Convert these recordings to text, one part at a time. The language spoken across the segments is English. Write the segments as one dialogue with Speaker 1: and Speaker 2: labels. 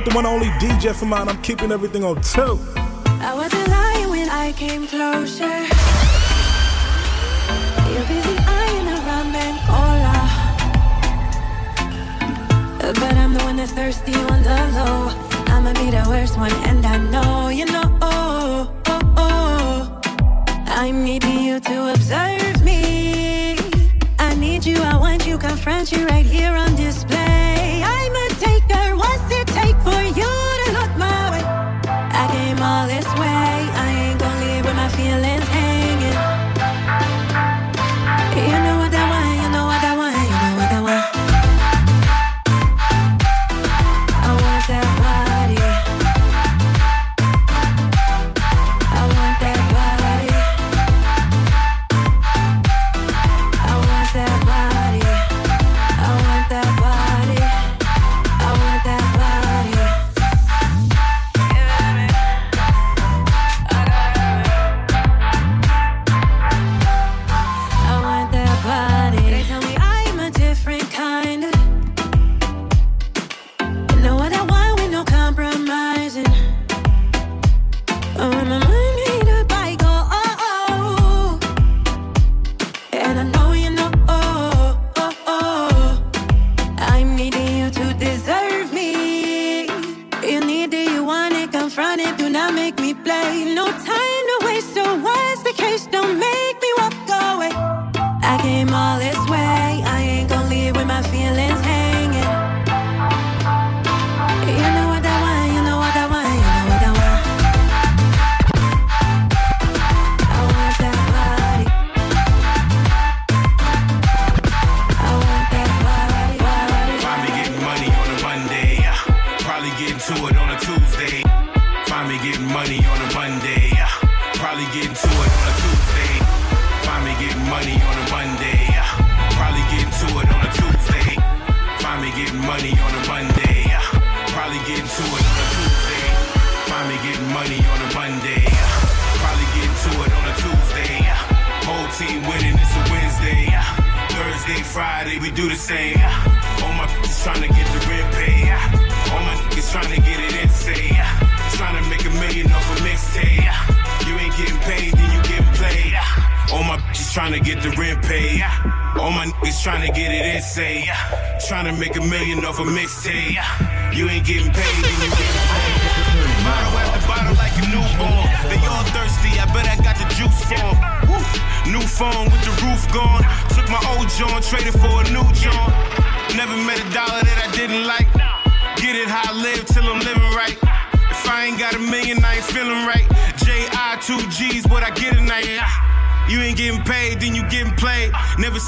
Speaker 1: With the one only DJ FMI. I'm keeping everything on two.
Speaker 2: I wasn't lying when I came closer. You're busy eyeing a cola. But I'm the one that's thirsty on the low. I'ma be the worst one, and I know you know. Oh, oh, oh. I'm needing you to observe me. I need you, I want you, confront you right here on display. I came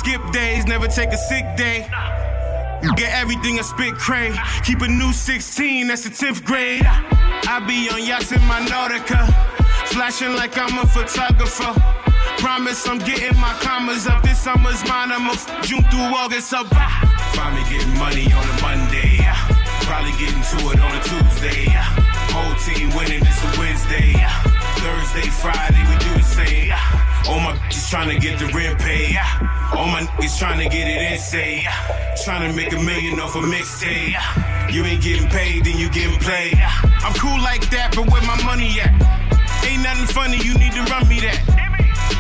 Speaker 3: skip days, never take a sick day. Get everything I spit cray. Keep a new 16, that's the 10th grade. I be on yachts in my Nautica. Flashing like I'm a photographer. Promise I'm getting my commas up. This summer's mine, I'm a f- June through August up. Me getting money on a Monday. Probably getting to it on a Tuesday. Whole team winning, it's a Wednesday. Thursday, Friday, we do the same. All my bitches trying to get the rent paid. All my niggas trying to get it in say. Trying to make a million off a mixtape. You ain't getting paid, then you getting played. I'm cool like that, but where my money at? Ain't nothing funny, you need to run me that.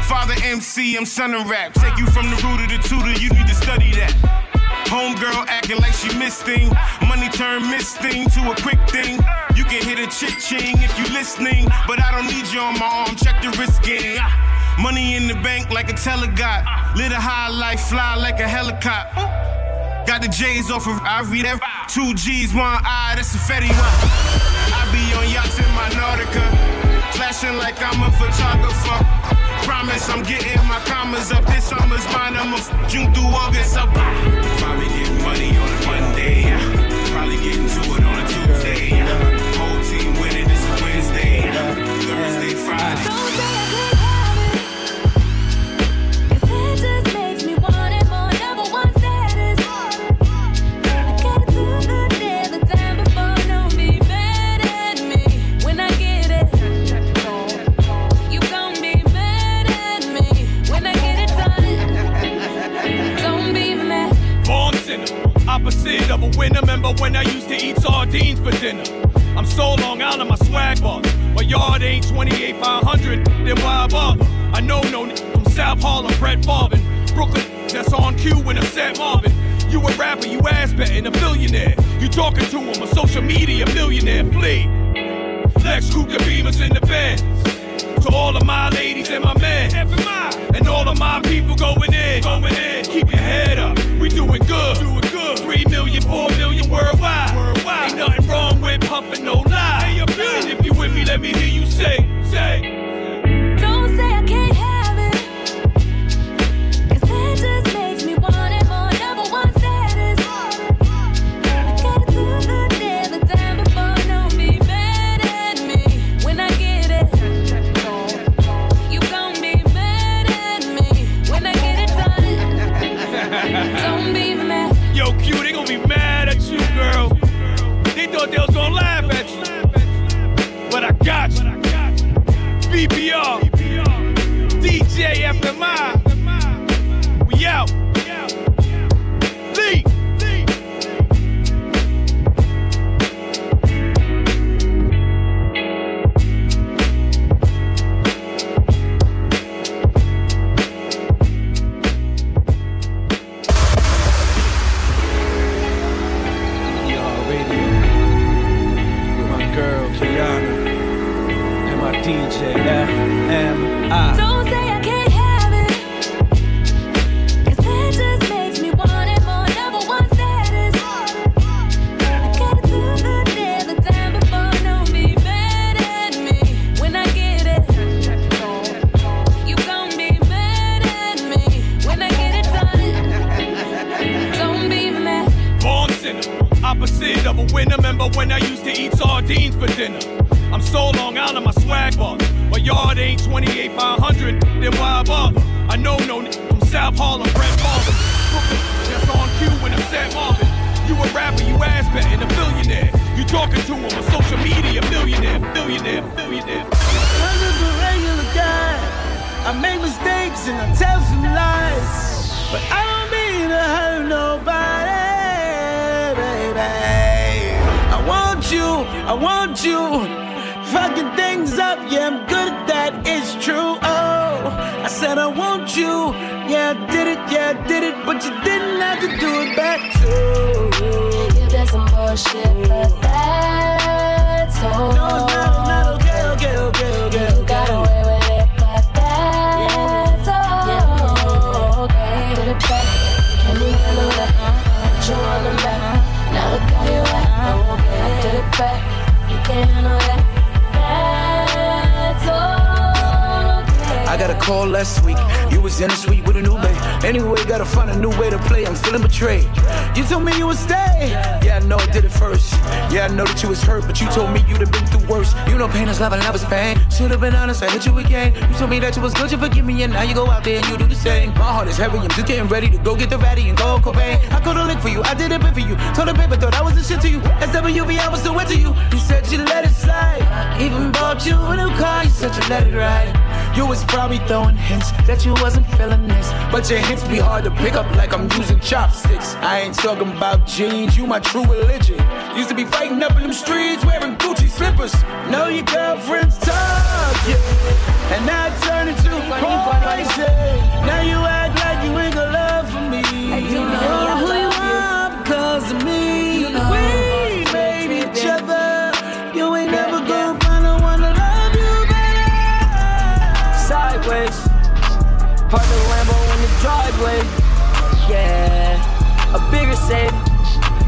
Speaker 3: Father MC, I'm son of rap. Take you from the root of the tutor, you need to study that. Homegirl acting like she missed thing. Money turn miss thing to a quick thing. You can hit a chick ching if you listening, but I don't need you on my arm. Check the wrist game. Money in the bank like a telegot. Live a high life, fly like a helicopter. Got the J's off of I read that. Two G's, one I, that's a Fetty one. I be on yachts in my Nautica. Flashing like I'm a photographer. Promise I'm getting my commas up. This summer's mine, I'm a f- June through August up. Ah. Probably getting money on a Monday. Probably getting to it on a Tuesday. Whole team winning, a Wednesday. Thursday, Friday.
Speaker 4: Winner. Remember when I used to eat sardines for dinner? I'm so long out of my swag box. My yard ain't 28 by 100, then why bother? I know no n- from South Harlem, Brett Favre. Brooklyn, that's on cue when I said Marvin. You a rapper, you ass betting, a billionaire. You talking to him, a social media millionaire. Flee. Lex the Beamers in the bed. To all of my ladies and my men. And all of my people going in. Going in. Keep your head up. We doing good. Doing good. Three million, four million worldwide. Worldwide. Ain't nothing wrong with pumping no lie. And if you with me, let me hear you say, say. VPR. DJ FMI. We out. Winner. Remember when I used to eat sardines for dinner? I'm so long out of my swag box. My yard ain't 28 by 100, then why bother? I know no n- from South Harlem, Brett Favre. Brooklyn, that's on cue when I said Marvin. You a rapper, you ass betting, a billionaire. You talking to him, a social media millionaire, billionaire, billionaire.
Speaker 5: I'm just a regular guy. I make mistakes and I tell some lies. But I don't mean to hurt nobody, I want you. Fucking things up, yeah, I'm good at that, it's true. Oh, I said I want you. Yeah, I did it, yeah, I did it, but you didn't have to do it back too.
Speaker 2: You did some bullshit, but that's all.
Speaker 5: No, it's not, not okay, okay, okay, okay.
Speaker 2: You got away with it, but that's all. Okay, did it back. Can you handle that? Put you on the map. Now look how you. Okay, I did it back. Handle that.
Speaker 5: A call last week. You was in the suite with a new babe. Anyway, gotta find a new way to play. I'm feeling betrayed. You told me you would stay. Yeah, I know I did it first. Yeah, I know that you was hurt, but you told me you'd have been through worse. You know pain is love and love is pain. Should've been honest, I hit you again. You told me that you was good, you forgive me, and now you go out there and you do the same. My heart is heavy, I'm just getting ready to go get the ratty and go Cobain. I called a lick for you, I did a bit for you. Told the paper, thought I was the shit to you. SWV, I was still wet to you. You said you let it slide. Even bought you a new car, you said you let it ride. You was probably throwing hints that you wasn't feeling this. But your hints be hard to pick up like I'm using chopsticks. I ain't talking about jeans, you my true religion. Used to be fighting up in them streets wearing Gucci slippers. Know your girlfriend's talk, yeah. And now it turned into poison. Now you act like you ain't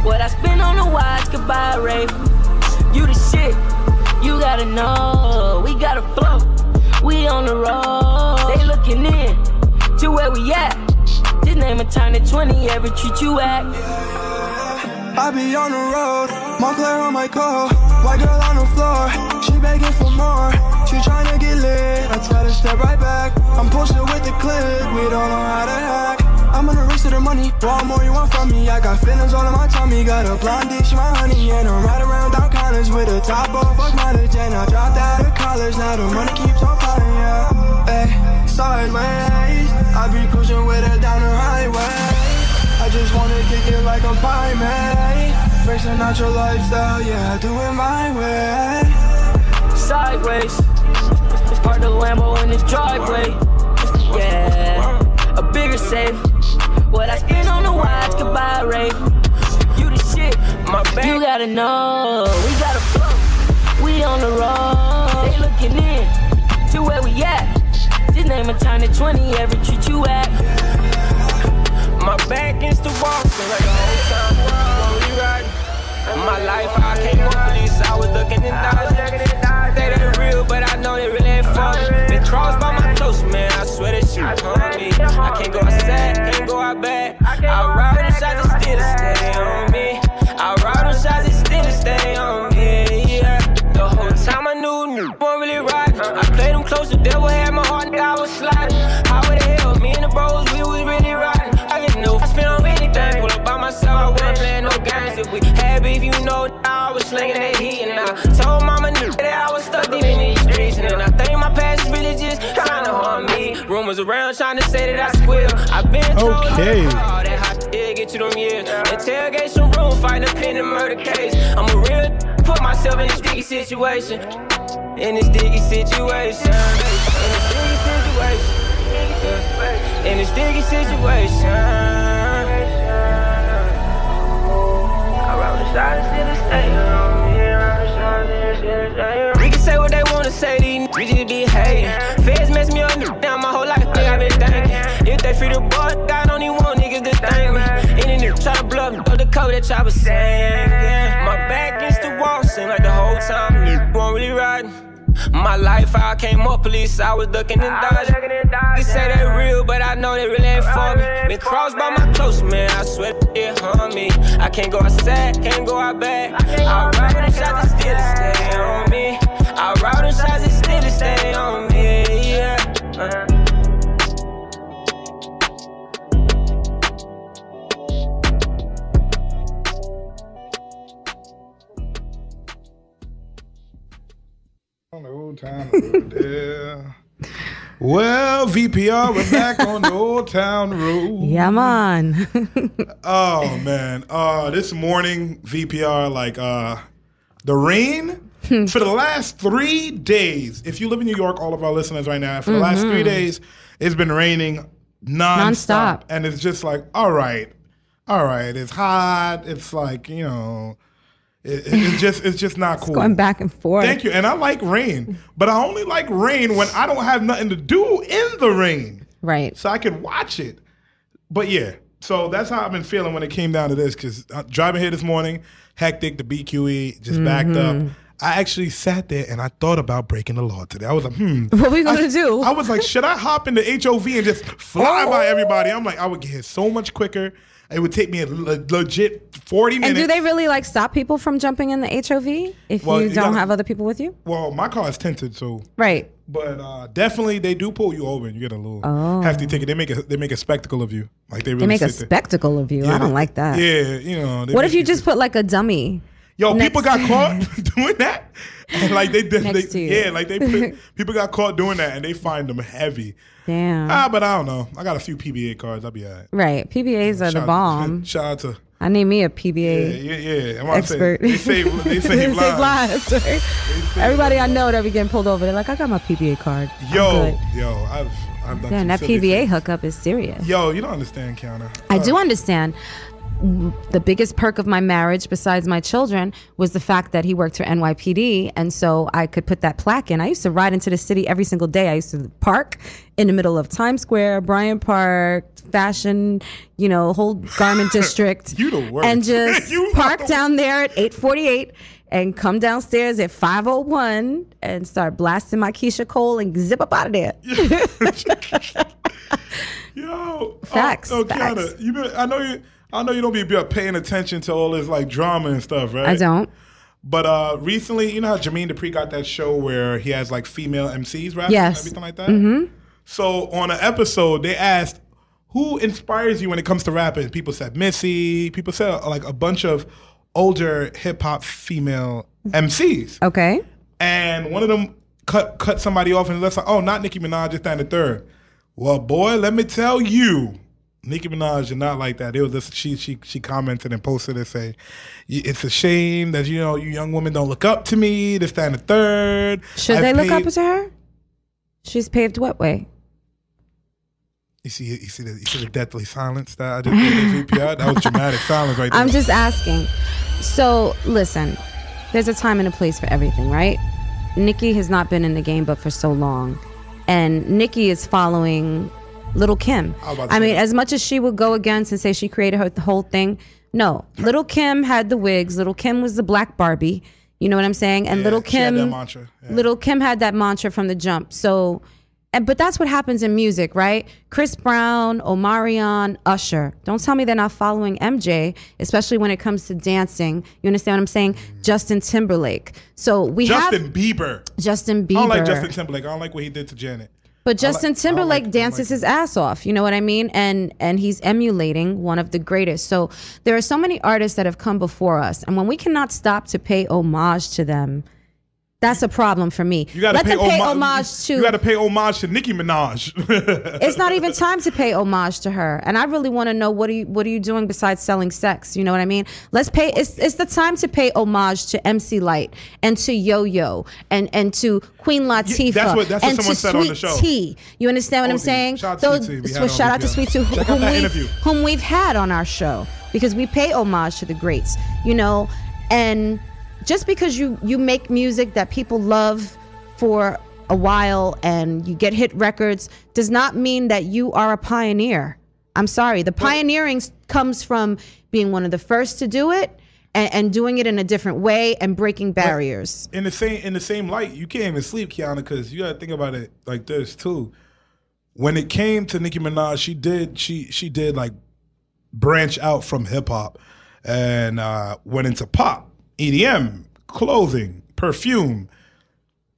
Speaker 6: What I spend on the watch could buy a. You the shit, you gotta know. We gotta flow, we on the road. They looking in to where we at. This name a time to 20, every treat you act.
Speaker 7: I be on the road, Montclair on my car. White girl on the floor, she begging for more. She tryna get lit, I tell her step right back. I'm posted with the clip, we don't know how to hack. I'm on the race to the money, what more you want from me? I got feelings all in my tummy, got a blondie, she my honey, and I'm right around down college with a top off, fuck mileage, and I dropped out of college. Now the money keeps on piling, yeah. Hey, sideways, I be cruising with her down the highway. I just wanna kick it like I'm pie, man. Racing out your lifestyle, yeah, do it my way.
Speaker 6: Sideways. Park the Lambo in his driveway. Yeah. A bigger safe. What I spend on the watch could buy a rave. You the shit. My back. You gotta know. We gotta flow. We on the road. They looking in to where we at. Just name a time to 20, every treat you at.
Speaker 8: My back against the wall, feel like the whole time we riding. My life, I came up police, I was looking in dodge. They ain't real, but I know they really ain't fun. Been crossed by my close me. Rumors around trying to say that I squeal. I've been told
Speaker 1: Okay.
Speaker 8: all that hot yeah, get you them years. Interrogation room, fighting a pen and murder case. I'm a real put myself in a sticky situation. In this sticky situation. In this sticky situation. In this sticky situation. We can say what they wanna say, these we just be hating. Feds thinking. If they free the boy, God only want niggas to thank me. Any nigga try to bluff, up the code that y'all was saying. Yeah. My back against the wall, seem like the whole time, nigga won't really ride. My life, I came up police, I was ducking and dodging. They say they real, but I know they really ain't for me. Been crossed by my close man, I swear it harm me. I can't go outside, can't go out back. I ride the shots and still stay on me. I ride the shots and still stay on me. Yeah. Uh.
Speaker 1: The old town road, yeah. Well, VPR, we're back on the old town road.
Speaker 9: Yeah, man.
Speaker 1: Oh man, uh, this morning VPR like uh, the rain for the last three days. If you live in New York, all of our listeners right now, for the last three days, it's been raining nonstop,
Speaker 9: Nonstop.
Speaker 1: and it's just like, all right, all right, it's hot. It's like you know, it, it- it's just it's just not cool.
Speaker 9: Going back and forth.
Speaker 1: Thank you, and I like rain, but I only like rain when I don't have nothing to do in the rain
Speaker 9: Right.
Speaker 1: so I could watch it. But yeah, so that's how I've been feeling when it came down to this. Because driving here this morning, hectic, the BQE just backed
Speaker 9: Mm-hmm.
Speaker 1: up. I actually sat there and I thought about breaking the law today. I was like, hmm.
Speaker 9: What are we gonna
Speaker 1: I-
Speaker 9: do?
Speaker 1: I was like, should I hop into HOV and just fly
Speaker 9: Oh.
Speaker 1: by everybody? I'm like, I would get here so much quicker. It would take me a le- legit 40 minutes.
Speaker 9: And do they really like stop people from jumping in the HOV if
Speaker 1: Well,
Speaker 9: you
Speaker 1: you
Speaker 9: don't
Speaker 1: gotta-
Speaker 9: have other people with you?
Speaker 1: Well, my car is tinted, so
Speaker 9: Right.
Speaker 1: But uh, definitely, they do pull you over, and you get a little
Speaker 9: Oh.
Speaker 1: hefty ticket. They make a they make a spectacle of you, like they really
Speaker 9: They make a
Speaker 1: there.
Speaker 9: spectacle of you.
Speaker 1: Yeah,
Speaker 9: I don't
Speaker 1: they-
Speaker 9: like that.
Speaker 1: Yeah, you know.
Speaker 9: What if you just put like a dummy?
Speaker 1: Yo,
Speaker 9: next
Speaker 1: people got caught doing that, and like they did.
Speaker 9: Next
Speaker 1: They, yeah, like they put, people got caught doing that, and they find them heavy.
Speaker 9: Damn.
Speaker 1: Ah, but I don't know. I got a few PBA cards. I'll be alright.
Speaker 9: right. PBAs are the bomb.
Speaker 1: Shout out to
Speaker 9: I need me a PBA
Speaker 1: yeah, yeah. I'm about to say. They save they save lives.
Speaker 9: lives, right? Everybody I know that be getting pulled over, they're like, I got my PBA card.
Speaker 1: Yo, yo, I've I've done
Speaker 9: Man, that PBA
Speaker 1: things.
Speaker 9: hookup is serious.
Speaker 1: Yo, you don't understand, Qiana.
Speaker 9: I
Speaker 1: Uh,
Speaker 9: do understand. The biggest perk of my marriage, besides my children, was the fact that he worked for NYPD, and so I could put that plaque in. I used to ride into the city every single day. I used to park in the middle of Times Square, Bryant Park, Fashion, you know, whole Garment District,
Speaker 1: You the worst.
Speaker 9: and just park
Speaker 1: are-
Speaker 9: down there at eight forty-eight. And come downstairs at 501 and start blasting my Keyshia Cole and zip up out of there.
Speaker 1: Yo, oh,
Speaker 9: Facts,
Speaker 1: Oh, oh
Speaker 9: facts.
Speaker 1: Qiana, you been, I know you. I know you don't be paying attention to all this like drama and stuff, right?
Speaker 9: I don't.
Speaker 1: But uh recently, you know how Jermaine Dupri got that show where he has like female MCs rapping
Speaker 9: Yes.
Speaker 1: everything like that? Mm-hmm. So on an episode, they asked who inspires you when it comes to rapping. People said Missy. People said like a bunch of older hip hop female MCs.
Speaker 9: Okay.
Speaker 1: and one of them cut cut somebody off and let's like, oh, not Nicki Minaj, just that and the third. Well, boy, let me tell you, Nicki Minaj did not like that. It was just, she she she commented and posted and say, "It's a shame that you know you young women don't look up to me. This, that, and the third.
Speaker 9: Should
Speaker 1: I
Speaker 9: they look
Speaker 1: paid-
Speaker 9: up to her? She's paved what way?
Speaker 1: You see, you see the you see the deathly silence that I just did VPR. That was dramatic silence right there.
Speaker 9: I'm just asking. So listen, there's a time and a place for everything, right? Nicki has not been in the game but for so long, and Nicki is following Little Kim.
Speaker 1: I was about to
Speaker 9: I mean, as much as she would go against and say she created her the whole thing, no. Little Kim had the wigs. Little Kim was the black Barbie. You know what I'm saying? And
Speaker 1: Yeah,
Speaker 9: Little Kim,
Speaker 1: yeah.
Speaker 9: Little Kim had that mantra from the jump. So, and but that's what happens in music, right? Chris Brown, Omarion, Usher. Don't tell me they're not following MJ, especially when it comes to dancing. You understand what I'm saying? Justin Timberlake. So we
Speaker 1: Justin
Speaker 9: have
Speaker 1: Bieber.
Speaker 9: Justin Bieber.
Speaker 1: I don't like Justin Timberlake. I don't like what he did to Janet.
Speaker 9: But
Speaker 1: I like-
Speaker 9: Justin Timberlake
Speaker 1: like-
Speaker 9: dances
Speaker 1: like
Speaker 9: his ass off. You know what I mean? And and he's emulating one of the greatest. So there are so many artists that have come before us, and when we cannot stop to pay homage to them, that's a problem for me.
Speaker 1: You gotta
Speaker 9: Let
Speaker 1: pay,
Speaker 9: them pay
Speaker 1: homo-
Speaker 9: homage to.
Speaker 1: You got to pay homage to Nicki Minaj.
Speaker 9: it's not even time to pay homage to her. And I really want to know what are you what are you doing besides selling sex? You know what I mean? Let's pay it's it's the time to pay homage to MC Lyte and to Yo Yo and and to Queen Latifah
Speaker 1: that's what- that's what
Speaker 9: and
Speaker 1: someone
Speaker 9: to
Speaker 1: said on the
Speaker 9: Sweet
Speaker 1: show.
Speaker 9: Tea. You understand what I'm saying?
Speaker 1: Shout out to Sweet Tea.
Speaker 9: So shout out to Sweet Tea who-
Speaker 1: Check out
Speaker 9: whom we whom we've had on our show because we pay homage to the greats, you know, and just because you you make music that people love for a while and you get hit records does not mean that you are a pioneer. I'm sorry. The pioneering comes from being one of the first to do it and, and doing it in a different way and breaking barriers.
Speaker 1: in the same in the same light, you can't even sleep, Qiana, because you got to think about it like this too. When it came to Nicki Minaj, she did she she did like branch out from hip hop and uh, went into pop, EDM, clothing, perfume.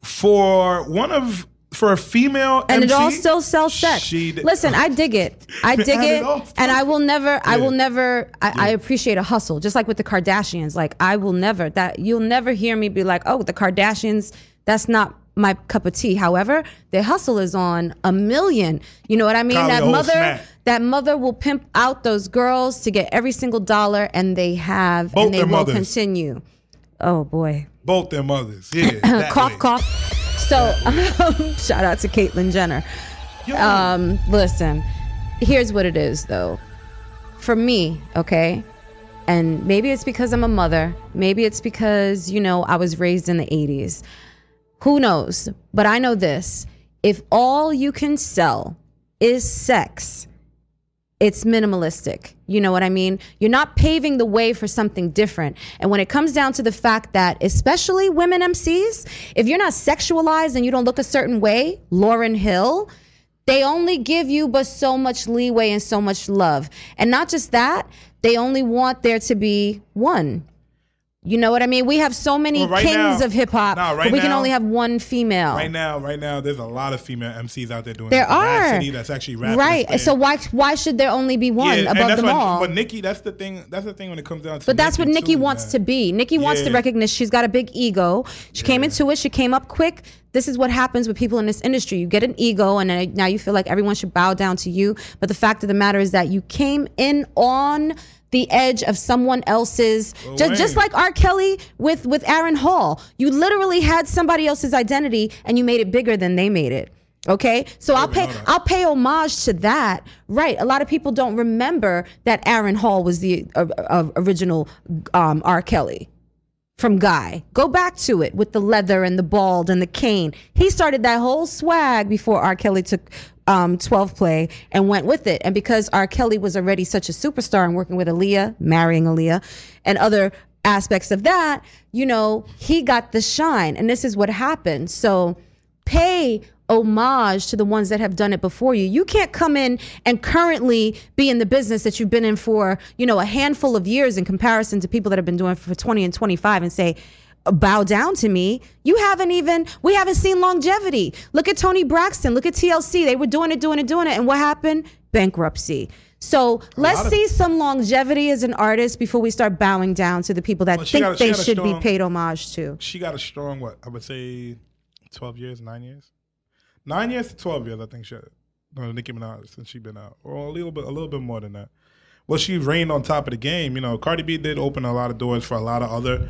Speaker 1: For one of for a female
Speaker 9: and it all still sells sex. Listen, I dig it. I dig
Speaker 1: it
Speaker 9: it, and I will never. I
Speaker 1: Yeah.
Speaker 9: will never. I, I appreciate a hustle, just like with the Kardashians. Like I will never. That you'll never hear me be like, oh, the Kardashians. That's not my cup of tea. However, their hustle is on a million. You know what I mean? That mother.
Speaker 1: snack.
Speaker 9: That mother will pimp out those girls to get every single dollar, and they have,
Speaker 1: Both
Speaker 9: and they
Speaker 1: their
Speaker 9: will
Speaker 1: mothers.
Speaker 9: continue. Oh boy.
Speaker 1: both their mothers. Yeah,
Speaker 9: cough,
Speaker 1: way.
Speaker 9: cough. So, um, shout out to Caitlyn Jenner. Um, listen, here's what it is, though. For me, okay, and maybe it's because I'm a mother. Maybe it's because you know I was raised in the '80s. Who knows? But I know this: if all you can sell is sex, it's minimalistic. You know what I mean? You're not paving the way for something different. And when it comes down to the fact that, especially women MCs, if you're not sexualized and you don't look a certain way, Lauryn Hill, they only give you but so much leeway and so much love. And not just that, they only want there to be one. You know what I mean? We have so many
Speaker 1: Well, right
Speaker 9: kings
Speaker 1: now-
Speaker 9: of hip hop,
Speaker 1: Nah, right
Speaker 9: but we can only have one female.
Speaker 1: Right now, right now, there's a lot of female MCs out there doing
Speaker 9: There are.
Speaker 1: Rapsody that's actually rapping.
Speaker 9: right. So why why should there only be one
Speaker 1: and
Speaker 9: above them
Speaker 1: what,
Speaker 9: all?
Speaker 1: But Nicki, that's the thing. That's the thing when it comes down to.
Speaker 9: But that's what Nicki
Speaker 1: too,
Speaker 9: wants
Speaker 1: man.
Speaker 9: to be. Nicki wants to
Speaker 1: Yeah.
Speaker 9: recognize she's got a big ego. She came into it. She came up quick. This is what happens with people in this industry. You get an ego, and now you feel like everyone should bow down to you. But the fact of the matter is that you came in on the edge of someone else's just, just like R. Kelly with with Aaron Hall. You literally had somebody else's identity and you made it bigger than they made it. Okay, so I'll pay. I'll pay homage to that. Right, a lot of people don't remember that Aaron Hall was the uh, uh, original um, R. Kelly from Guy. Go back to it with the leather and the bald and the cane. He started that whole swag before R. Kelly took um, 12 play and went with it. And because R. Kelly was already such a superstar and working with Aaliyah, marrying Aaliyah, and other aspects of that, you know, he got the shine. And this is what happened. So pay homage to the ones that have done it before you. You can't come in and currently be in the business that you've been in for, you know, a handful of years in comparison to people that have been doing for 20 and 25 and say, bow down to me. You haven't even, we haven't seen longevity. Look at Toni Braxton. Look at TLC. They were doing it, doing it, doing it. And what happened? Bankruptcy. So let's
Speaker 1: of-
Speaker 9: see some longevity as an artist before we start bowing down to the people that
Speaker 1: Well,
Speaker 9: think
Speaker 1: a-
Speaker 9: they should be paid homage to.
Speaker 1: She got a strong what I would say, twelve years, nine years, nine years to twelve years. I think she. No, Nicki Minaj since she been out, or a little bit, a little bit more than that. Well, she reigned on top of the game. You know, Cardi B did open a lot of doors for a lot of other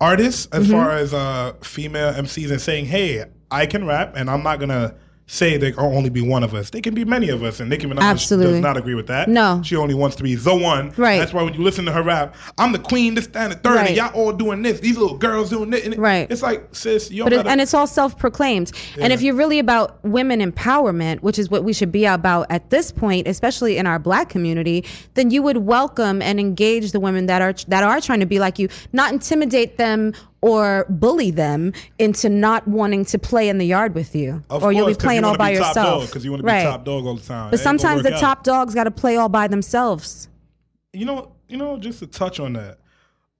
Speaker 1: artists as
Speaker 9: Mm-hmm.
Speaker 1: far as uh, female MCs and saying, "Hey, I can rap, and I'm not gonna." Say there can only be one of us. They can be many of us, and Nicki Minaj
Speaker 9: Absolutely.
Speaker 1: does not agree with that.
Speaker 9: No.
Speaker 1: she only wants to be the one.
Speaker 9: Right.
Speaker 1: That's why when you listen to her rap, I'm the queen, this, that, and the third,
Speaker 9: Right.
Speaker 1: and y'all all doing this. These little girls doing this. It-
Speaker 9: Right.
Speaker 1: It's like, sis, you
Speaker 9: But it, and it's all self-proclaimed. And if you're really about women empowerment, which is what we should be about at this point, especially in our black community, then you would welcome and engage the women that are that are trying to be like you, not intimidate them or bully them into not wanting to play in the yard with you,
Speaker 1: Of
Speaker 9: or you'll be playing
Speaker 1: you
Speaker 9: all by yourself.
Speaker 1: Because you want to
Speaker 9: right.
Speaker 1: be top dog all the time.
Speaker 9: But sometimes the
Speaker 1: out.
Speaker 9: top dogs got to play all by themselves.
Speaker 1: You know, you know, just to touch on that,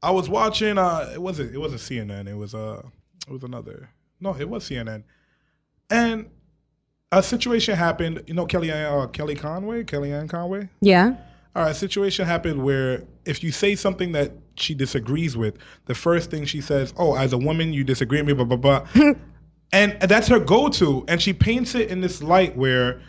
Speaker 1: I was watching. Uh, it wasn't. It wasn't CNN. It was. Uh, it was another. No, it was CNN, and a situation happened. You know, Kelly uh, Kelly Conway, Kellyanne Conway.
Speaker 9: Yeah.
Speaker 1: All right, a situation happened where if you say something that she disagrees with, the first thing she says, "Oh, as a woman, you disagree with me," blah blah blah, and that's her go-to, and she paints it in this light where.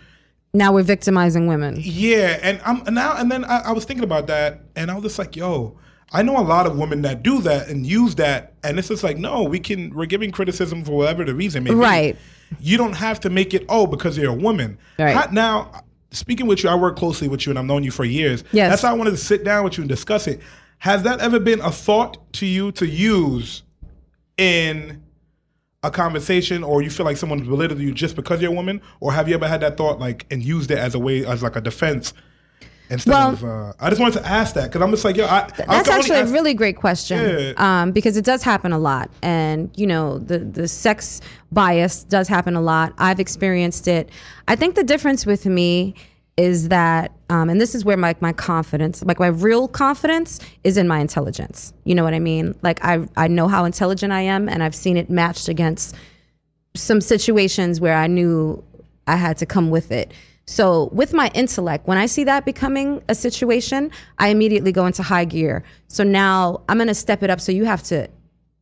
Speaker 9: Now we're victimizing women.
Speaker 1: Yeah, and I'm now and then I, I was thinking about that, and I was just like, yo, I know a lot of women that do that and use that, and it's just like, no, we can we're giving criticism for whatever the reason may be.
Speaker 9: Right.
Speaker 1: You don't have to make it oh because you're a woman.
Speaker 9: Right.
Speaker 1: Now, speaking with you, I work closely with you, and I've known you for years.
Speaker 9: Yes.
Speaker 1: That's why I wanted to sit down with you and discuss it. Has that ever been a thought to you to use in a conversation or you feel like someone's belittled you just because you're a woman or have you ever had that thought like and used it as a way as like a defense instead
Speaker 9: Well-
Speaker 1: of uh, i just wanted to ask that because i'm just like yo I, I
Speaker 9: That's
Speaker 1: only
Speaker 9: actually a really great question
Speaker 1: Yeah.
Speaker 9: um, because it does happen a lot, and you know the the sex bias does happen a lot. I've experienced it. I think the difference with me is that, um, and this is where my my confidence, like my real confidence, is in my intelligence. You know what I mean? Like I I know how intelligent I am, and I've seen it matched against some situations where I knew I had to come with it. So, with my intellect, when I see that becoming a situation, I immediately go into high gear. So now I'm going to step it up. So you have to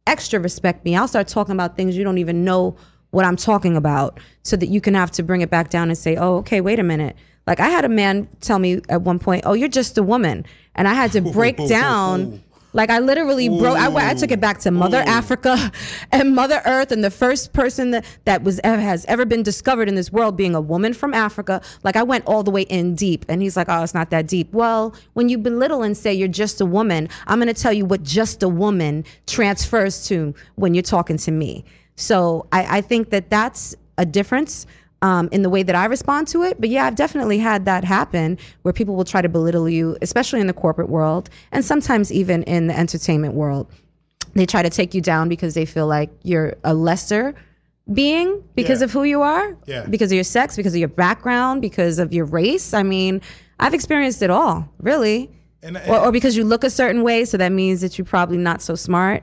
Speaker 9: extra respect me. I'll start talking about things you don't even know what I'm talking about so that you can have to bring it back down and say, oh, okay, wait a minute. Like I had a man tell me at one point, oh, you're just a woman. And I had to break down. Like I literally broke. I, I took it back to Mother Africa and Mother Earth, and the first person that that was ever, has ever been discovered in this world being a woman from Africa. Like I went all the way in deep, and he's like, "Oh, it's not that deep." Well, when you belittle and say you're just a woman, I'm going to tell you what just a woman transfers to when you're talking to me. So I, I think that that's a difference um, in the way that I respond to it. But yeah, I've definitely had that happen where people will try to belittle you, especially in the corporate world and sometimes even in the entertainment world. They try to take you down because they feel like you're a lesser being because
Speaker 1: Yeah.
Speaker 9: of who you are,
Speaker 1: Yeah.
Speaker 9: because of your sex, because of your background, because of your race. I mean, I've experienced it all, really.
Speaker 1: And-
Speaker 9: or, or because you look a certain way, so that means that you're probably not so smart.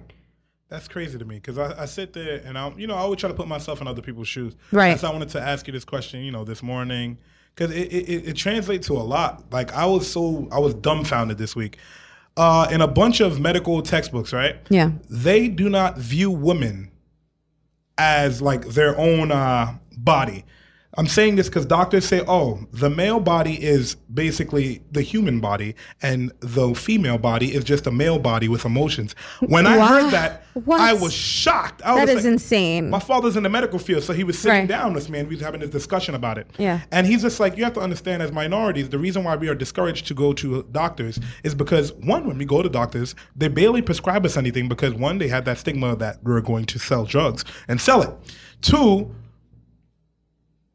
Speaker 1: That's crazy to me because I, I sit there and I'm, you know, I always try to put myself in other people's shoes.
Speaker 9: Right.
Speaker 1: Why I wanted to ask you this question, you know, this morning because it, it, it, it translates to a lot. Like I was so, I was dumbfounded this week. Uh, in a bunch of medical textbooks, right?
Speaker 9: Yeah.
Speaker 1: They do not view women as like their own uh, body. I'm saying this because doctors say, oh, the male body is basically the human body, and the female body is just a male body with emotions. When I
Speaker 9: Wow.
Speaker 1: heard that,
Speaker 9: What?
Speaker 1: I was shocked. I
Speaker 9: That
Speaker 1: was
Speaker 9: is
Speaker 1: like-
Speaker 9: insane.
Speaker 1: My father's in the medical field, so he was sitting
Speaker 9: Right.
Speaker 1: down with me and we was having this discussion about it.
Speaker 9: Yeah.
Speaker 1: And he's just like, you have to understand, as minorities, the reason why we are discouraged to go to doctors is because one, when we go to doctors, they barely prescribe us anything because one, they have that stigma that we're going to sell drugs and sell it. Two,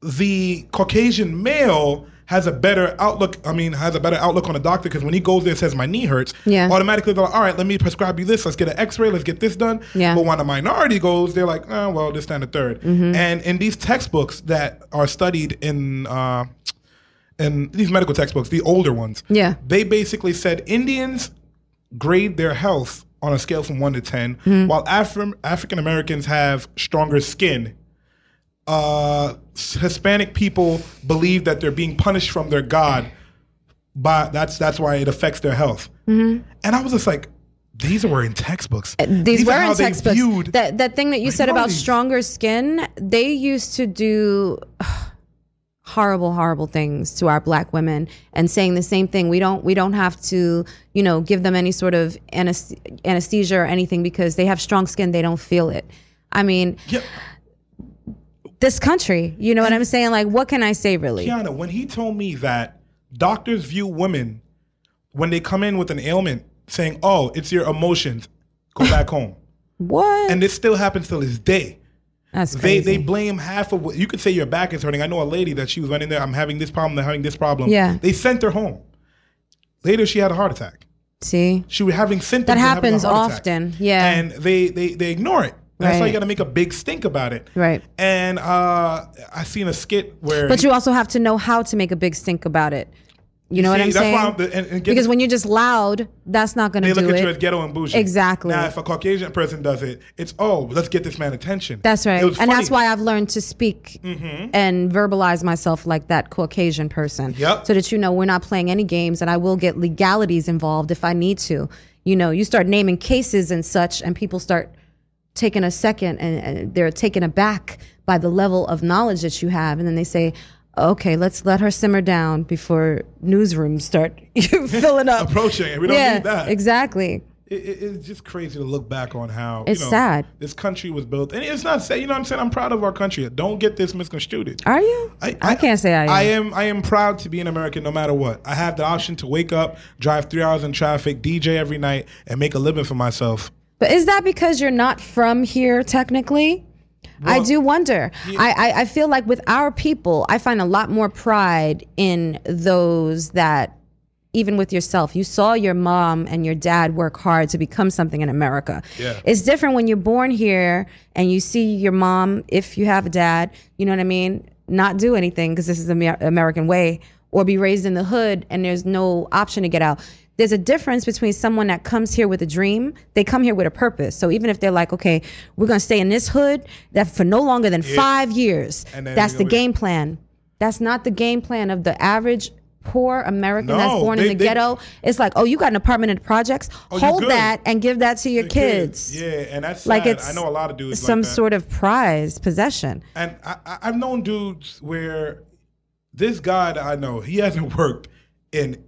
Speaker 1: the Caucasian male has a better outlook. I mean, has a better outlook on a doctor because when he goes there and says my knee hurts,
Speaker 9: Yeah.
Speaker 1: automatically they're like, all right, let me prescribe you this. Let's get an X-ray. Let's get this done.
Speaker 9: Yeah.
Speaker 1: But when a minority goes, they're like, oh, well, this, and the 3rd
Speaker 9: Mm-hmm.
Speaker 1: And in these textbooks that are studied in uh, in these medical textbooks, the older ones,
Speaker 9: Yeah.
Speaker 1: they basically said Indians grade their health on a scale from one to 10,
Speaker 9: Mm-hmm.
Speaker 1: while Afri- African Americans have stronger skin. Uh, Hispanic people believe that they're being punished from their God, but that's that's why it affects their health. And I was just like, these were in textbooks.
Speaker 9: Mm-hmm. These, were in textbooks.
Speaker 1: viewed-
Speaker 9: That that thing that you said about stronger skin, they used to do horrible horrible things to our black women and saying the same thing we don't we don't have to you know give them any sort of anesthesia or anything because they have strong skin they don't feel it i mean this country you know what i'm saying like what can i say really
Speaker 1: Qiana, when he told me that doctors view women when they come in with an ailment, saying, "Oh, it's your emotions, go back home,"
Speaker 9: what
Speaker 1: and this still happens till this day.
Speaker 9: that's
Speaker 1: They
Speaker 9: crazy.
Speaker 1: they they blame half of what you could say your back is hurting. I know a lady that she was running there. I'm having this problem. They're having this problem.
Speaker 9: Yeah.
Speaker 1: They sent her home. Later, she had a heart attack.
Speaker 9: see
Speaker 1: She was having symptoms.
Speaker 9: That
Speaker 1: of having a
Speaker 9: happens
Speaker 1: heart attack.
Speaker 9: often, yeah.
Speaker 1: And they they they ignore it. That's why you got to make a big stink about it.
Speaker 9: Right.
Speaker 1: And uh, I seen a skit where.
Speaker 9: But you also have to know how to make a big stink about it. You know what I'm
Speaker 1: that's
Speaker 9: saying?
Speaker 1: why I'm- and- and get-
Speaker 9: because when you're just loud, that's not going to
Speaker 1: they
Speaker 9: do
Speaker 1: look at
Speaker 9: it.
Speaker 1: you as ghetto and bougie.
Speaker 9: Exactly.
Speaker 1: Now, if a Caucasian person does it, it's oh, let's get this man attention.
Speaker 9: That's right. And that's why I've learned to speak and verbalize myself like that Caucasian person.
Speaker 1: Yep.
Speaker 9: So that you know we're not playing any games and I will get legalities involved if I need to. You know, you start naming cases and such, and people start taking a second and, and they're taken aback by the level of knowledge that you have. And then they say, okay, let's let her simmer down before newsrooms start filling up.
Speaker 1: Approaching it. We don't
Speaker 9: yeah,
Speaker 1: need that.
Speaker 9: Exactly.
Speaker 1: It, it, it's just crazy to look back on how
Speaker 9: It's
Speaker 1: you know,
Speaker 9: sad.
Speaker 1: This country was built, and it's not say you know what I'm saying. I'm proud of our country. Don't get this misconstrued.
Speaker 9: Are you? I, can't say I am.
Speaker 1: I am. I am proud to be an American, no matter what. I have the option to wake up, drive three hours in traffic, DJ every night, and make a living for myself.
Speaker 9: But is that because you're not from here technically? I do wonder. I, I, I feel like with our people, I find a lot more pride in those that, even with yourself, you saw your mom and your dad work hard to become something in America.
Speaker 1: Yeah.
Speaker 9: It's different when you're born here and you see your mom, if you have a dad, you know what I mean, not do anything because this is the American way, or be raised in the hood and there's no option to get out. There's a difference between someone that comes here with a dream, they come here with a purpose. So even if they're like, okay, we're gonna stay in this hood that for no longer than five years, that's the game plan. That's not the game plan of the average poor American that's born
Speaker 1: they-
Speaker 9: in the
Speaker 1: they-
Speaker 9: ghetto. It's like, oh, you got an apartment in the projects.
Speaker 1: Oh,
Speaker 9: Hold that and give that to your
Speaker 1: The
Speaker 9: kids.
Speaker 1: Yeah, and that's
Speaker 9: Like
Speaker 1: sad.
Speaker 9: it's
Speaker 1: I know a lot of dudes
Speaker 9: some
Speaker 1: like that.
Speaker 9: sort of prize possession.
Speaker 1: And I, I, I've known dudes where this guy that I know, he hasn't worked in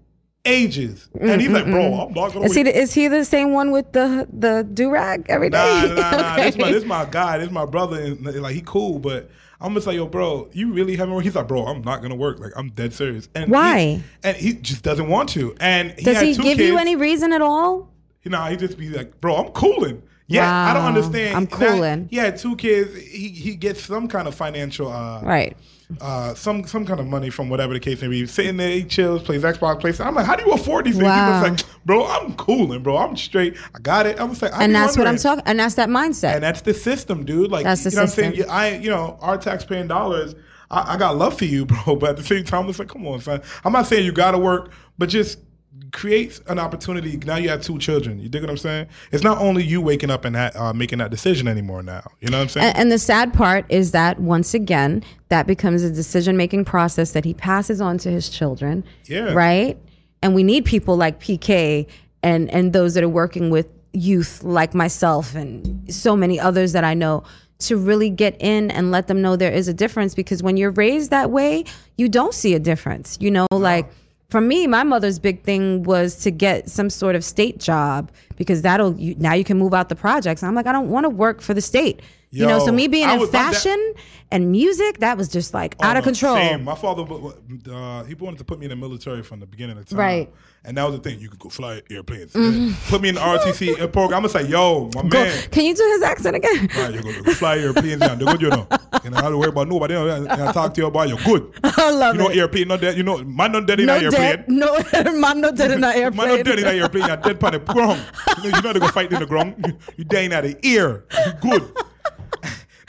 Speaker 1: ages, and he's like, bro, I'm not gonna.
Speaker 9: Is he, the, is he the same one with the the do rag every day?
Speaker 1: Nah, nah, nah. This my this my guy. This my brother. And like he cool, but I'm just like, yo, bro, you really haven't worked. He's like, bro, I'm not gonna work. Like I'm dead serious. And
Speaker 9: Why?
Speaker 1: He, and he just doesn't want to. And he
Speaker 9: Does he give
Speaker 1: kids.
Speaker 9: you any reason at all?
Speaker 1: Nah, he just be like, bro, I'm cooling. Yeah, I don't understand.
Speaker 9: I'm
Speaker 1: Now,
Speaker 9: cooling.
Speaker 1: He had two kids. He he gets some kind of financial uh
Speaker 9: Right.
Speaker 1: Uh some some kind of money from whatever the case may be. Sitting there, he chills, plays Xbox, plays. I'm like, how do you afford these things?
Speaker 9: Wow.
Speaker 1: He was like, bro, I'm cooling, bro. I'm straight. I got it. I was like,
Speaker 9: And that's what I'm talking. And that's that mindset.
Speaker 1: And that's the system, dude. Like
Speaker 9: That's the
Speaker 1: you know what I'm saying? I you know, our taxpaying dollars, I, I got love for you, bro. But at the same time, it's like, come on, son. I'm not saying you gotta work, but just create an opportunity. Now you have two children. You dig what I'm saying? It's not only you waking up and ha- uh, making that decision anymore now. You know what I'm saying?
Speaker 9: And, and the sad part is that once again, that becomes a decision making process that he passes on to his children.
Speaker 1: Yeah.
Speaker 9: Right? And we need people like PK and, and those that are working with youth like myself and so many others that I know to really get in and let them know there is a difference because when you're raised that way, you don't see a difference. You know, like for me, my mother's big thing was to get some sort of state job because that'll you, now you can move out the projects. I'm like, I don't want to work for the state. You know, so me being in fashion and music, that was just like out of
Speaker 1: Oh,
Speaker 9: control.
Speaker 1: Same. My father, uh, he wanted to put me in the military from the beginning of time.
Speaker 9: Right.
Speaker 1: And that was the thing. You could go fly airplanes.
Speaker 9: Mhm.
Speaker 1: Put me in the RTC program. I'm gonna say, yo, my
Speaker 9: Go-
Speaker 1: man.
Speaker 9: can you do his accent again?
Speaker 1: Right, you go, go fly airplanes and they're good, you know. You know, I don't worry about nobody. And I talk to you about you're good.
Speaker 9: I love
Speaker 1: You know,
Speaker 9: it.
Speaker 1: airplane not dead. You know, man not dead in
Speaker 9: no
Speaker 1: an airplane.
Speaker 9: dead, no man, no dead in an airplane.
Speaker 1: Man not dead in an airplane. You're dead on the ground. You know, you know they go fight in the ground. You, you dying at the ear. You good.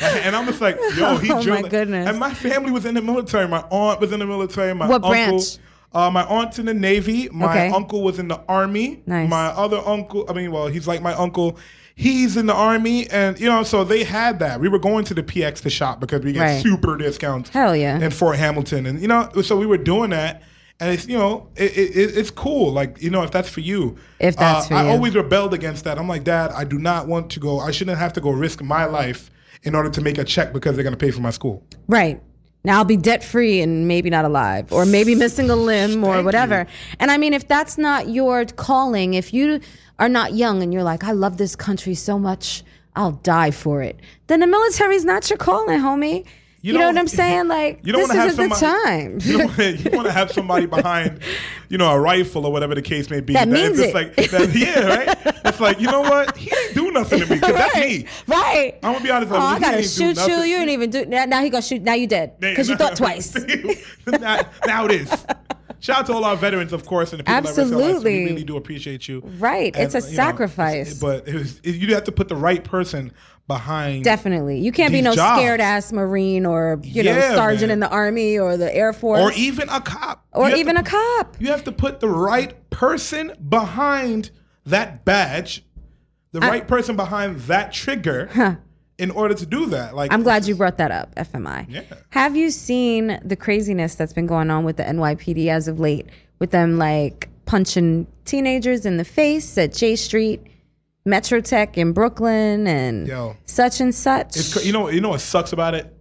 Speaker 1: And I'm just like, yo, he
Speaker 9: Oh, my
Speaker 1: drilling.
Speaker 9: goodness.
Speaker 1: And my family was in the military. My aunt was in the military. My
Speaker 9: What
Speaker 1: uncle,
Speaker 9: branch?
Speaker 1: Uh, my aunt's in the Navy. My
Speaker 9: Okay.
Speaker 1: uncle was in the Army.
Speaker 9: Nice.
Speaker 1: My other uncle, I mean, well, he's like my uncle. He's in the Army. And, you know, so they had that. We were going to the PX to shop because we get
Speaker 9: Right.
Speaker 1: super discounts
Speaker 9: Hell yeah.
Speaker 1: in Fort Hamilton. And, you know, so we were doing that. And it's, you know, it, it, it- it's cool. Like, you know, if that's for you.
Speaker 9: If that's
Speaker 1: Uh,
Speaker 9: for
Speaker 1: I
Speaker 9: you.
Speaker 1: always rebelled against that. I'm like, Dad, I do not want to go. I shouldn't have to go risk my life in order to make a check because they're going to pay for my school.
Speaker 9: Right. Now I'll be debt free and maybe not alive, or maybe missing a limb or
Speaker 1: Thank
Speaker 9: whatever.
Speaker 1: you.
Speaker 9: And I mean, if that's not your calling, if you are not young and you're like, I love this country so much, I'll die for it, then the military's not your calling, homie. You, know,
Speaker 1: don't-
Speaker 9: what I'm saying? Like,
Speaker 1: You don't
Speaker 9: this
Speaker 1: want to have
Speaker 9: isn't the time.
Speaker 1: You you want to have somebody behind, you know, a rifle or whatever the case may be.
Speaker 9: That means
Speaker 1: it's
Speaker 9: it.
Speaker 1: like, that, yeah, right. It's like you know what? He didn't do nothing to me because that's me.
Speaker 9: Right.
Speaker 1: I'm gonna be honest.
Speaker 9: Oh,
Speaker 1: with you,
Speaker 9: oh,
Speaker 1: I
Speaker 9: gotta
Speaker 1: ain't
Speaker 9: shoot you. You didn't even do. Now, now he gonna shoot. Now you dead because you thought twice.
Speaker 1: now, now it is. Shout out to all our veterans, of course, and the people that risk their lives.
Speaker 9: Absolutely.
Speaker 1: We really do appreciate you.
Speaker 9: Right. It's a
Speaker 1: you know,
Speaker 9: sacrifice.
Speaker 1: but it was, it- you have to put the right person behind.
Speaker 9: Definitely, you can't be no
Speaker 1: jobs.
Speaker 9: scared ass marine or you know sergeant
Speaker 1: man.
Speaker 9: in the army or the air force
Speaker 1: Or even a cop.
Speaker 9: or even
Speaker 1: to-
Speaker 9: a cop.
Speaker 1: You have to put the right person behind that badge, the right person behind that trigger in order to do that. Like
Speaker 9: I'm glad you brought that up, FMI.
Speaker 1: Yeah.
Speaker 9: Have you seen the craziness that's been going on with the NYPD as of late, with them like punching teenagers in the face at Jay Street, Metro Tech in Brooklyn, and
Speaker 1: Yo.
Speaker 9: such and such?
Speaker 1: It's you know you know what sucks about it.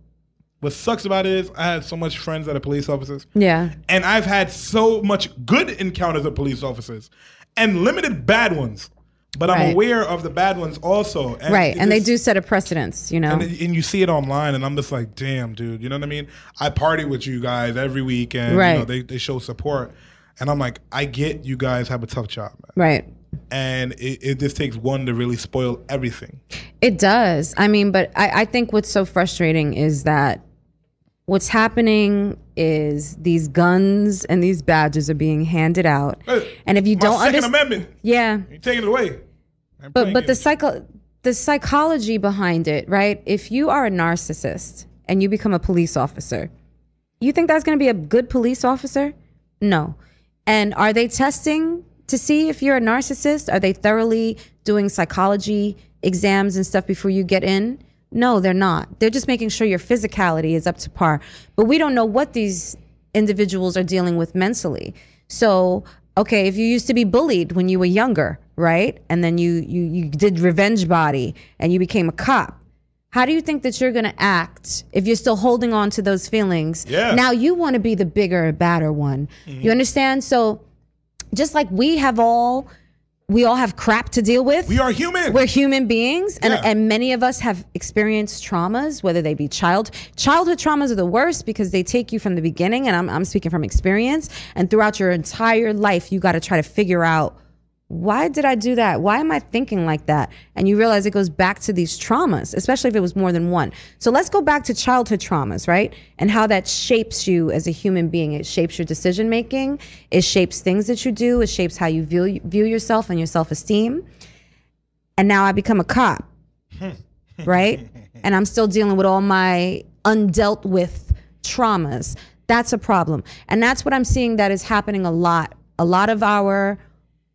Speaker 1: What sucks about it is I have so much friends that are police officers,
Speaker 9: yeah.
Speaker 1: and I've had so much good encounters with police officers, and limited bad ones. But I'm aware of the bad ones also. And
Speaker 9: right, and they do set a precedence, you know.
Speaker 1: And, and you see it online, and I'm just like, damn, dude. You know what I mean? I party with you guys every week, and you know,
Speaker 9: Right.
Speaker 1: they, they show support. And I'm like, I get you guys have a tough job, man.
Speaker 9: right.
Speaker 1: And it, it just takes one to really spoil everything.
Speaker 9: It does. I mean, but I, I think what's so frustrating is that what's happening is these guns and these badges are being handed out.
Speaker 1: Hey,
Speaker 9: And if you don't understand, yeah,
Speaker 1: you taking it away. I'm
Speaker 9: but but the psycho the psychology behind it, right? If you are a narcissist and you become a police officer, you think that's going to be a good police officer? No. And are they testing to see if you're a narcissist? Are they thoroughly doing psychology exams and stuff before you get in? No, they're not. They're just making sure your physicality is up to par. But we don't know what these individuals are dealing with mentally. So, okay, if you used to be bullied when you were younger, right? And then you you you did revenge body and you became a cop. How do you think that you're going to act if you're still holding on to those feelings?
Speaker 1: Yeah.
Speaker 9: Now you want to be the bigger, badder one. You mm-hmm. understand? So just like we have all we all have crap to deal with.
Speaker 1: we are human.
Speaker 9: We're human beings, and,
Speaker 1: Yeah.
Speaker 9: and many of us have experienced traumas, whether they be child childhood traumas are the worst because they take you from the beginning, and I'm I'm speaking from experience. And throughout your entire life, you got to try to figure out why did I do that? Why am I thinking like that? And you realize it goes back to these traumas, especially if it was more than one. So let's go back to childhood traumas, right? And how that shapes you as a human being. It shapes your decision making. It shapes things that you do. It shapes how you view view yourself and your self esteem and now I become a cop, right? And I'm still dealing with all my undealt with traumas. That's a problem, and that's what I'm seeing that is happening a lot. A lot of our,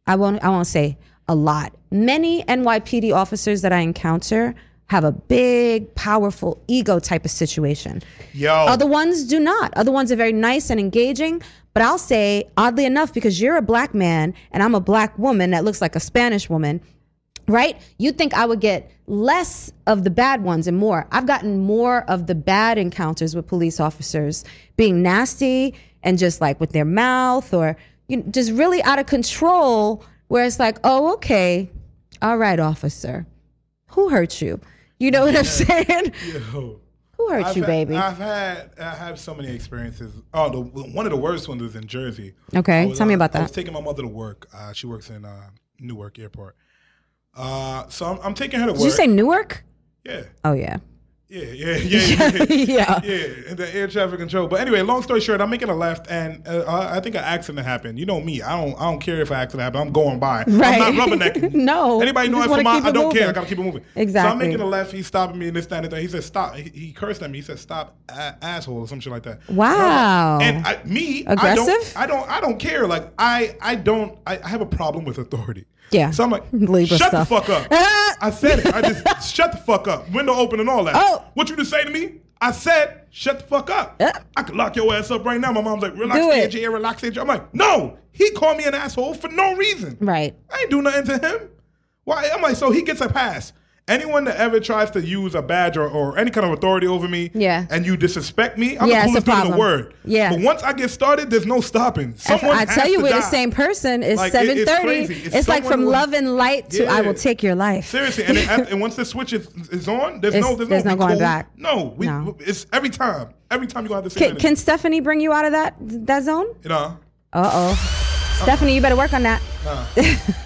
Speaker 9: I won't, I won't say a lot. Many NYPD officers that I encounter have a big, powerful ego type of situation.
Speaker 1: Yo.
Speaker 9: Other ones do not. Other ones are very nice and engaging. But I'll say, oddly enough, because you're a black man and I'm a black woman that looks like a Spanish woman, right? You'd think I would get less of the bad ones and more. I've gotten more of the bad encounters with police officers being nasty and just like with their mouth or you know, just really out of control, where it's like, oh, okay, all right, officer, who hurt you? You know what I'm saying?
Speaker 1: Yo.
Speaker 9: Who hurt
Speaker 1: I've
Speaker 9: you,
Speaker 1: had-
Speaker 9: baby?
Speaker 1: I've had I have so many experiences. Oh, the, one of the worst ones was in Jersey.
Speaker 9: Okay,
Speaker 1: was,
Speaker 9: tell me about that.
Speaker 1: I was taking my mother to work. Uh, she works in uh, Newark Airport. Uh, so I'm, I'm taking her to
Speaker 9: Did
Speaker 1: work.
Speaker 9: Did you say Newark?
Speaker 1: Yeah,
Speaker 9: Oh yeah.
Speaker 1: yeah, yeah, yeah, yeah.
Speaker 9: yeah.
Speaker 1: yeah, the air traffic control. But anyway, long story short, I'm making a left, and uh, I I think an accident happened. You know me, I don't, I don't care if an accident happened. I'm going by.
Speaker 9: Right.
Speaker 1: I'm not rubbernecking.
Speaker 9: No,
Speaker 1: Anybody know out,
Speaker 9: keep
Speaker 1: I don't care. I gotta keep it moving.
Speaker 9: Exactly.
Speaker 1: So I'm making a left. He's stopping me and this, that, and that. He said, "Stop." He, he cursed at me. He said, "Stop, a- asshole," or some shit like that.
Speaker 9: Wow.
Speaker 1: And I, me,
Speaker 9: Aggressive?
Speaker 1: I don't, I don't, I don't care. Like I, I don't. I, I have a problem with authority.
Speaker 9: Yeah.
Speaker 1: So I'm like,
Speaker 9: Libra
Speaker 1: shut
Speaker 9: stuff.
Speaker 1: the fuck up. Uh, I said it. I just shut the fuck up. Window open and all that.
Speaker 9: Oh.
Speaker 1: What you just say to me? I said, shut the fuck up. I could lock your ass up right now. My mom's like, relax, AJ, relax, AJ. I'm like, no. He called me an asshole for no reason.
Speaker 9: Right.
Speaker 1: I ain't do nothing to him. Why? I'm like, so he gets a pass. Anyone that ever tries to use a badge or, or any kind of authority over me,
Speaker 9: Yeah.
Speaker 1: and you disrespect me, I'm
Speaker 9: Yeah,
Speaker 1: the coolest dude in the word.
Speaker 9: Yeah.
Speaker 1: But once I get started, there's no stopping. Someone
Speaker 9: I tell you, we're the same person. It's
Speaker 1: Like, it- it's crazy.
Speaker 9: It's,
Speaker 1: It's
Speaker 9: like from
Speaker 1: who-
Speaker 9: love and light to I will take your life.
Speaker 1: Seriously, and, then and once the switch is, is on, there's
Speaker 9: It's-
Speaker 1: no there's,
Speaker 9: there's
Speaker 1: no,
Speaker 9: no going
Speaker 1: cool.
Speaker 9: back.
Speaker 1: No, we
Speaker 9: No.
Speaker 1: it's every time. Every time you go out the same
Speaker 9: Can,
Speaker 1: energy.
Speaker 9: can Stephanie bring you out of that that zone?
Speaker 1: you know.
Speaker 9: Uh oh, Stephanie, you better work on that.
Speaker 1: Nah.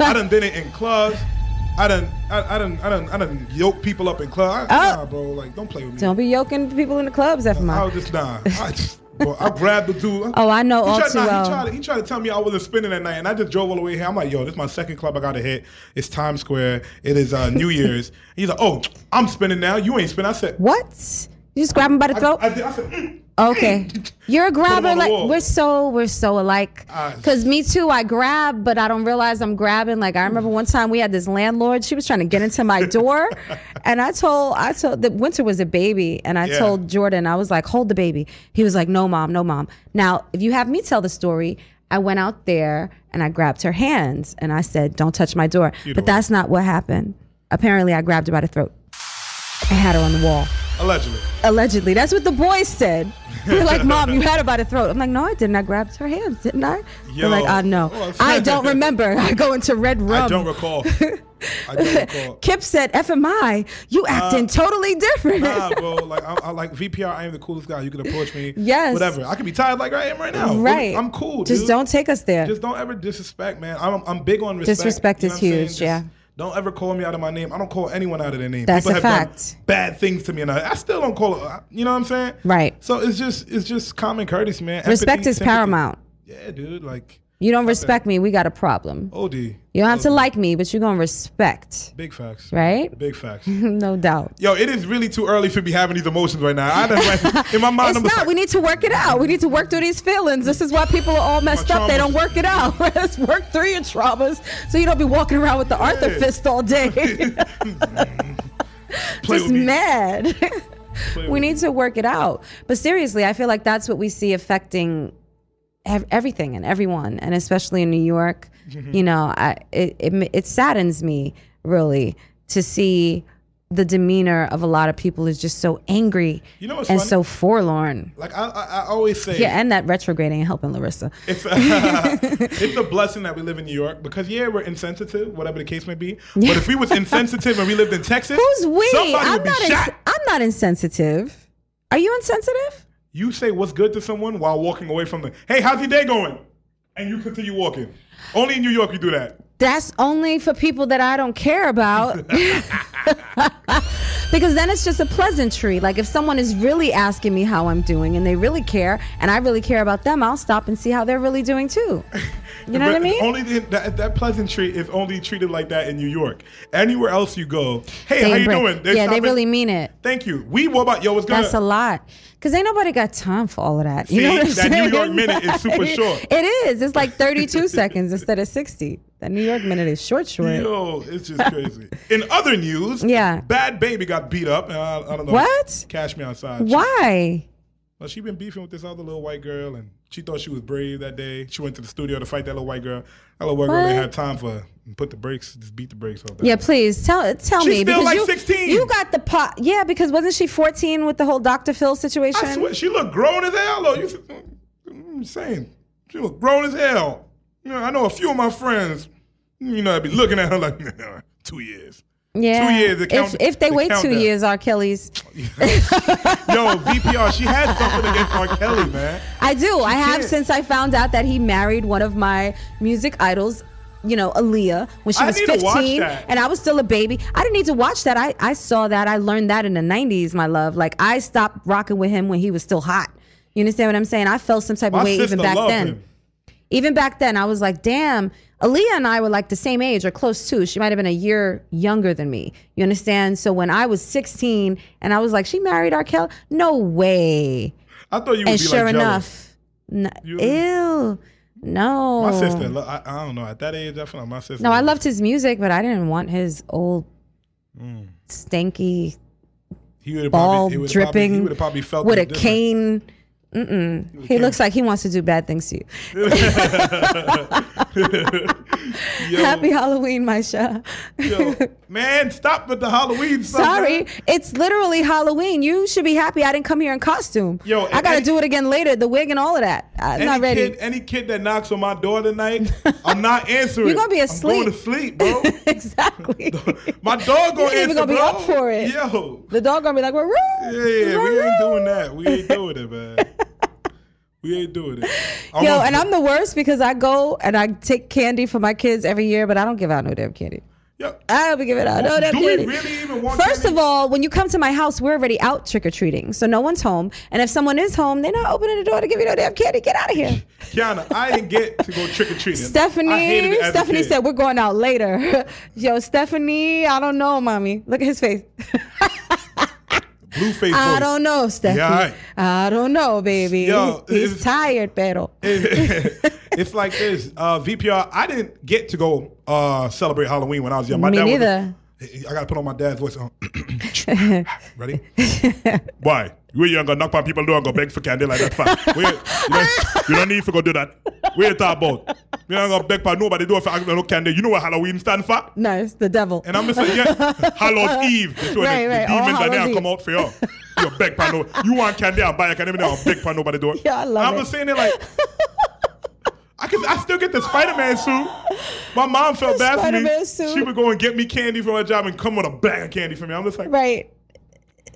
Speaker 1: I done did it in clubs. I done, I, I done, I done, I done yoke people up in clubs.
Speaker 9: Oh.
Speaker 1: Nah, bro, like don't play with me.
Speaker 9: Don't be yoking people in the clubs,
Speaker 1: I
Speaker 9: FMI.
Speaker 1: was just nah. I just, bro, I grabbed the dude.
Speaker 9: Oh, I know
Speaker 1: He
Speaker 9: all
Speaker 1: tried,
Speaker 9: too
Speaker 1: nah,
Speaker 9: well.
Speaker 1: He tried, to, he tried to tell me I wasn't spinning that night, and I just drove all the way here. I'm like, yo, this is my second club I got to hit. It's Times Square. It is uh, New Year's. He's like, oh, I'm spinning now. You ain't spinning. I said,
Speaker 9: What? You just grab him by the
Speaker 1: I,
Speaker 9: throat?
Speaker 1: I, did, I said, mm.
Speaker 9: Okay. You're a grabber. Like we're so we're so alike.
Speaker 1: Ah.
Speaker 9: Cause me too. I grab, but I don't realize I'm grabbing. Like I remember one time we had this landlord. She was trying to get into my door, and I told I told the winter was a baby, and I
Speaker 1: Yeah.
Speaker 9: told Jordan I was like, hold the baby. He was like, no mom, no mom. Now if you have me tell the story. I went out there and I grabbed her hands and I said, "Don't touch my door." But that's not what happened. Apparently, I grabbed her by the throat. I had her on the wall.
Speaker 1: Allegedly.
Speaker 9: Allegedly. That's what the boys said. They're like, Mom, you had her by the throat. I'm like, No, I didn't. I grabbed her hands, didn't I? They're like,
Speaker 1: Yo.
Speaker 9: I know.
Speaker 1: Oh,
Speaker 9: I don't remember. I go into red rum.
Speaker 1: I don't recall. I don't recall.
Speaker 9: Kip said, FMI, you acting totally different.
Speaker 1: Uh, Nah, bro. Like I, I like VPR. I am the coolest guy. You can approach me.
Speaker 9: Yes.
Speaker 1: Whatever. I can be tired like I am right now.
Speaker 9: right.
Speaker 1: I'm cool.
Speaker 9: Just
Speaker 1: dude.
Speaker 9: don't take us there.
Speaker 1: Just don't ever disrespect, man. I'm, I'm big on respect.
Speaker 9: Disrespect
Speaker 1: You know
Speaker 9: is
Speaker 1: what I'm saying?
Speaker 9: huge,
Speaker 1: Just
Speaker 9: yeah.
Speaker 1: Don't ever call me out of my name. I don't call anyone out of their name.
Speaker 9: That's
Speaker 1: People
Speaker 9: a fact.
Speaker 1: bad things to me, and I, I still don't call it. You know what I'm saying?
Speaker 9: Right.
Speaker 1: So it's just it's just common courtesy, man.
Speaker 9: Respect
Speaker 1: Empathy,
Speaker 9: is
Speaker 1: sympathy.
Speaker 9: paramount.
Speaker 1: Yeah, dude. Like
Speaker 9: You don't respect me, we got a problem.
Speaker 1: OD.
Speaker 9: You don't have to like me, but you're to respect.
Speaker 1: Big facts.
Speaker 9: Right?
Speaker 1: Big facts.
Speaker 9: no doubt.
Speaker 1: Yo, it is really too early for me having these emotions right now. I done like, in my mind.
Speaker 9: It's
Speaker 1: I'm
Speaker 9: not.
Speaker 1: like,
Speaker 9: we need to work it out. We need to work through these feelings. This is why people are all messed up. They don't work it out. Let's work through your traumas so you don't be walking around with the Arthur fist all day. Just mad. We need to work it out. But seriously, I feel like that's what we see affecting everything and everyone, and especially in New York.
Speaker 1: Mm-hmm.
Speaker 9: You know, I, it, it it saddens me really to see the demeanor of a lot of people is just so angry
Speaker 1: You know
Speaker 9: and
Speaker 1: funny?
Speaker 9: so forlorn.
Speaker 1: Like I, I, I always say,
Speaker 9: Yeah, and that retrograding and helping Larissa.
Speaker 1: it's, it's a blessing that we live in New York because yeah, we're insensitive, whatever the case may be. But if we was insensitive and we lived in Texas,
Speaker 9: Who's we?
Speaker 1: Somebody
Speaker 9: I'm
Speaker 1: would be
Speaker 9: not. ins-
Speaker 1: shot.
Speaker 9: I'm not insensitive. Are you insensitive?
Speaker 1: You say what's good to someone while walking away from them. Hey, how's your day going? And you continue walking. Only in New York you do that.
Speaker 9: That's only for people that I don't care about. because then it's just a pleasantry. Like if someone is really asking me how I'm doing and they really care and I really care about them, I'll stop and see how they're really doing too. You know what I mean?
Speaker 1: Only the, that, that pleasantry is only treated like that in New York. Anywhere else you go, hey,
Speaker 9: They
Speaker 1: how you doing? They're
Speaker 9: yeah, they really mean it.
Speaker 1: Thank you. We what about yo? What's good?
Speaker 9: That's a lot. Because ain't nobody got time for all of that. You know what I'm
Speaker 1: that New
Speaker 9: saying?
Speaker 1: York minute is super short.
Speaker 9: It is. It's like 32 seconds instead of 60. That New York minute is short, short.
Speaker 1: Yo, it's just crazy. In other news,
Speaker 9: Yeah.
Speaker 1: Bad Baby got beat up. Uh, I don't know.
Speaker 9: What?
Speaker 1: Cash me outside.
Speaker 9: Why?
Speaker 1: Well, she been beefing with this other little white girl, and she thought she was brave that day. She went to the studio to fight that little white girl. That little white girl didn't have time for. And put the brakes, just beat the brakes off. that.
Speaker 9: Yeah, please tell tell
Speaker 1: She's
Speaker 9: me
Speaker 1: still
Speaker 9: because
Speaker 1: like
Speaker 9: you,
Speaker 1: 16.
Speaker 9: you got the pot. Yeah, because wasn't she 14 with the whole Dr. Phil situation?
Speaker 1: I swear, she looked grown as hell. Though you, I'm saying, she looked grown as hell. You know, I know a few of my friends. You know, I'd be looking at her like two years.
Speaker 9: Yeah.
Speaker 1: two years, the count-
Speaker 9: if if they
Speaker 1: the
Speaker 9: wait two years, R. Kelly's.
Speaker 1: Yo, VPR, she had something against R. Kelly, man.
Speaker 9: I do. I have since I found out that he married one of my music idols. You know, Aaliyah, when she
Speaker 1: I
Speaker 9: was
Speaker 1: need to watch
Speaker 9: 15
Speaker 1: that.
Speaker 9: and I was still a baby. I didn't need to watch that. I, I saw that. I learned that in the 90s, my love. Like, I stopped rocking with him when he was still hot. You understand what I'm saying? I felt some type
Speaker 1: My
Speaker 9: of way even back then.
Speaker 1: him.
Speaker 9: even back then, I was like, damn, Aaliyah and I were like the same age or close to. She might have been a year younger than me. You understand? So when I was 16 and I was like, she married R. Kelly? No way.
Speaker 1: I thought you would
Speaker 9: And
Speaker 1: be
Speaker 9: sure
Speaker 1: like jealous.
Speaker 9: enough, n-
Speaker 1: You-
Speaker 9: ew, no.
Speaker 1: My sister, I, I don't know. At that age, I feel like my sister.
Speaker 9: No, I loved his music, but I didn't want his old,
Speaker 1: Mm.
Speaker 9: stanky,
Speaker 1: he
Speaker 9: ball
Speaker 1: probably,
Speaker 9: dripping
Speaker 1: Probably, he would have probably felt
Speaker 9: with a
Speaker 1: different.
Speaker 9: cane Mm-mm. He looks like he wants to do bad things to you. Happy Halloween, Maisha.
Speaker 1: Yo, man, stop with the Halloween stuff.
Speaker 9: Sorry, it's literally Halloween. You should be happy I didn't come here in costume.
Speaker 1: Yo,
Speaker 9: I gotta
Speaker 1: any-
Speaker 9: do it again later. The wig and all of that. I'm not ready.
Speaker 1: kid, any kid that knocks on my door tonight, I'm not answering.
Speaker 9: You're gonna be
Speaker 1: I'm
Speaker 9: asleep.
Speaker 1: going to sleep, bro.
Speaker 9: exactly.
Speaker 1: my dog gonna
Speaker 9: ain't even
Speaker 1: answer,
Speaker 9: gonna be
Speaker 1: bro.
Speaker 9: up for it.
Speaker 1: Yo,
Speaker 9: The dog gonna be like, "Woo!"
Speaker 1: yeah, yeah, we ain't doing that. We ain't doing it, man. We ain't doing it. I'm
Speaker 9: Yo, and I'm the worst because I go and I take candy for my kids every year, but I don't give out no damn candy.
Speaker 1: Yep.
Speaker 9: I don't be giving out no damn
Speaker 1: do we
Speaker 9: candy.
Speaker 1: really even want
Speaker 9: First
Speaker 1: candy?
Speaker 9: of all, when you come to my house, we're already out trick or treating, so no one's home. And if someone is home, they're not opening the door to give you no damn candy. Get out of here.
Speaker 1: Qiana, I didn't get to go trick or treating.
Speaker 9: Stephanie, Stephanie said we're going out later. Yo, Stephanie, I don't know, mommy. Look at his face.
Speaker 1: Blue face.
Speaker 9: I
Speaker 1: voice.
Speaker 9: don't know, Stephanie.
Speaker 1: Yeah, right.
Speaker 9: I don't know, baby.
Speaker 1: Yo,
Speaker 9: He's tired, pero.
Speaker 1: it's like this. Uh, VPR. I didn't get to go uh, celebrate Halloween when I was young. My
Speaker 9: Me
Speaker 1: dad was-
Speaker 9: neither.
Speaker 1: I gotta put on my dad's voice. On. Ready? Why? You ain't gonna knock on people door and go beg for candy like that. Fat. We, you, don't, you don't need to go do that. We ain't talk about. You ain't gonna beg for nobody door for no candy. You know what Halloween stand for?
Speaker 9: No, it's the devil.
Speaker 1: And I'm just saying, yeah, Hallow's Eve. That's when
Speaker 9: Right,
Speaker 1: the,
Speaker 9: right.
Speaker 1: the demons oh, are there
Speaker 9: Hallows
Speaker 1: come out for you. You beg for no. You want candy? I'll buy a candy. I'll beg for nobody door.
Speaker 9: Yeah, I love
Speaker 1: and I'm
Speaker 9: it.
Speaker 1: just saying it like. I can, I still get the Spider-Man suit. My mom felt bad for me.
Speaker 9: Suit.
Speaker 1: She would go and get me candy from her job and come with a bag of candy for me. I'm just like,
Speaker 9: Right.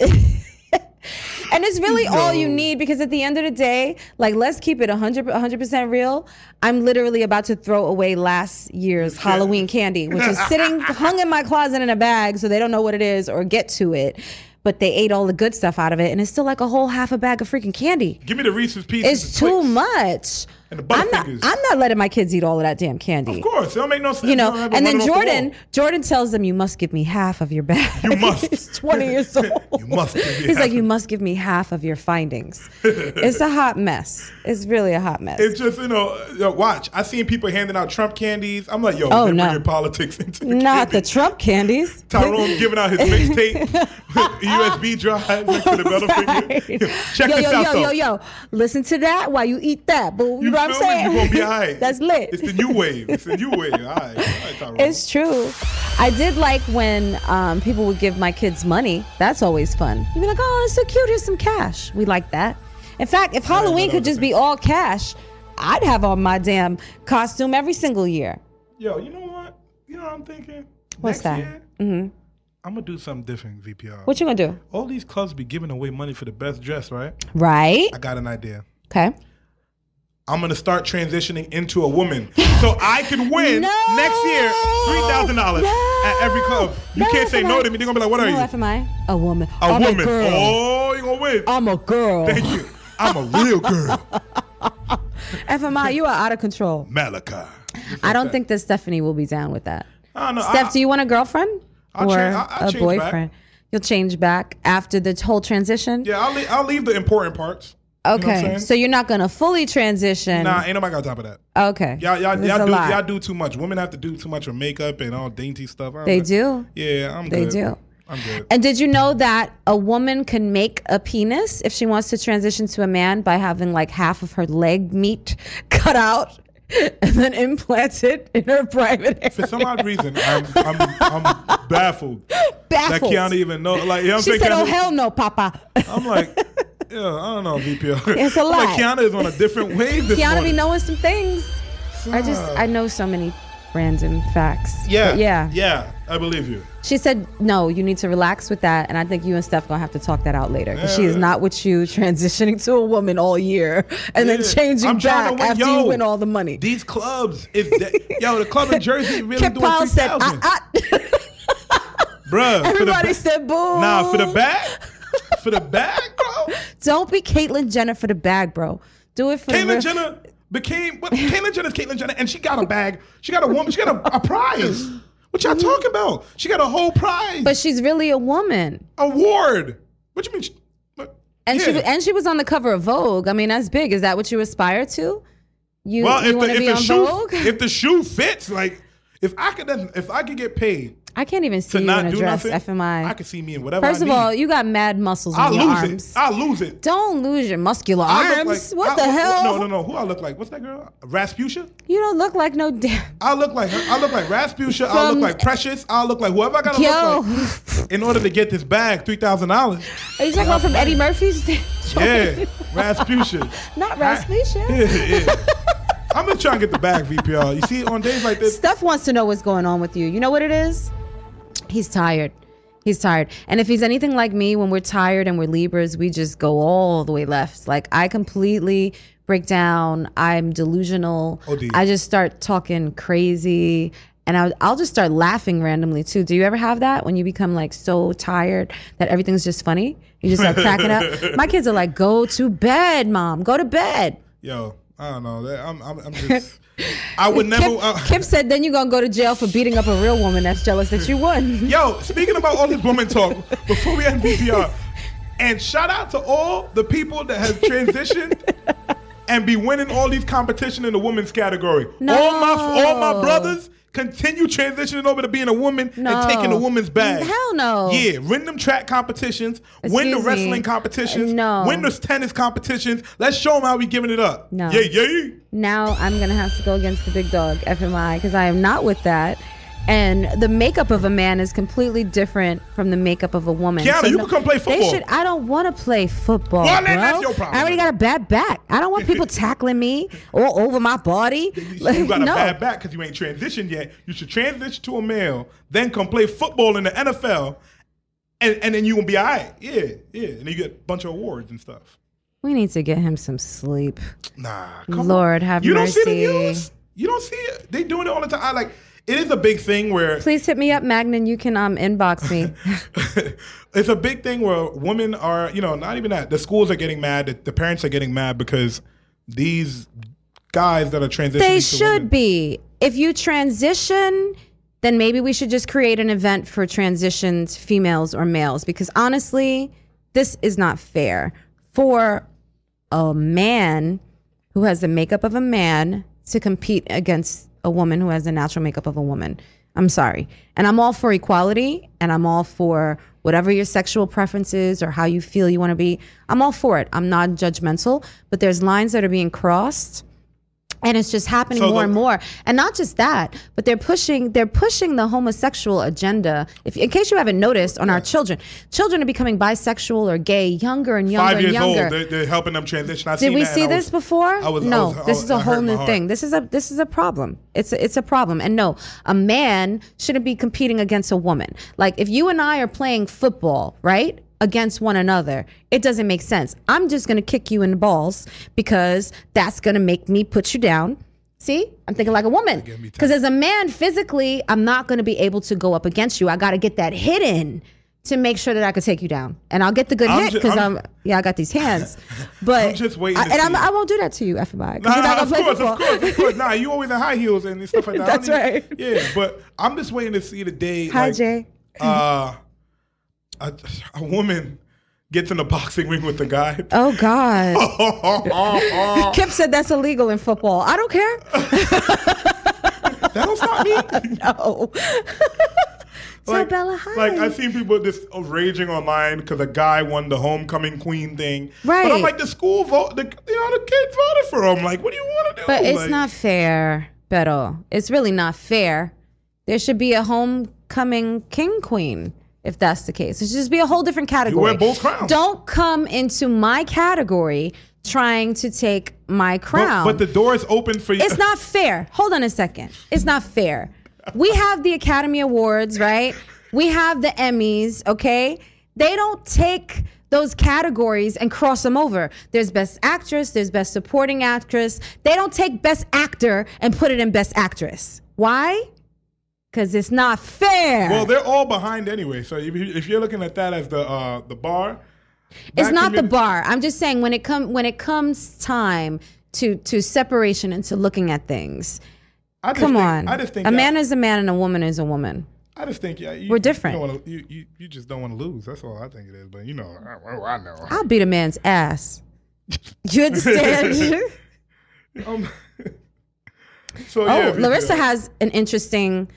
Speaker 9: and it's really all you need because at the end of the day, like let's keep it 100 100% real. I'm literally about to throw away last year's Halloween candy, which is sitting hung in my closet in a bag so they don't know what it is or get to it. But they ate all the good stuff out of it and it's still like a whole half a bag of freaking candy.
Speaker 1: give me the Reese's Pieces.
Speaker 9: It's too much.
Speaker 1: And the
Speaker 9: I'm not
Speaker 1: Butterfingers.
Speaker 9: I'm not letting my kids eat all of that damn candy.
Speaker 1: Of course, it don't make no sense.
Speaker 9: You know,
Speaker 1: don't have it
Speaker 9: and then
Speaker 1: off the
Speaker 9: Jordan. Jordan tells them, "You must give me half of your bag."
Speaker 1: You must.
Speaker 9: He's twenty years old.
Speaker 1: You must give me
Speaker 9: He's
Speaker 1: half
Speaker 9: like,
Speaker 1: of-
Speaker 9: "You must give me half of your findings." it's a hot mess. It's really a hot mess.
Speaker 1: It's just you know, yo, watch. I seen people handing out Trump candies. I'm like, yo,
Speaker 9: Oh, no.
Speaker 1: bringing politics into the
Speaker 9: Not the. Trump candies.
Speaker 1: Tyrone giving out his mixtape, USB drive next to the Butterfinger. Check
Speaker 9: yo,
Speaker 1: this
Speaker 9: yo,
Speaker 1: out
Speaker 9: yo,
Speaker 1: though.
Speaker 9: yo, yo! Listen to that while you eat that, boo. You, what I'm saying?
Speaker 1: You gonna be all right.
Speaker 9: That's lit.
Speaker 1: It's the new wave. It's the new wave. All right, all right,
Speaker 9: It's true. I did like when um, people would give my kids money. That's always fun. You'd be like, oh, it's so cute. Here's some cash. We like that. In fact, if Halloween could just be all cash, I'd have on my damn costume every single year.
Speaker 1: Yo, you know what? You know what I'm thinking?
Speaker 9: What's
Speaker 1: Next
Speaker 9: that? Mm-hmm.
Speaker 1: I'm gonna do something different, VPR.
Speaker 9: What you gonna do?
Speaker 1: All these clubs be giving away money for the best dress, right?
Speaker 9: Right?
Speaker 1: I got an idea.
Speaker 9: Okay.
Speaker 1: I'm gonna start transitioning into a woman, so I can win
Speaker 9: No!
Speaker 1: next year three thousand dollars at every club. You
Speaker 9: No,
Speaker 1: can't say no to me. They're gonna be like, "What are
Speaker 9: No,
Speaker 1: you?"
Speaker 9: FMI? A woman.
Speaker 1: A
Speaker 9: I'm
Speaker 1: woman.
Speaker 9: A girl.
Speaker 1: Oh, you gonna win?
Speaker 9: I'm a girl.
Speaker 1: Thank you. I'm a real girl.
Speaker 9: FMI, you are out of control.
Speaker 1: Malachi.
Speaker 9: I don't think that Stephanie will be down with that.
Speaker 1: I don't know.
Speaker 9: Steph,
Speaker 1: I-
Speaker 9: do you want a girlfriend
Speaker 1: I'll
Speaker 9: or
Speaker 1: change- I'll- I'll
Speaker 9: a boyfriend? You'll change back after the whole transition.
Speaker 1: Yeah, I'll leave, I'll leave the important parts. You know
Speaker 9: Okay, so you're not gonna fully transition.
Speaker 1: Nah, ain't nobody got time for that.
Speaker 9: Okay.
Speaker 1: Y'all, y'all,
Speaker 9: is
Speaker 1: y'all do,
Speaker 9: lot.
Speaker 1: y'all do too much. Women have to do too much with makeup and all dainty stuff.
Speaker 9: They do.
Speaker 1: Yeah, I'm
Speaker 9: They
Speaker 1: good.
Speaker 9: do.
Speaker 1: I'm good.
Speaker 9: And did you know that a woman can make a penis if she wants to transition to a man by having like half of her leg meat cut out and then implanted in her private area?
Speaker 1: For some odd reason, I'm, I'm, I'm baffled. That
Speaker 9: Baffled.
Speaker 1: Qiana even know. Like, you know what I'm
Speaker 9: She
Speaker 1: saying?
Speaker 9: said, "Oh hell no, Papa."
Speaker 1: I'm like, yeah, I don't know, VPR.
Speaker 9: It's a
Speaker 1: lot. Like. Qiana is on a different wave this
Speaker 9: Qiana be knowing some things. I just I know so many random facts.
Speaker 1: yeah,
Speaker 9: But yeah.
Speaker 1: yeah. I believe you.
Speaker 9: She said, "No, you need to relax with that." And I think you and Steph gonna have to talk that out later because she is not with you transitioning to a woman all year and then changing
Speaker 1: I'm
Speaker 9: back after
Speaker 1: yo,
Speaker 9: you win all the money.
Speaker 1: These clubs de- yo, the club in Jersey really
Speaker 9: Kip
Speaker 1: doing three
Speaker 9: said,
Speaker 1: thousand,
Speaker 9: ah, ah.
Speaker 1: bruh. for the
Speaker 9: Everybody
Speaker 1: ba-
Speaker 9: said, "Boo!"
Speaker 1: Nah, for the bag, for the bag, bro.
Speaker 9: Don't be Caitlyn Jenner for the bag, bro. Do it for
Speaker 1: Caitlyn Jenner became what? Caitlyn Jenner's Caitlyn Jenner, and she got a bag. She got a woman. She got a, a prize. What y'all talking about? She got a whole prize
Speaker 9: But she's really a woman,
Speaker 1: award. What you mean? She,
Speaker 9: and she and she was on the cover of Vogue. I mean, that's big. Is that what you aspire to? You,
Speaker 1: well,
Speaker 9: you
Speaker 1: if
Speaker 9: want
Speaker 1: the,
Speaker 9: to
Speaker 1: if
Speaker 9: be
Speaker 1: the
Speaker 9: on
Speaker 1: shoe
Speaker 9: Vogue?
Speaker 1: if the shoe fits, like if I could if I could get paid
Speaker 9: I can't even see
Speaker 1: to
Speaker 9: you
Speaker 1: not
Speaker 9: in a
Speaker 1: do
Speaker 9: dress,
Speaker 1: nothing,
Speaker 9: FMI.
Speaker 1: I can see me in whatever.
Speaker 9: First
Speaker 1: I
Speaker 9: of
Speaker 1: need.
Speaker 9: all, you got mad muscles your
Speaker 1: lose
Speaker 9: arms.
Speaker 1: it. I'll lose it.
Speaker 9: Don't lose your muscular
Speaker 1: I
Speaker 9: arms.
Speaker 1: like-
Speaker 9: what
Speaker 1: I-
Speaker 9: the hell?
Speaker 1: No, no, no. Who I look like? What's that girl? Rasputia.
Speaker 9: You don't look like no damn.
Speaker 1: I look like her. I look like Rasputia. I look like Precious. I look like whoever I gotta
Speaker 9: Yo.
Speaker 1: look like in order to get this bag, three thousand dollars.
Speaker 9: Are you talking about from Eddie Murphy's?
Speaker 1: Yeah, Rasputia.
Speaker 9: Not Rasputia.
Speaker 1: Yeah, yeah. I'm gonna try and get the bag, VPR. You see, on days like this,
Speaker 9: Steph wants to know what's going on with you. You know what it is? He's tired. He's tired. And if he's anything like me, when we're tired and we're Libras, we just go all the way left. Like I completely break down. I'm delusional.
Speaker 1: Oh, OD.
Speaker 9: I just start talking crazy. And I'll, I'll just start laughing randomly too. Do you ever have that when you become like so tired that everything's just funny? You just start cracking up. My kids are like, "Go to bed, mom. Go to bed."
Speaker 1: yo, I don't know. I'm, I'm, I'm just. I would never.
Speaker 9: Kip,
Speaker 1: uh,
Speaker 9: Kip said, "Then you're gonna go to jail for beating up a real woman that's jealous that you won."
Speaker 1: Yo, speaking about all this woman talk, before we end VPR, and shout out to all the people that have transitioned and be winning all these competition in the women's category.
Speaker 9: No.
Speaker 1: All my all my brothers continue transitioning over to being a woman
Speaker 9: No.
Speaker 1: and taking a woman's mm, bag.
Speaker 9: Hell no.
Speaker 1: Yeah, win them track competitions, win the wrestling
Speaker 9: me.
Speaker 1: competitions,
Speaker 9: No.
Speaker 1: win the tennis competitions. Let's show them how we giving it up.
Speaker 9: No.
Speaker 1: Yeah, yeah.
Speaker 9: now I'm gonna have to go against the big dog FMI because I am not with that. And the makeup of a man is completely different from the makeup of a woman.
Speaker 1: Qiana, you can come play
Speaker 9: They
Speaker 1: football.
Speaker 9: should. I don't want to play football,
Speaker 1: Well,
Speaker 9: bro.
Speaker 1: that's your problem.
Speaker 9: I already got a bad back. I don't want people tackling me all over my body. Like,
Speaker 1: you got a bad back because you ain't transitioned yet. You should transition to a male, then come play football in the NFL, and, and then you gonna be all right. Yeah, yeah. And then you get a bunch of awards and stuff.
Speaker 9: We need to get him some sleep.
Speaker 1: Nah, come
Speaker 9: Lord
Speaker 1: on.
Speaker 9: have
Speaker 1: you
Speaker 9: mercy.
Speaker 1: don't see the news. You don't see it. They doing it all the time. I like. It is a big thing where
Speaker 9: Please hit me up, Magnan. You can um inbox me.
Speaker 1: it's a big thing where women are, you know, not even that. The schools are getting mad. The, the parents are getting mad because these guys that are transitioning.
Speaker 9: They should
Speaker 1: women-
Speaker 9: be. If you transition, then maybe we should just create an event for transitioned females or males because honestly, this is not fair for a man who has the makeup of a man to compete against a woman who has the natural makeup of a woman. I'm sorry. And I'm all for equality and I'm all for whatever your sexual preferences or how you feel you want to be. I'm all for it. I'm not judgmental, but there's lines that are being crossed and it's just happening
Speaker 1: So
Speaker 9: more
Speaker 1: the-
Speaker 9: and more and not just that but they're pushing they're pushing the homosexual agenda if in case you haven't noticed on our children children are becoming bisexual or gay younger and younger
Speaker 1: Five years
Speaker 9: and younger
Speaker 1: old. They're, they're helping them transition. I
Speaker 9: did
Speaker 1: seen
Speaker 9: we see this
Speaker 1: was-
Speaker 9: before?
Speaker 1: I was-
Speaker 9: no,
Speaker 1: was-
Speaker 9: this is a whole new thing. This is a this is a problem. It's a, it's a problem. And no, a man shouldn't be competing against a woman. Like if you and I are playing football, right? Against one another, it doesn't make sense. I'm just gonna kick you in the balls because that's gonna make me put you down. See, I'm thinking like a woman. Because as a man, physically, I'm not gonna be able to go up against you. I gotta get that hit in to make sure that I could take you down, and I'll get the good
Speaker 1: I'm
Speaker 9: hit because
Speaker 1: I'm-
Speaker 9: I'm, yeah, I got these hands. But
Speaker 1: I'm just waiting
Speaker 9: I, and I'm. I won't do that to you, FMI.
Speaker 1: Nah,
Speaker 9: not
Speaker 1: of
Speaker 9: play
Speaker 1: course,
Speaker 9: football.
Speaker 1: of course, of course. Nah, you always in high heels and stuff like that.
Speaker 9: That's
Speaker 1: don't even-
Speaker 9: right.
Speaker 1: Yeah, but I'm just waiting to see the day.
Speaker 9: Hi,
Speaker 1: like,
Speaker 9: Jay.
Speaker 1: Uh, a, a woman gets in a boxing ring with a guy.
Speaker 9: Oh God. Kip said that's illegal in football. I don't care.
Speaker 1: that don't stop me.
Speaker 9: no.
Speaker 1: Like,
Speaker 9: Bella hi.
Speaker 1: like I've seen people just raging online because a guy won the homecoming queen thing.
Speaker 9: Right.
Speaker 1: But I'm like, the school vote, the you know, the kids voted for him. Like, what do you want to do?
Speaker 9: But it's
Speaker 1: Like,
Speaker 9: not fair, Beto. It's really not fair. There should be a homecoming king queen if that's the case. It should just be a whole different category.
Speaker 1: wear both crowns.
Speaker 9: Don't come into my category trying to take my
Speaker 1: But,
Speaker 9: crown.
Speaker 1: but the door is open for you.
Speaker 9: It's not fair. Hold on a second. It's not fair. We have the Academy Awards, right? We have the Emmys, okay? They don't take those categories and cross them over. There's best actress, there's best supporting actress. They don't take best actor and put it in best actress. Why? Because it's not fair.
Speaker 1: Well, they're all behind anyway. So if, you- if you're looking at that as the uh, the bar,
Speaker 9: it's not the bar. I'm just saying when it come when it comes time to to separation and to looking at things. Come
Speaker 1: think-
Speaker 9: on.
Speaker 1: I just think
Speaker 9: a man is a man and a woman is a woman.
Speaker 1: I just think yeah, you,
Speaker 9: We're different.
Speaker 1: You, don't wanna, you, you, you just don't want to lose. That's all I think it is. But you know, I, I know.
Speaker 9: I'll beat a man's ass. You understand?
Speaker 1: Um, so
Speaker 9: oh, Larissa has an interesting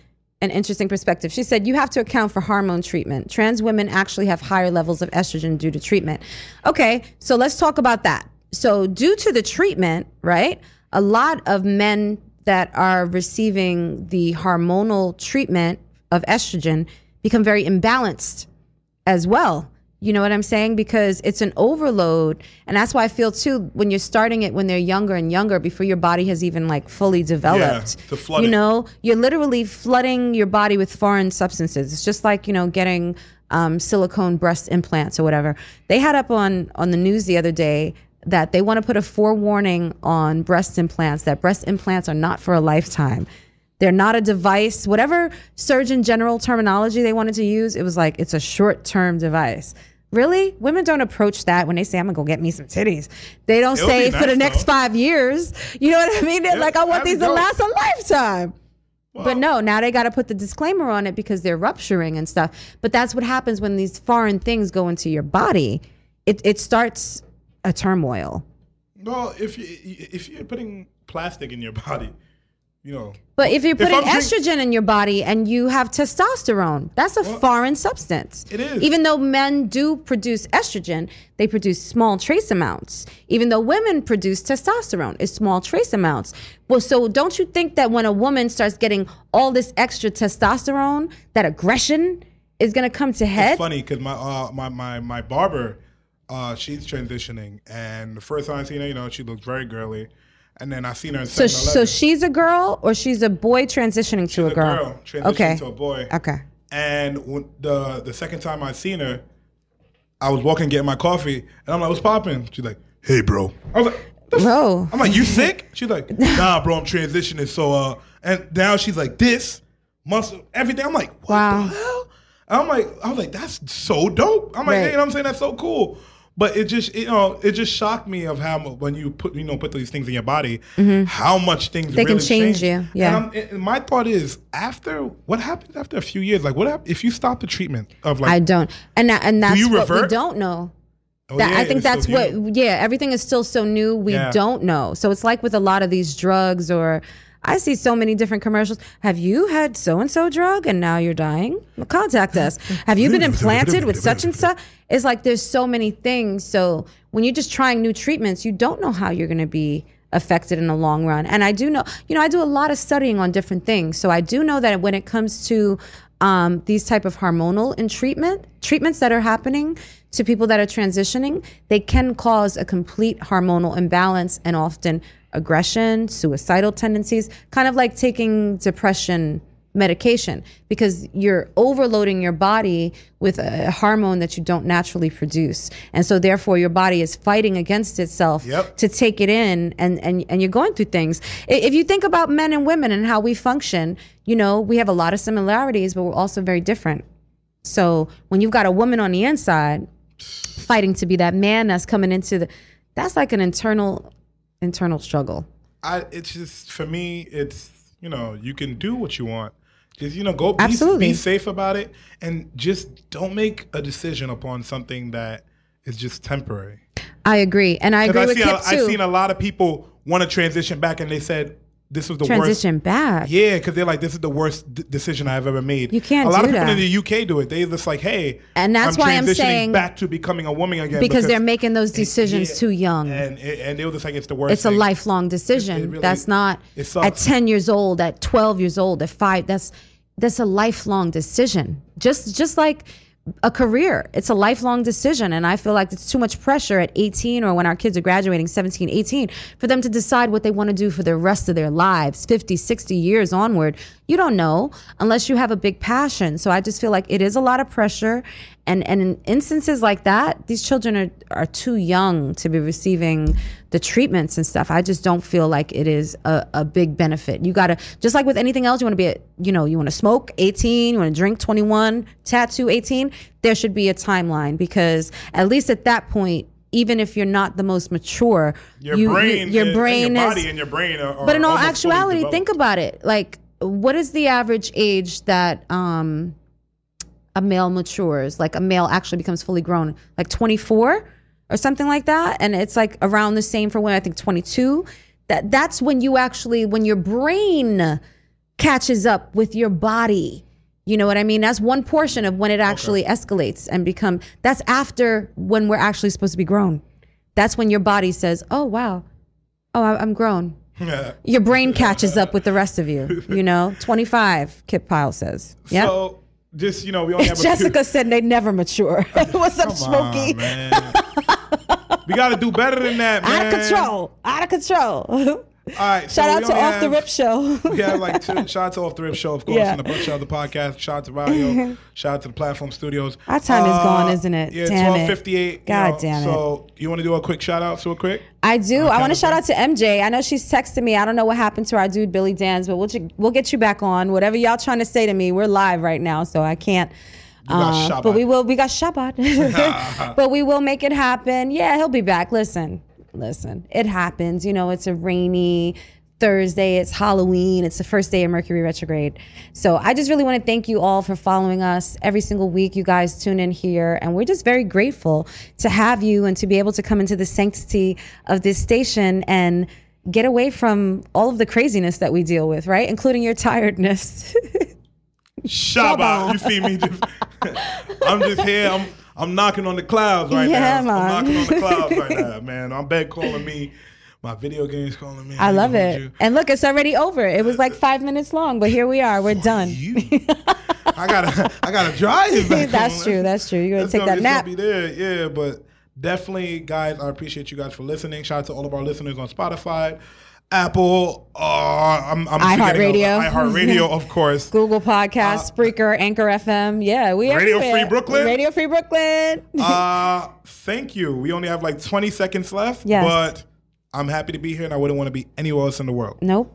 Speaker 9: an interesting perspective. She said, You have to account for hormone treatment. Trans women actually have higher levels of estrogen due to treatment. Okay, so let's talk about that. So, due to the treatment, right, a lot of men that are receiving the hormonal treatment of estrogen become very imbalanced as well. You know what I'm saying? Because it's an overload. And that's why I feel too, when you're starting it when they're younger and younger, before your body has even like fully developed.
Speaker 1: flood
Speaker 9: you know, you're literally flooding your body with foreign substances. It's just like, you know, getting um, silicone breast implants or whatever. They had up on, on the news the other day that they want to put a forewarning on breast implants that breast implants are not for a lifetime. They're not a device. Whatever Surgeon General terminology they wanted to use, it was like it's a short term device. Really? Women don't approach that when they say, I'm gonna go get me some titties. They don't
Speaker 1: It would
Speaker 9: say
Speaker 1: be
Speaker 9: for the next
Speaker 1: though.
Speaker 9: five years. You know what I mean? They're
Speaker 1: Yeah,
Speaker 9: like, I want these to last a lifetime. but no, now they got to put the disclaimer on it because they're rupturing and stuff. But that's what happens when these foreign things go into your body. It, it starts a turmoil.
Speaker 1: Well, if you if you're putting plastic in your body, you know.
Speaker 9: But if you're putting
Speaker 1: drink-
Speaker 9: estrogen in your body and you have testosterone, that's a foreign substance.
Speaker 1: It is.
Speaker 9: Even though men do produce estrogen, they produce small trace amounts. Even though women produce testosterone, it's small trace amounts. Well, so don't you think that when a woman starts getting all this extra testosterone, that aggression is going to come to head?
Speaker 1: It's funny because my uh, my my my barber, uh, she's transitioning, and the first time I seen her, you know, she looked very girly, and then I seen her in
Speaker 9: So, so she's a girl or she's a boy transitioning to a
Speaker 1: a
Speaker 9: girl?
Speaker 1: girl transitioning
Speaker 9: okay.
Speaker 1: to a boy.
Speaker 9: Okay.
Speaker 1: And when the the second time I seen her, I was walking getting my coffee, and I'm like, "What's popping?" She's like, "Hey, bro." I was like, "The
Speaker 9: Bro.
Speaker 1: I'm like, "You sick?" She's like, "Nah, bro, I'm transitioning." So, uh, and now she's like, "This muscle, everything." I'm like, "What
Speaker 9: Wow.
Speaker 1: the hell?" And I'm like, I was like, "That's so dope." I'm like,
Speaker 9: Right.
Speaker 1: you know what I'm saying? That's so cool. But it just, you know, it just shocked me of how when you put, you know, put these things in your body, how much things
Speaker 9: Mm-hmm. They can
Speaker 1: really
Speaker 9: change you, yeah.
Speaker 1: And, and my thought is, after what happens after a few years, like what if you stop the treatment of like
Speaker 9: I don't, and that, and that's
Speaker 1: you
Speaker 9: what we don't know.
Speaker 1: Oh,
Speaker 9: That,
Speaker 1: yeah,
Speaker 9: I think that's what. Yeah, everything is still so new. We
Speaker 1: Yeah.
Speaker 9: don't know. So it's like with a lot of these drugs, or I see so many different commercials. Have you had so and so drug and now you're dying? Well, contact us. Have you been implanted with such and such? It's like there's so many things. So when you're just trying new treatments, you don't know how you're going to be affected in the long run. And I do know, you know, I do a lot of studying on different things. So I do know that when it comes to um, these type of hormonal and treatment treatments that are happening to people that are transitioning, they can cause a complete hormonal imbalance and often aggression, suicidal tendencies, kind of like taking depression medication because you're overloading your body with a hormone that you don't naturally produce. And so therefore your body is fighting against itself
Speaker 1: Yep.
Speaker 9: to take it in and, and and you're going through things. If you think about men and women and how we function, you know, we have a lot of similarities, but we're also very different. So when you've got a woman on the inside fighting to be that man that's coming into the that's like an internal internal struggle.
Speaker 1: I it's just for me, it's you know, you can do what you want. Just you know, go be, be safe about it, and just don't make a decision upon something that is just temporary.
Speaker 9: I agree. And I agree with
Speaker 1: I've seen,
Speaker 9: Kip
Speaker 1: a, I've seen a lot of people want to transition back, and they said this was the
Speaker 9: Transition
Speaker 1: worst.
Speaker 9: back.
Speaker 1: Yeah, because they're like, this is the worst d- decision I've ever made.
Speaker 9: You can't
Speaker 1: A lot of people
Speaker 9: that.
Speaker 1: in the UK do it. They just like, hey,
Speaker 9: And that's
Speaker 1: I'm
Speaker 9: why I'm saying-
Speaker 1: back to becoming a woman again
Speaker 9: because they're making those decisions
Speaker 1: yeah.
Speaker 9: too young.
Speaker 1: and and they were just like, it's the worst.
Speaker 9: it's a lifelong decision.
Speaker 1: it really-
Speaker 9: that's not
Speaker 1: it
Speaker 9: at 10 years old, at 12 years old, at 5. That's that's a lifelong decision. Just just like a career. It's a lifelong decision and I feel like it's too much pressure at 18 or when our kids are graduating 17, 18 for them to decide what they want to do for the rest of their lives, 50, 60 years onward. You don't know unless you have a big passion. So I just feel like it is a lot of pressure and and in instances like that, these children are are too young to be receiving the treatments and stuff. I just don't feel like it is a, a big benefit. You gotta just like with anything else, you want to be, a, you know, you want to smoke 18, you want to drink 21, tattoo 18. There should be a timeline because at least at that point, even if you're not the most mature,
Speaker 1: Your
Speaker 9: you,
Speaker 1: brain,
Speaker 9: your
Speaker 1: and-
Speaker 9: brain
Speaker 1: and your
Speaker 9: is,
Speaker 1: body, and your brain are.
Speaker 9: but in all actuality, think about it. Like, what is the average age that um, a male matures? Like, a male actually becomes fully grown, like 24 or something like that. And it's like around the same for women. I think 22. That that's when you actually, when your brain catches up with your body. You know what I mean? That's one portion of when it actually escalates and become that's after when we're actually supposed to be grown. That's when your body says, "Oh wow. Oh, I'm grown." Your brain catches up with the rest of you, you know? 25, Kip Pyle says. Yeah.
Speaker 1: So just you know, we only have
Speaker 9: Jessica said they never mature. What's up, Smokey?
Speaker 1: we got to do better than that, man.
Speaker 9: Out of control. Out of control.
Speaker 1: All right.
Speaker 9: Shout
Speaker 1: we
Speaker 9: out to Off the Rip Show.
Speaker 1: We have like two shout out to Off the Rip Show, of course,
Speaker 9: Yeah.
Speaker 1: and a bunch of other podcasts. Shout out to Radio. shout out to the Platform Studios.
Speaker 9: Our time is gone, isn't it?
Speaker 1: Yeah, twelve fifty eight.
Speaker 9: God damn it.
Speaker 1: So you want to do a quick shout out, real quick?
Speaker 9: I do. I want to shout out to MJ. I know she's texting me. I don't know what happened to our dude Billy Danz, but we'll we'll get you back on. Whatever y'all trying to say to me, we're live right now, so I can't. uh, but we will. We got Shabbat, but we will make it happen. Yeah, he'll be back. Listen, listen. It happens. You know, it's a rainy Thursday. It's Halloween. It's the first day of Mercury retrograde. So I just really want to thank you all for following us every single week. You guys tune in here, and we're just very grateful to have you and to be able to come into the sanctity of this station and get away from all of the craziness that we deal with, right? Including your tiredness.
Speaker 1: Shabbat. You see me? Just, I'm just here. I'm I'm knocking on the clouds right
Speaker 9: Yeah,
Speaker 1: now. I'm
Speaker 9: man.
Speaker 1: knocking on the clouds right now, man. I'm bed calling me. My video games calling me.
Speaker 9: I love it.
Speaker 1: you.
Speaker 9: And look, it's already over. It was like five minutes long, but here we are. We're done.
Speaker 1: I gotta I gotta drive. Back
Speaker 9: That's true. That's true. You're gonna take
Speaker 1: gonna-
Speaker 9: that nap.
Speaker 1: Gonna be there, yeah. But definitely, guys, I appreciate you guys for listening. Shout out to all of our listeners on Spotify, Apple, uh, I'm, I'm
Speaker 9: iHeartRadio.
Speaker 1: iHeartRadio, of course.
Speaker 9: Google Podcast, Spreaker, Anchor FM. Yeah, we
Speaker 1: Uh, Radio Free. Brooklyn?
Speaker 9: Radio Free Brooklyn.
Speaker 1: uh, thank you. We only have like 20 seconds left,
Speaker 9: Yes.
Speaker 1: but I'm happy to be here, and I wouldn't want to be anywhere else in the world.
Speaker 9: Nope.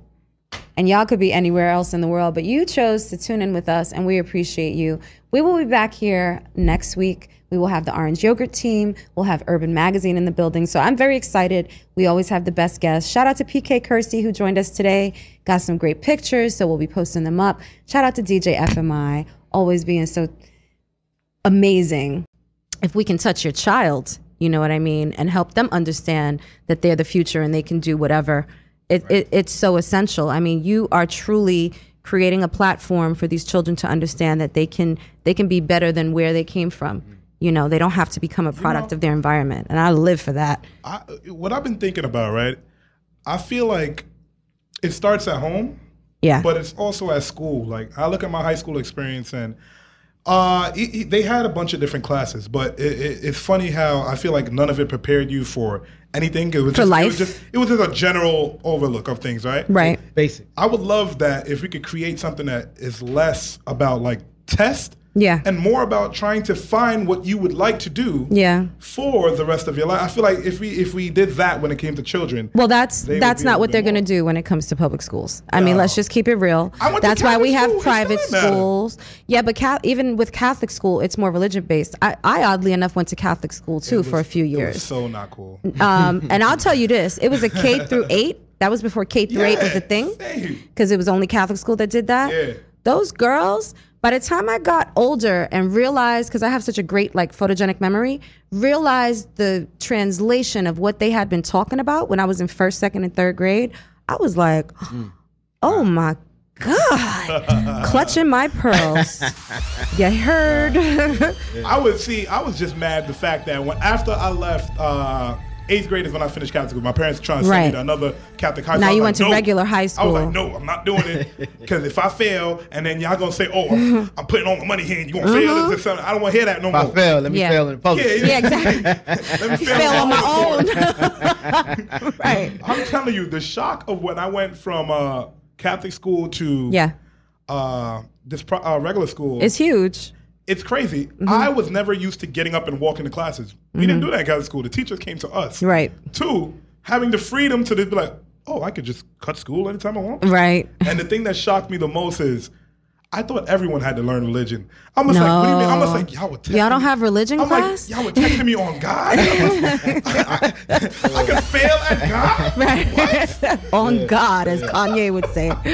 Speaker 9: And y'all could be anywhere else in the world, but you chose to tune in with us, and we appreciate you. We will be back here next week. We will have the Orange Yogurt team. We'll have Urban Magazine in the building. So I'm very excited. We always have the best guests. Shout out to PK Kersey, who joined us today. Got some great pictures, so we'll be posting them up. Shout out to DJ FMI, always being so amazing if we can touch your child, you know what I mean, and help them understand that they're the future and they can do whatever, it, it, it's so essential. I mean, you are truly creating a platform for these children to understand that they can they can be better than where they came from. You know, they don't have to become a product of their environment, and I live for that.
Speaker 1: I, what I've been thinking about, right? I feel like it starts at home,
Speaker 9: Yeah,
Speaker 1: but it's also at school. Like I look at my high school experience, and uh, it- it- they had a bunch of different classes, but it, it, it's funny how I feel like none of it prepared you for anything. It was
Speaker 9: For
Speaker 1: just, It
Speaker 9: life.
Speaker 1: was, just, it was just a general overlook of things, right?
Speaker 9: right.
Speaker 10: Basic.
Speaker 1: I would love that if we could create something that is less about like test
Speaker 9: Yeah,
Speaker 1: and more about trying to find what you would like to do
Speaker 9: yeah.
Speaker 1: for the rest of your life. I feel like if we if we did that when it came to children,
Speaker 9: Well, that's that's not what they're going to do when it comes to public schools. I mean, let's just keep it real.
Speaker 1: I went to
Speaker 9: That's why we have
Speaker 1: school.
Speaker 9: Private
Speaker 1: still didn't matter.
Speaker 9: schools. Yeah, but even with Catholic school, it's more religion based. I, I oddly enough went to Catholic school too
Speaker 1: it
Speaker 9: for a
Speaker 1: was-
Speaker 9: few
Speaker 1: it was
Speaker 9: years.
Speaker 1: so not cool.
Speaker 9: Um, and I'll tell you this: it was a K through eight. That was before K through eight was a thing, because it was only Catholic school that did that.
Speaker 1: Yeah.
Speaker 9: Those girls. By the time I got older and realized, because I have such a great like photogenic memory, realized the translation of what they had been talking about when I was in first, second, and third grade, I was like, oh my God, clutching my pearls. you heard?
Speaker 1: I would see. I was just mad the fact that when after I left uh, eighth grade is when I finished Catholic school. My parents were trying to send
Speaker 9: Right.
Speaker 1: me to another Catholic high school.
Speaker 9: Now
Speaker 1: I was
Speaker 9: you
Speaker 1: like,
Speaker 9: went to
Speaker 1: no.
Speaker 9: regular high school.
Speaker 1: I was like, no, I'm not doing it because if I fail and then y'all gonna say, oh, I'm, I'm putting all my money here and you gonna fail this or something, I don't want to hear that no
Speaker 10: If I
Speaker 1: more.
Speaker 10: fail, let me
Speaker 9: Yeah.
Speaker 10: fail in public.
Speaker 1: Yeah,
Speaker 9: yeah, exactly.
Speaker 1: Let me
Speaker 9: Fail on my own. right.
Speaker 1: I'm telling you, the shock of when I went from uh, Catholic school to
Speaker 9: Yeah.
Speaker 1: uh, this pro- uh, regular school,
Speaker 9: It's huge.
Speaker 1: It's crazy.
Speaker 9: Mm-hmm.
Speaker 1: I was never used to getting up and walking to classes. We didn't do that in school. The teachers came to us.
Speaker 9: Right.
Speaker 1: Two, having the freedom to just be like, oh, I could just cut school anytime I want.
Speaker 9: Right.
Speaker 1: And the thing that shocked me the most is I thought everyone had to learn religion. I was like, what do you mean? I'm
Speaker 9: No.
Speaker 1: like, y'all would test
Speaker 9: Y'all don't
Speaker 1: me-
Speaker 9: have religion
Speaker 1: I'm
Speaker 9: class?
Speaker 1: like, y'all were testing me on God? I, I could fail at God?
Speaker 9: Right. On God, as Kanye would say.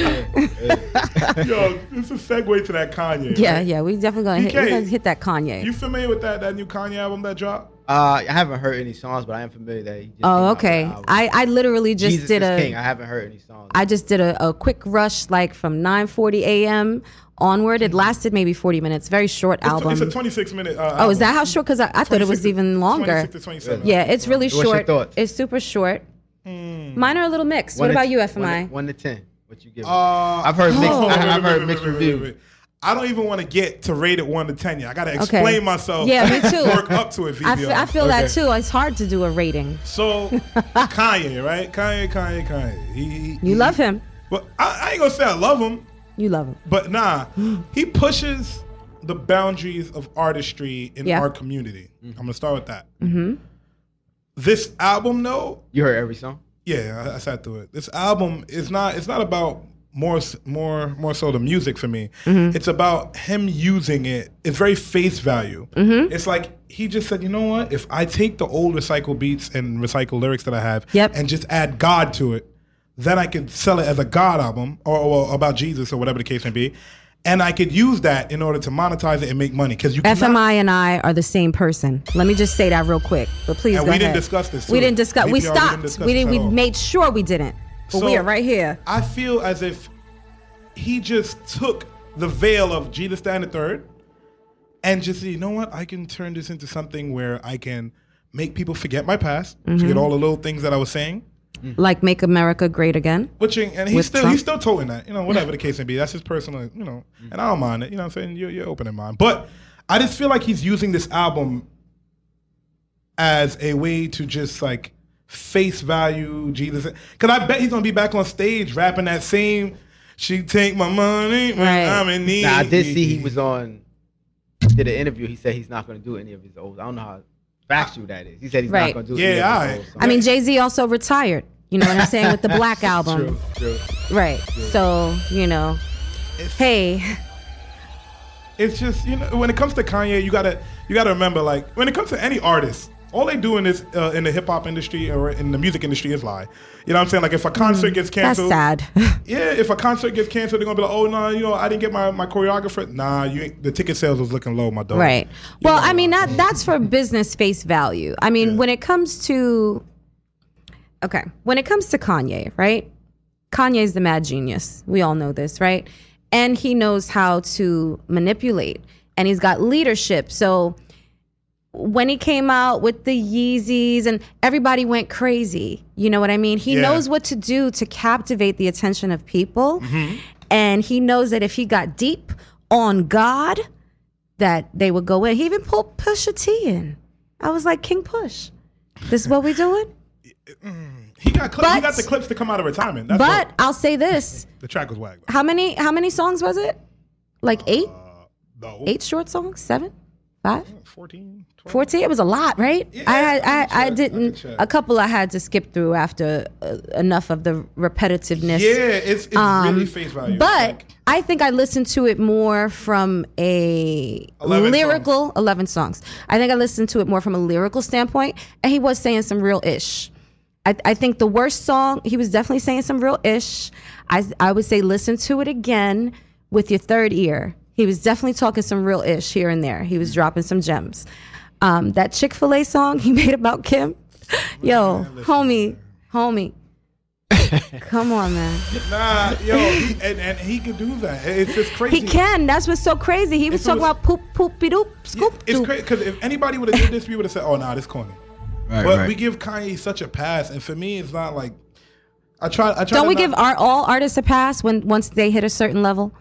Speaker 1: Yo, it's a segue to that Kanye.
Speaker 9: Yeah,
Speaker 1: right?
Speaker 9: yeah, we definitely gonna hit, we're gonna hit that Kanye.
Speaker 1: You familiar with that that new Kanye album that dropped?
Speaker 11: Uh, I haven't heard any songs, but I am familiar that he just
Speaker 9: Oh,
Speaker 11: out with an
Speaker 9: okay. I I literally just
Speaker 11: Jesus
Speaker 9: did
Speaker 11: is
Speaker 9: a
Speaker 11: King. I haven't heard any songs.
Speaker 9: I just did a, a quick rush like from 9:40 a.m. onward. It lasted maybe 40 minutes. Very short
Speaker 1: It's,
Speaker 9: album.
Speaker 1: it's a 26 minute. Uh,
Speaker 9: oh, is that
Speaker 1: album.
Speaker 9: how short? Because I, I thought it was
Speaker 1: 26
Speaker 9: even longer.
Speaker 1: 26 to 27.
Speaker 9: Yeah, it's really
Speaker 11: What's your
Speaker 9: short.
Speaker 11: thoughts?
Speaker 9: It's super short. Mine are a little mixed.
Speaker 11: One
Speaker 9: what
Speaker 11: to-
Speaker 9: about you,
Speaker 11: one
Speaker 9: FMI?
Speaker 11: to- One to ten. What you give?
Speaker 1: Uh,
Speaker 11: I've heard mixed.
Speaker 9: Oh.
Speaker 11: I, I've heard mixed
Speaker 1: wait, wait,
Speaker 11: reviews.
Speaker 1: I don't even want to get to rate it one to ten yet. I gotta
Speaker 9: Okay.
Speaker 1: explain myself.
Speaker 9: Yeah, me too.
Speaker 1: Work up to it. VPR.
Speaker 9: I feel, I feel that too. It's hard to do a rating.
Speaker 1: So Kanye, right? Kanye, Kanye, Kanye. He, he-
Speaker 9: You
Speaker 1: he-
Speaker 9: love him.
Speaker 1: But I, I ain't gonna say I love him.
Speaker 9: You love him.
Speaker 1: But nah, he pushes the boundaries of artistry in
Speaker 9: Yeah.
Speaker 1: our community. I'm gonna start with that.
Speaker 9: Mm-hmm.
Speaker 1: This album, though,
Speaker 11: You heard every song.
Speaker 1: yeah, I, I sat through it. This album is not. It's not about more, more, more so the music for me.
Speaker 9: Mm-hmm.
Speaker 1: It's about him using it. It's very face value.
Speaker 9: Mm-hmm.
Speaker 1: It's like he just said, you know what? If I take the old recycled beats and recycled lyrics that I have,
Speaker 9: Yep.
Speaker 1: and just add God to it, then I could sell it as a God album or, or about Jesus or whatever the case may be. And I could use that in order to monetize it and make money because you cannot-
Speaker 9: FMI and I are the same person. Let me just say that real quick. But please
Speaker 1: And
Speaker 9: go
Speaker 1: we didn't
Speaker 9: ahead.
Speaker 1: discuss this,
Speaker 9: We didn't discuss. We
Speaker 1: we didn't
Speaker 9: stopped.
Speaker 1: discuss
Speaker 9: We did.
Speaker 1: at
Speaker 9: We made sure we didn't. But we are right here.
Speaker 1: I feel as if he just took the veil of Jesus the Third and just said, you know what? I can turn this into something where I can make people forget my past,
Speaker 9: Mm-hmm.
Speaker 1: forget all the little things that I was saying. Mm.
Speaker 9: Like make America great again.
Speaker 1: Which and he's still
Speaker 9: Trump?
Speaker 1: he's still toting that, you know, whatever the case may be. That's his personal, you know, mm. and I don't mind it. You know what I'm saying? You're, you're open in mind. But I just feel like he's using this album as a way to just like face value Jesus. Because I bet he's gonna be back on stage rapping that same she take my money when
Speaker 9: Right.
Speaker 1: I'm in need.
Speaker 11: Now I did see he was on. Did an interview. He said he's not going to do any of his old. I don't know how factual that is. He said he's
Speaker 9: Right.
Speaker 11: not going to do.
Speaker 1: Yeah,
Speaker 11: any of his
Speaker 1: alright.
Speaker 9: I mean, Jay Z also retired. You know what I'm saying with the Black album,
Speaker 11: True, true.
Speaker 9: right? So you know, hey,
Speaker 1: it's just you know when it comes to Kanye, you gotta you gotta remember like when it comes to any artist, all they do in this uh, in the hip hop industry or in the music industry is lie. You know what I'm saying? Like if a concert gets
Speaker 9: Mm, that's
Speaker 1: canceled,
Speaker 9: sad.
Speaker 1: yeah, if a concert gets canceled, they're gonna be like, oh no, you know, I didn't get my, my choreographer. Nah, you ain't, the ticket sales was looking low, my dog.
Speaker 9: Right.
Speaker 1: You
Speaker 9: Well,
Speaker 1: know,
Speaker 9: I mean that that's for business face value. I mean, when it comes to okay, when it comes to Kanye, right? Kanye's the mad genius. We all know this, right? And he knows how to manipulate and he's got leadership. So when he came out with the Yeezys and everybody went crazy. You know what I mean? He
Speaker 1: Yeah.
Speaker 9: knows what to do to captivate the attention of people. Mm-hmm. And he knows that if he got deep on God, that they would go in. He even pulled Pusha T in. I was like, King Push, this is what we doing? Mm.
Speaker 1: He got Clipse, he got the Clipse to come out of retirement. That's
Speaker 9: but
Speaker 1: what-
Speaker 9: I'll say this:
Speaker 1: the track was whack.
Speaker 9: how many how many songs was it? Like eight, uh,
Speaker 1: No,
Speaker 9: eight short songs, seven, five.
Speaker 1: 14, 12.
Speaker 9: 14 it was a lot right
Speaker 1: Yeah,
Speaker 9: i had
Speaker 1: I
Speaker 9: i, didn't a couple i had to skip through after uh, enough of the repetitiveness
Speaker 1: Yeah, it's, it's really face value.
Speaker 9: but I think I listened to it more from a
Speaker 1: 11
Speaker 9: lyrical 11 songs. I think I listened to it more from a lyrical standpoint, and he was saying some real ish. I, I think the worst song, he was definitely saying some real ish. I, I would say listen to it again with your third ear. He was definitely talking some real ish here and there. He was dropping some gems. Um, that Chick fil A song he made about Kim, yo, homie, homie. Come on, man.
Speaker 1: nah, yo, he, and, and he could do that. It's just crazy.
Speaker 9: He can. That's what's so crazy. He was
Speaker 1: If
Speaker 9: talking
Speaker 1: was-
Speaker 9: about poop, poopy doop, scoop
Speaker 1: It's
Speaker 9: doop.
Speaker 1: crazy because if anybody would have did this, we would have said, "Oh, nah, this corny."
Speaker 11: Right,
Speaker 1: but
Speaker 11: right.
Speaker 1: we give Kanye such a pass, and for me, it's not like I try. I try.
Speaker 9: Don't
Speaker 1: to
Speaker 9: we
Speaker 1: not-
Speaker 9: give our all artists a pass when once they hit a certain level?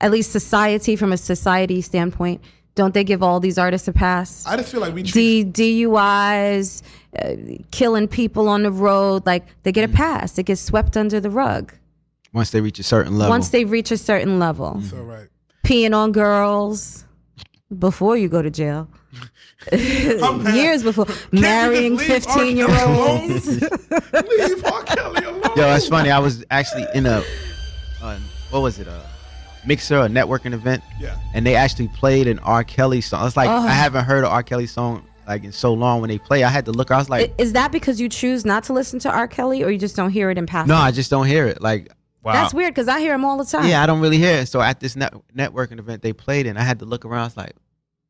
Speaker 9: At least society, from a society standpoint, don't they give all these artists a pass?
Speaker 1: I just feel like we treat.
Speaker 9: D, DUIs, uh, killing people on the road, like they get a
Speaker 1: Mm.
Speaker 9: pass. They get swept under the rug
Speaker 11: Once they reach a certain level.
Speaker 9: once they reach a certain level.
Speaker 1: so right.
Speaker 9: Peeing on girls before you go to jail. Years before
Speaker 1: we
Speaker 9: marrying
Speaker 1: just leave R.
Speaker 9: 15 year olds.
Speaker 1: Leave R. Kelly alone.
Speaker 11: Yo, that's funny. I was actually in a, uh, what was it, a mixer, a networking event,
Speaker 1: Yeah.
Speaker 11: and they actually played an R. Kelly song. It's like
Speaker 9: Oh.
Speaker 11: I haven't heard an R. Kelly song like in so long. When they play, I had to look. I was like,
Speaker 9: Is that because you choose not to listen to R. Kelly or you just don't hear it in passing?
Speaker 11: no, I just don't hear it. Like, wow.
Speaker 9: That's weird because I hear him all the time.
Speaker 11: Yeah, I don't really hear it. So at this net- networking event, they played and I had to look around. I was like,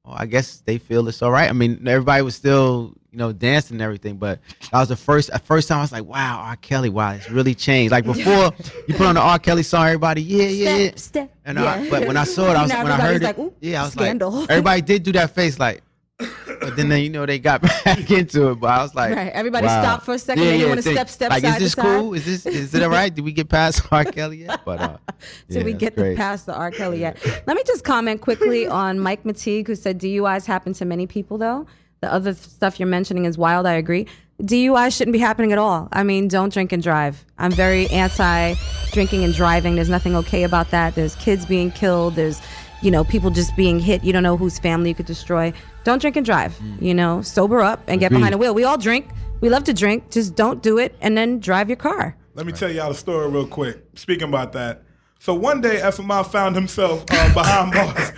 Speaker 11: oh, I guess they feel it's all right. I mean, everybody was still, you know, dancing and everything. But that was the first first time I was like, wow, R. Kelly, wow, it's really changed. Like before, you put on the R. Kelly song, everybody, yeah, yeah, yeah.
Speaker 9: Step, step.
Speaker 11: And I, but when I saw it, I was
Speaker 9: Now
Speaker 11: when I heard it,
Speaker 9: like,
Speaker 11: yeah, I was
Speaker 9: scandal."
Speaker 11: like, everybody did do that face, like. But then, they, you know, they got back into it. But I was like,
Speaker 9: Right, everybody
Speaker 11: wow.
Speaker 9: stopped for a second, then you wanna step- step
Speaker 11: Like,
Speaker 9: side
Speaker 11: is
Speaker 9: to
Speaker 11: this cool? Is this is it all right? Did we get past R. Kelly yet? But uh,
Speaker 9: Did
Speaker 11: yeah,
Speaker 9: we get the past the R. Kelly yet? Let me just comment quickly on Mike Mateague, who said DUIs happen to many people, though. The other stuff you're mentioning is wild. I agree. DUI shouldn't be happening at all. I mean, don't drink and drive. I'm very anti drinking and driving. There's nothing okay about that. There's kids being killed. There's, you know, people just being hit. You don't know whose family you could destroy. Don't drink and drive. Mm. You know, sober up and get
Speaker 1: Agreed.
Speaker 9: behind the wheel. We all drink. We love to drink. Just don't do it and then drive your car.
Speaker 1: Let me tell y'all a story real quick. Speaking about that. So one day, FMI found himself uh, behind bars.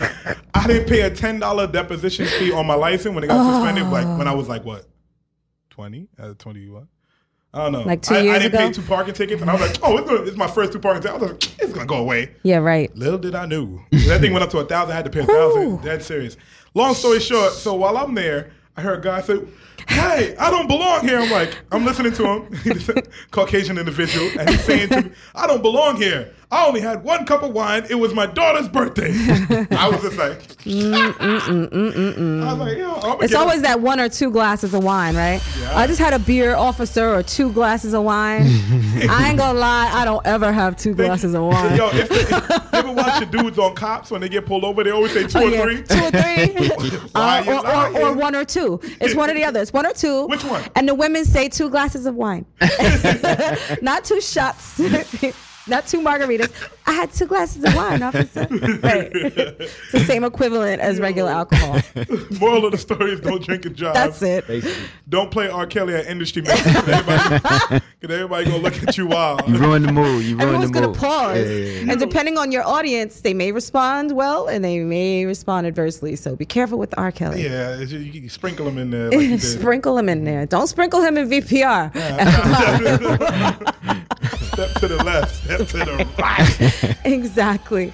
Speaker 1: I didn't pay a ten dollar deposition fee on my license when it got suspended. Like when I was like what, twenty? Uh, twenty what? I don't know.
Speaker 9: Like two
Speaker 1: I, I
Speaker 9: years
Speaker 1: didn't
Speaker 9: ago?
Speaker 1: pay two parking tickets, and I was like, "Oh, it's, gonna, it's my first two parking tickets." I was like, "It's gonna go away."
Speaker 9: Yeah, right.
Speaker 1: Little did I know that thing went up to a thousand. I had to pay a thousand. That's serious. Long story short, so while I'm there, I heard a guy say, "Hey, I don't belong here." I'm like, I'm listening to him, He's a Caucasian individual, and he's saying to me, "I don't belong here. I only had one cup of wine. It was my daughter's birthday." I was just like, I was like, yo,
Speaker 9: It's always that one or two glasses of wine, right?
Speaker 1: Yeah.
Speaker 9: I just had a beer, officer, or two glasses of wine. I ain't gonna lie, I don't ever have two glasses of wine.
Speaker 1: Yo, if, the, if you ever watch the dudes on cops when they get pulled over, they always say two
Speaker 9: Oh,
Speaker 1: or
Speaker 9: yeah.
Speaker 1: three.
Speaker 9: Two or three. Uh,
Speaker 1: you
Speaker 9: or, or, or one or two. It's one or the other. It's one or two. Which
Speaker 1: one?
Speaker 9: And the women say two glasses of wine, not two shots, not two margaritas. I had two glasses of wine, officer. Right. It's the same equivalent as regular alcohol.
Speaker 1: Moral of the story is don't drink and drive.
Speaker 9: That's it.
Speaker 1: Don't play R. Kelly at industry meetings. 'cause everybody, 'cause everybody gonna look at you wild.
Speaker 11: You ruined the mood. You ruined
Speaker 9: Everyone's
Speaker 11: the
Speaker 9: gonna
Speaker 11: mood.
Speaker 9: pause,
Speaker 11: Yeah, yeah, yeah.
Speaker 9: and depending on your audience, they may respond well and they may respond adversely. So be careful with R. Kelly.
Speaker 1: Yeah, it's just, you can sprinkle them in there. Like you did.
Speaker 9: sprinkle him in there. Don't sprinkle him in VPR.
Speaker 1: Step to the left, step to the right.
Speaker 9: exactly.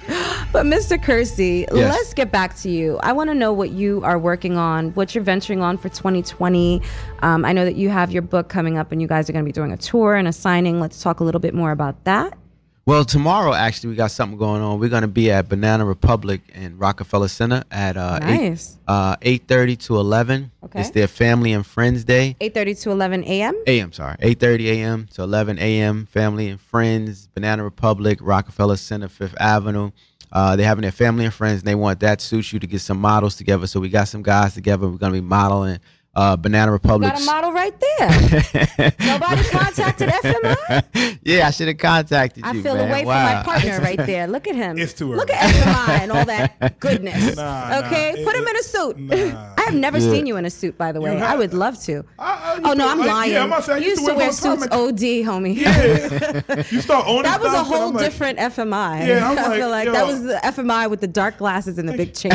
Speaker 9: But Mr. Kersey,
Speaker 1: Yes.
Speaker 9: let's get back to you. I want to know what you are working on, what you're venturing on for 2020. Um, I know that you have your book coming up and you guys are going to be doing a tour and a signing. Let's talk a little bit more about that.
Speaker 11: Well, tomorrow actually we got something going on. We're gonna be at Banana Republic in Rockefeller Center at uh,
Speaker 9: Nice.
Speaker 11: eight uh, eight thirty to eleven.
Speaker 9: Okay.
Speaker 11: It's their Family and Friends Day.
Speaker 9: 8.30 to 11 a.m.
Speaker 11: A.M. Sorry, eight thirty a.m. to eleven a.m. Family and Friends, Banana Republic, Rockefeller Center, Fifth Avenue. Uh, they're having their family and friends, and they want that suits you to get some models together. So we got some guys together. We're gonna be modeling uh, Banana Republic.
Speaker 9: Got a model right there. Nobody contacted FMI.
Speaker 11: yeah, I should have contacted you.
Speaker 9: I feel
Speaker 11: man.
Speaker 9: away
Speaker 11: Wow.
Speaker 9: from my partner right there. Look at him.
Speaker 1: It's too early.
Speaker 9: Look at FMI and all that goodness.
Speaker 1: Nah,
Speaker 9: okay,
Speaker 1: nah,
Speaker 9: put
Speaker 1: it-
Speaker 9: him in a suit. I have never
Speaker 1: Yeah.
Speaker 9: seen you in a suit, by the way. I would love to.
Speaker 1: I
Speaker 9: oh no,
Speaker 1: to-
Speaker 9: I'm lying.
Speaker 1: yeah, I'm about to
Speaker 9: you
Speaker 1: used
Speaker 9: used
Speaker 1: to
Speaker 9: to
Speaker 1: wear
Speaker 9: wear
Speaker 1: them all the
Speaker 9: suits. OD, homie.
Speaker 1: Yeah, You start owning
Speaker 9: that was a
Speaker 1: stuff, and
Speaker 9: whole
Speaker 1: like-
Speaker 9: different FMI.
Speaker 1: Yeah, I'm
Speaker 9: I
Speaker 1: like,
Speaker 9: feel like
Speaker 1: yo.
Speaker 9: that was the FMI with the dark glasses and the big chain.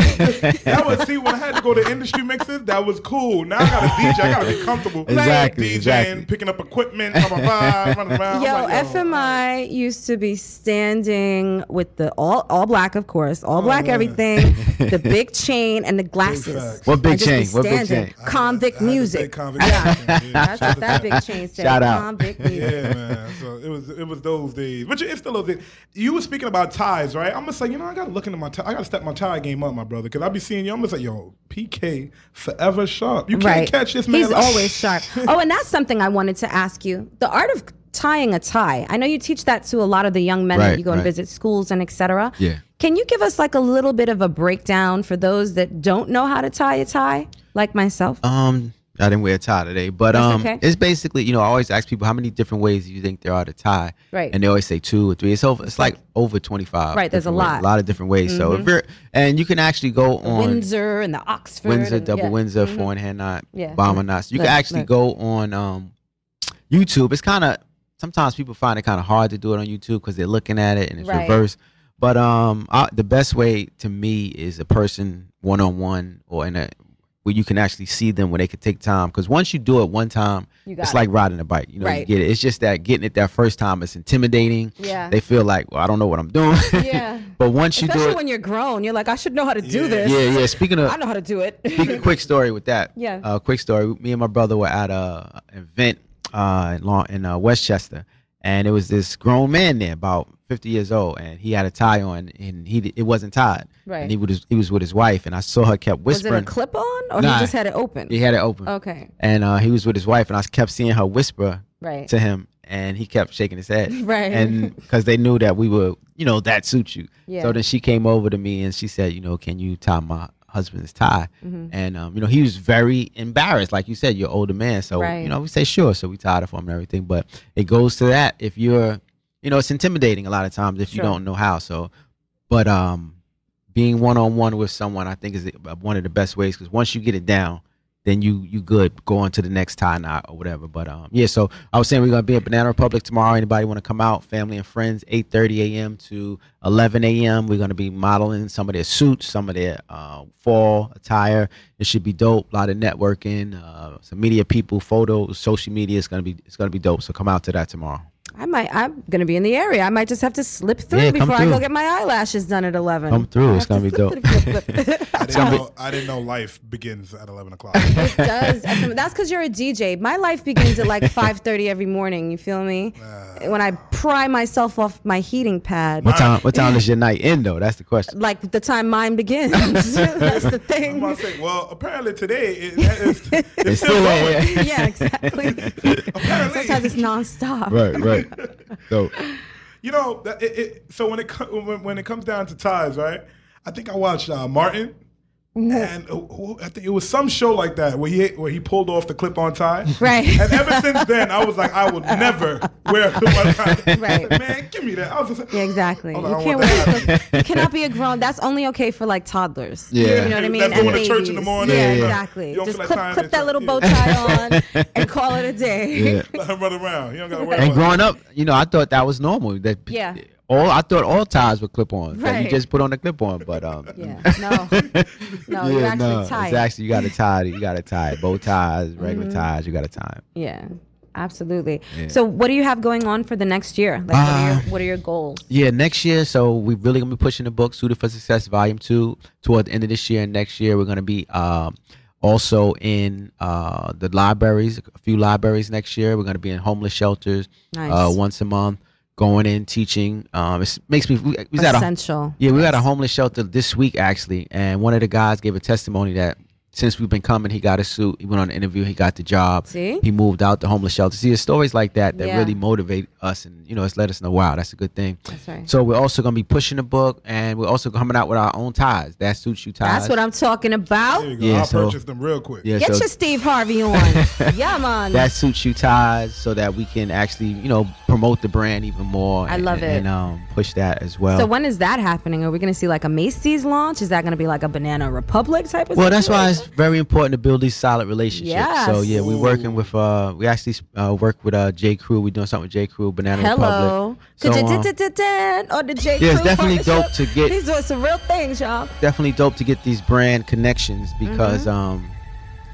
Speaker 1: That was see when I had to go to industry mixes. That was cool. Now I got to DJ. I got to be comfortable.
Speaker 11: Exactly,
Speaker 1: DJing,
Speaker 11: exactly.
Speaker 1: picking up equipment, blah, blah, blah, running around.
Speaker 9: Yo,
Speaker 1: I'm like,
Speaker 9: FMI used to be standing with the all all black, of course, all oh, black
Speaker 1: yeah.
Speaker 9: everything, the big chain and the glasses.
Speaker 11: What big
Speaker 9: And just be
Speaker 11: chain? What big chain?
Speaker 9: Convict music.
Speaker 1: convict
Speaker 9: yeah.
Speaker 1: music, yeah.
Speaker 9: That's what that big chain said.
Speaker 11: Shout out.
Speaker 9: Convict music.
Speaker 1: Yeah, man. So it was it was those days. But it's still those days. You were speaking about ties, right? I'm gonna say, you know, I gotta look into my tie. I gotta step my tie game up, my brother, because I be seeing you. I'm gonna say, yo, PK forever sharp. You can't
Speaker 9: right.
Speaker 1: catch this man.
Speaker 9: He's
Speaker 1: like-
Speaker 9: always sharp. Oh, and that's something I wanted to ask you. The art of tying a tie. I know you teach that to a lot of the young men that you go and visit schools and etc.
Speaker 11: Yeah.
Speaker 9: Can you give us like a little bit of a breakdown for those that don't know how to tie a tie, like myself?
Speaker 11: Um, I didn't wear a tie today, but
Speaker 9: That's
Speaker 11: um,
Speaker 9: okay.
Speaker 11: it's basically you know I always ask people how many different ways do you think there are to tie,
Speaker 9: Right.
Speaker 11: And they always say two or three. It's over. It's like over twenty five.
Speaker 9: Right, there's a lot.
Speaker 11: a lot of different ways. So if
Speaker 9: Mhm.
Speaker 11: you're and you can actually go on
Speaker 9: Windsor and the Oxford.
Speaker 11: Windsor,
Speaker 9: and-
Speaker 11: double
Speaker 9: yeah.
Speaker 11: Windsor,
Speaker 9: Mhm.
Speaker 11: four in hand knot,
Speaker 9: Yeah.
Speaker 11: bomber knots. You
Speaker 9: Look,
Speaker 11: can actually
Speaker 9: look.
Speaker 11: go on um, YouTube. It's kind of sometimes people find it kind of hard to do it on YouTube because they're looking at it and it's
Speaker 9: Right.
Speaker 11: reversed. But um, I, the best way to me is a person one on one or in a where you can actually see them where they can take time. Because once you do it one time, it's
Speaker 9: it.
Speaker 11: like riding a bike. You know, you get it. It's just that getting it that first time is intimidating.
Speaker 9: Yeah.
Speaker 11: They feel like, well, I don't know what I'm doing.
Speaker 9: Yeah.
Speaker 11: but once you
Speaker 9: Especially
Speaker 11: do it,
Speaker 9: when you're grown, you're like, I should know how to do this.
Speaker 11: yeah, yeah. Speaking of,
Speaker 9: I know how to do it.
Speaker 11: Speaking, quick story with that.
Speaker 9: Yeah.
Speaker 11: Uh, quick story. Me and my brother were at a an event uh, in, Long, in uh, Westchester, and it was this grown man there, about fifty years old, and he had a tie on, and he it wasn't tied.
Speaker 9: Right.
Speaker 11: And he was he was with his wife, and I saw her kept whispering.
Speaker 9: Was it a clip on or
Speaker 11: Nah.
Speaker 9: he just had it open?
Speaker 11: He had it open.
Speaker 9: Okay.
Speaker 11: And uh, he was with his wife, and I kept seeing her whisper
Speaker 9: Right.
Speaker 11: to him, and he kept shaking his head.
Speaker 9: Right.
Speaker 11: And because they knew that we were, you know, that suits you.
Speaker 9: Yeah.
Speaker 11: So then she came over to me and she said, you know, can you tie my husband's tie?
Speaker 9: Mhm.
Speaker 11: And um, you know, he was very embarrassed. Like you said, you're older man, so
Speaker 9: Right.
Speaker 11: you know, we say sure. So we tied it for him and everything. But it goes to that if you're, you know, it's intimidating a lot of times if you don't know how. So, but um, being one on one with someone, I think is one of the best ways because once you get it down, then you you good go on to the next tie knot or whatever. But um, yeah. So I was saying we're gonna be at Banana Republic tomorrow. Anybody want to come out? Family and friends, eight thirty a.m. to eleven a.m. We're gonna be modeling some of their suits, some of their uh, fall attire. It should be dope. A lot of networking, uh, some media people, photos, social media. It's gonna be it's gonna be dope. So come out to that tomorrow.
Speaker 9: I might. I'm gonna be in the area. I might just have to slip through
Speaker 11: Yeah, come
Speaker 9: before I go get my eyelashes done at eleven.
Speaker 11: Come through.
Speaker 9: I
Speaker 11: It's
Speaker 9: have
Speaker 11: gonna
Speaker 9: to
Speaker 11: be
Speaker 9: flip,
Speaker 11: dope.
Speaker 9: flip, flip, flip.
Speaker 1: I didn't, know, I didn't know life begins at 11 o'clock.
Speaker 9: It does. That's because you're a DJ. My life begins at like 5:30 every morning. You feel me? when I pry myself off my heating pad.
Speaker 11: What time? What time does your night end though? That's the question.
Speaker 9: Like the time mine begins. That's the
Speaker 1: I'm
Speaker 9: thing.
Speaker 1: about to say, well, apparently today it, it's, it's,
Speaker 11: It's
Speaker 1: still
Speaker 11: still
Speaker 1: going.
Speaker 11: there.
Speaker 9: yeah, exactly. Sometimes it's nonstop.
Speaker 11: Right, So
Speaker 1: You know, it, it, so when it when, when it comes down to ties, right? I think I watched uh, Martin. And uh, I think it was some show like that where he where he pulled off the clip-on tie.
Speaker 9: Right.
Speaker 1: And ever since then, I was like, I would never wear a clip-on tie.
Speaker 9: Right.
Speaker 1: said, Man, give me that. I was just like,
Speaker 9: Yeah, exactly.
Speaker 1: Hold
Speaker 9: You
Speaker 1: I
Speaker 9: can't wear
Speaker 1: that.
Speaker 9: You cannot be a grown. That's only okay for like toddlers.
Speaker 11: Yeah.
Speaker 9: You know what I mean?
Speaker 1: That's
Speaker 9: And
Speaker 1: going to church in the morning.
Speaker 9: Yeah,
Speaker 11: Yeah, yeah.
Speaker 9: exactly.
Speaker 1: You don't
Speaker 9: Just
Speaker 1: feel like
Speaker 9: clip, clip that
Speaker 1: so-
Speaker 9: little
Speaker 1: yeah.
Speaker 9: bow tie on and call it a day.
Speaker 11: yeah.
Speaker 1: let him run around. You don't got to wear
Speaker 11: And
Speaker 1: one.
Speaker 11: growing up, you know, I thought that was normal. That
Speaker 9: Yeah.
Speaker 11: All I thought all ties were clip on. That you just put on the clip on, but um.
Speaker 9: Yeah. No. No, actually tie
Speaker 11: It's actually you got to tie it. You got to tie it. Bow ties, regular
Speaker 9: Mm-hmm.
Speaker 11: ties. You got to tie.
Speaker 9: Yeah. Absolutely.
Speaker 11: Yeah.
Speaker 9: So, what do you have going on for the next year? Like, what, are your,
Speaker 11: Uh,
Speaker 9: what are your goals?
Speaker 11: Yeah, next year. So we're really gonna be pushing the book "Suited for Success" Volume Two toward the end of this year. And next year, we're gonna be um, also in uh, the libraries, a few libraries next year. We're gonna be in homeless shelters uh, once a month, going in teaching. Um, it makes me. We, we at a,
Speaker 9: Essential.
Speaker 11: yeah, we got a homeless shelter this week actually, and one of the guys gave a testimony that since we've been coming, he got a suit. He went on an interview. He got the job.
Speaker 9: See?
Speaker 11: he moved out the homeless shelter. See, it's stories like that that
Speaker 9: Yeah.
Speaker 11: really motivate us, and you know, it's let us know, wow, that's a good thing.
Speaker 9: That's right.
Speaker 11: So we're also gonna be pushing the book, and we're also coming out with our own ties. That suits you ties.
Speaker 9: That's what I'm talking about.
Speaker 1: There you go.
Speaker 11: Yeah,
Speaker 1: I'll
Speaker 11: so-
Speaker 1: purchase them real quick.
Speaker 11: Yeah,
Speaker 9: Get
Speaker 11: so
Speaker 9: your Steve Harvey on. yeah, man.
Speaker 11: that suits you ties, so that we can actually, you know, promote the brand even more.
Speaker 9: I
Speaker 11: and-
Speaker 9: love it.
Speaker 11: and um, push that as well.
Speaker 9: so when is that happening? Are we going to see like a Macy's launch? Is that going to be like a Banana Republic type of? Thing?
Speaker 11: Well, that's why it's very important to build these solid relationships. So yeah, we're working with uh, we actually uh, work with uh, J Crew. We're doing something with J Crew, Banana
Speaker 9: Hello.
Speaker 11: Republic.
Speaker 9: Could
Speaker 11: So, um,
Speaker 9: the J.
Speaker 11: Yeah, it's
Speaker 9: Crew
Speaker 11: definitely dope to get-
Speaker 9: He's doing some real things, y'all.
Speaker 11: definitely dope to get these brand connections because
Speaker 9: Mm-hmm.
Speaker 11: um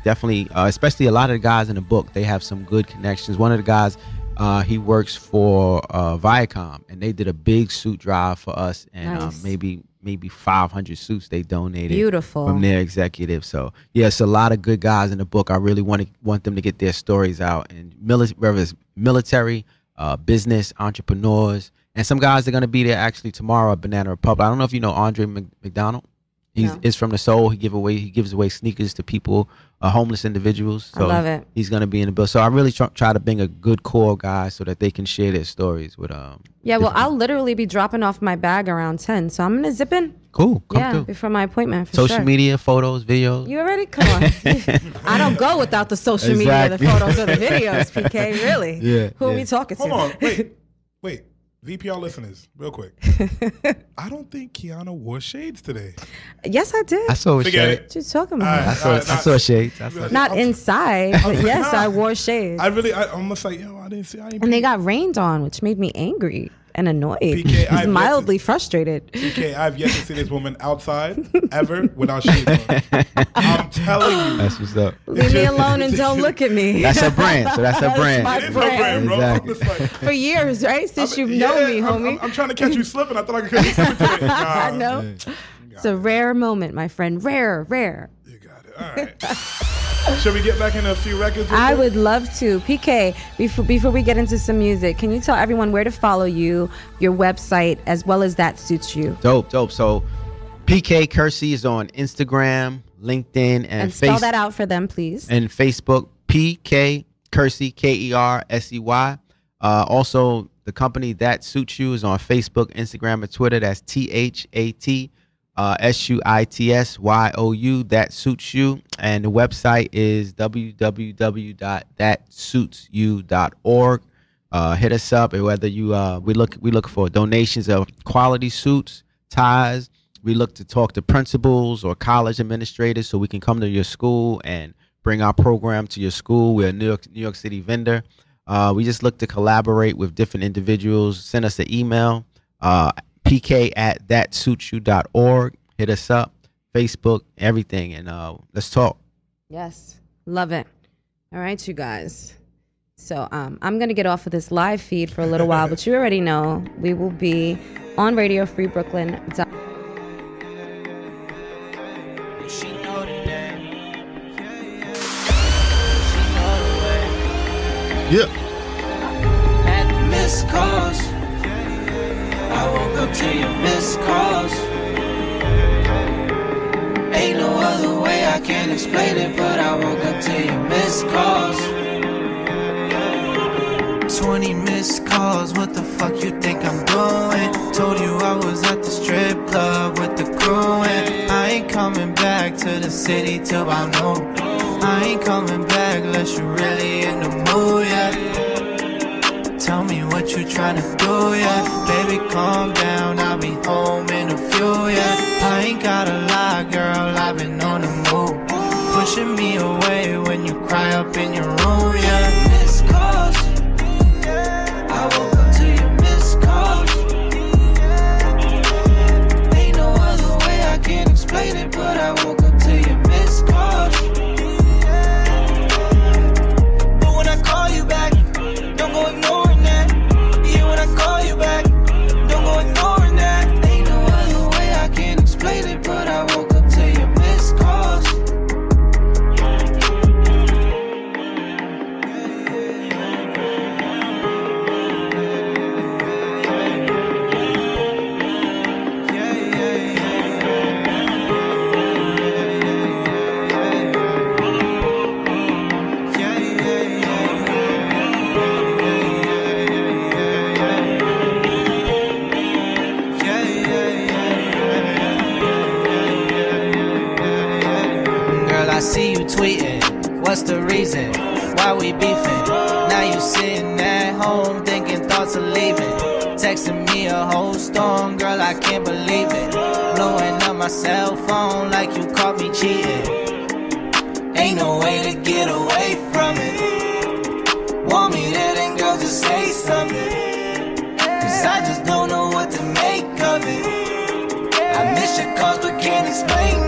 Speaker 11: definitely uh, especially a lot of the guys in the book they have some good connections one of the guys uh, he works for uh, Viacom and they did a big suit drive for us and um, maybe maybe 500 suits they donated
Speaker 9: Beautiful.
Speaker 11: from their executives so yeah it's a lot of good guys in the book I really want to want them to get their stories out and mili- whether it's military uh, business entrepreneurs and some guys are going to be there actually tomorrow at Banana Republic I don't know if you know Andre McDonald He's
Speaker 9: No.
Speaker 11: is from the soul. He give away he gives away sneakers to people, uh, homeless individuals.
Speaker 9: I
Speaker 11: So
Speaker 9: love it.
Speaker 11: He's gonna be in the bill. So I really try, try to bring a good core guy so that they can share their stories with um.
Speaker 9: Yeah, well, I'll literally be dropping off my bag around ten, so I'm gonna zip in.
Speaker 11: cool. Come
Speaker 9: yeah,
Speaker 11: through.
Speaker 9: before my appointment. For
Speaker 11: Social
Speaker 9: sure.
Speaker 11: media, photos, videos.
Speaker 9: You already come on. I don't go without the social media, the photos, or the videos. PK, really?
Speaker 11: Yeah,
Speaker 9: Who are we talking
Speaker 1: Hold
Speaker 9: to?
Speaker 1: on, wait, wait. VPR listeners, real quick. I don't think Qiana wore shades today.
Speaker 9: yes, I did.
Speaker 11: I saw a
Speaker 1: Forget
Speaker 11: shade.
Speaker 1: it.
Speaker 9: What you talking about?
Speaker 1: right,
Speaker 11: I saw
Speaker 1: all right,
Speaker 11: I
Speaker 1: not-
Speaker 11: saw shades. I saw
Speaker 9: Not inside, but yes. I wore shades.
Speaker 1: I really, I almost like, yo, I didn't see. I didn't
Speaker 9: and they got rained on, which made me angry. And annoyed.
Speaker 1: PK,
Speaker 9: He's
Speaker 1: I've yet to-
Speaker 9: mildly frustrated.
Speaker 1: PK, I've yet to see this woman outside ever without shoes on. I'm telling you.
Speaker 11: That's what's up.
Speaker 9: Leave me alone and don't look at me.
Speaker 11: That's her brand. So that's her
Speaker 9: That's
Speaker 11: brand.
Speaker 9: my
Speaker 1: It is brand, bro.
Speaker 11: Exactly.
Speaker 1: like,
Speaker 9: For years, right? Since you've
Speaker 1: yeah,
Speaker 9: known me,
Speaker 1: I'm,
Speaker 9: homie.
Speaker 1: I'm, I'm trying to catch you slipping. I thought I could catch you slipping today. Nah,
Speaker 9: I know. It's a rare moment, my friend. Rare, rare.
Speaker 1: You got it. All right. Should we get back into a few records? real
Speaker 9: I would love to. PK, before, before we get into some music, can you tell everyone where to follow you, your website, as well as that suits you?
Speaker 11: Dope, dope. So PK Kersey is on Instagram, LinkedIn, and,
Speaker 9: And spell
Speaker 11: Face-
Speaker 9: that out for them, please.
Speaker 11: and Facebook. PK Kersey, K E R S E Y. Uh, also, the company that suits you is on Facebook, Instagram, and Twitter. That's T H A T uh, S U I T S Y O U. That suits you. And the website is www.thatsuitsyou.org. Uh, hit us up, and whether you uh, we look we look for donations of quality suits, ties. We look to talk to principals or college administrators so we can come to your school and bring our program to your school. We're a New York New York City vendor. Uh, we just look to collaborate with different individuals. Send us an email, uh, pk at thatsuitsyou.org. Hit us up, Facebook, everything, and uh, let's talk.
Speaker 9: Yes, love it. All right, you guys. So um, I'm gonna get off of this live feed for a little while, but you already know we will be on Radio Free Brooklyn.
Speaker 12: She know the name.
Speaker 1: Yeah.
Speaker 12: I woke up to your missed calls. Ain't no other way I can explain it, but I woke up to your missed calls. 20 missed calls, what the fuck you think I'm doing? Told you I was at the strip club with the crew, and I ain't coming back to the city till I know. I ain't coming back unless you're really in the mood, yeah. What you tryna do, yeah. Baby, calm down, I'll be home in a few, yeah. I ain't gotta lie, girl, I've been on the move. Pushing me away when you cry up in your room, yeah. What's the reason? Why we beefing? Now you sitting at home thinking thoughts of leaving. Texting me a whole storm, girl, I can't believe it. Blowing up my cell phone like you caught me cheating. Ain't no way to get away from it. Want me there, then girl, just say something. Cause I just don't know what to make of it. I miss your calls, but can't explain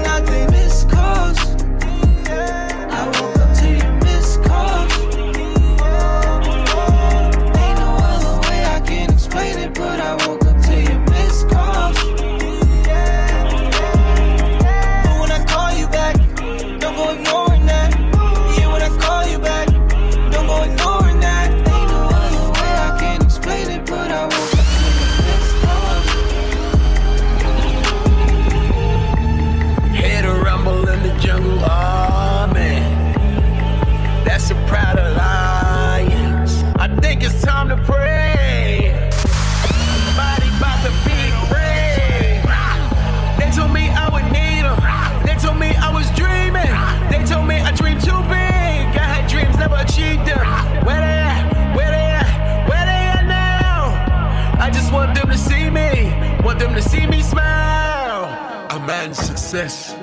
Speaker 13: success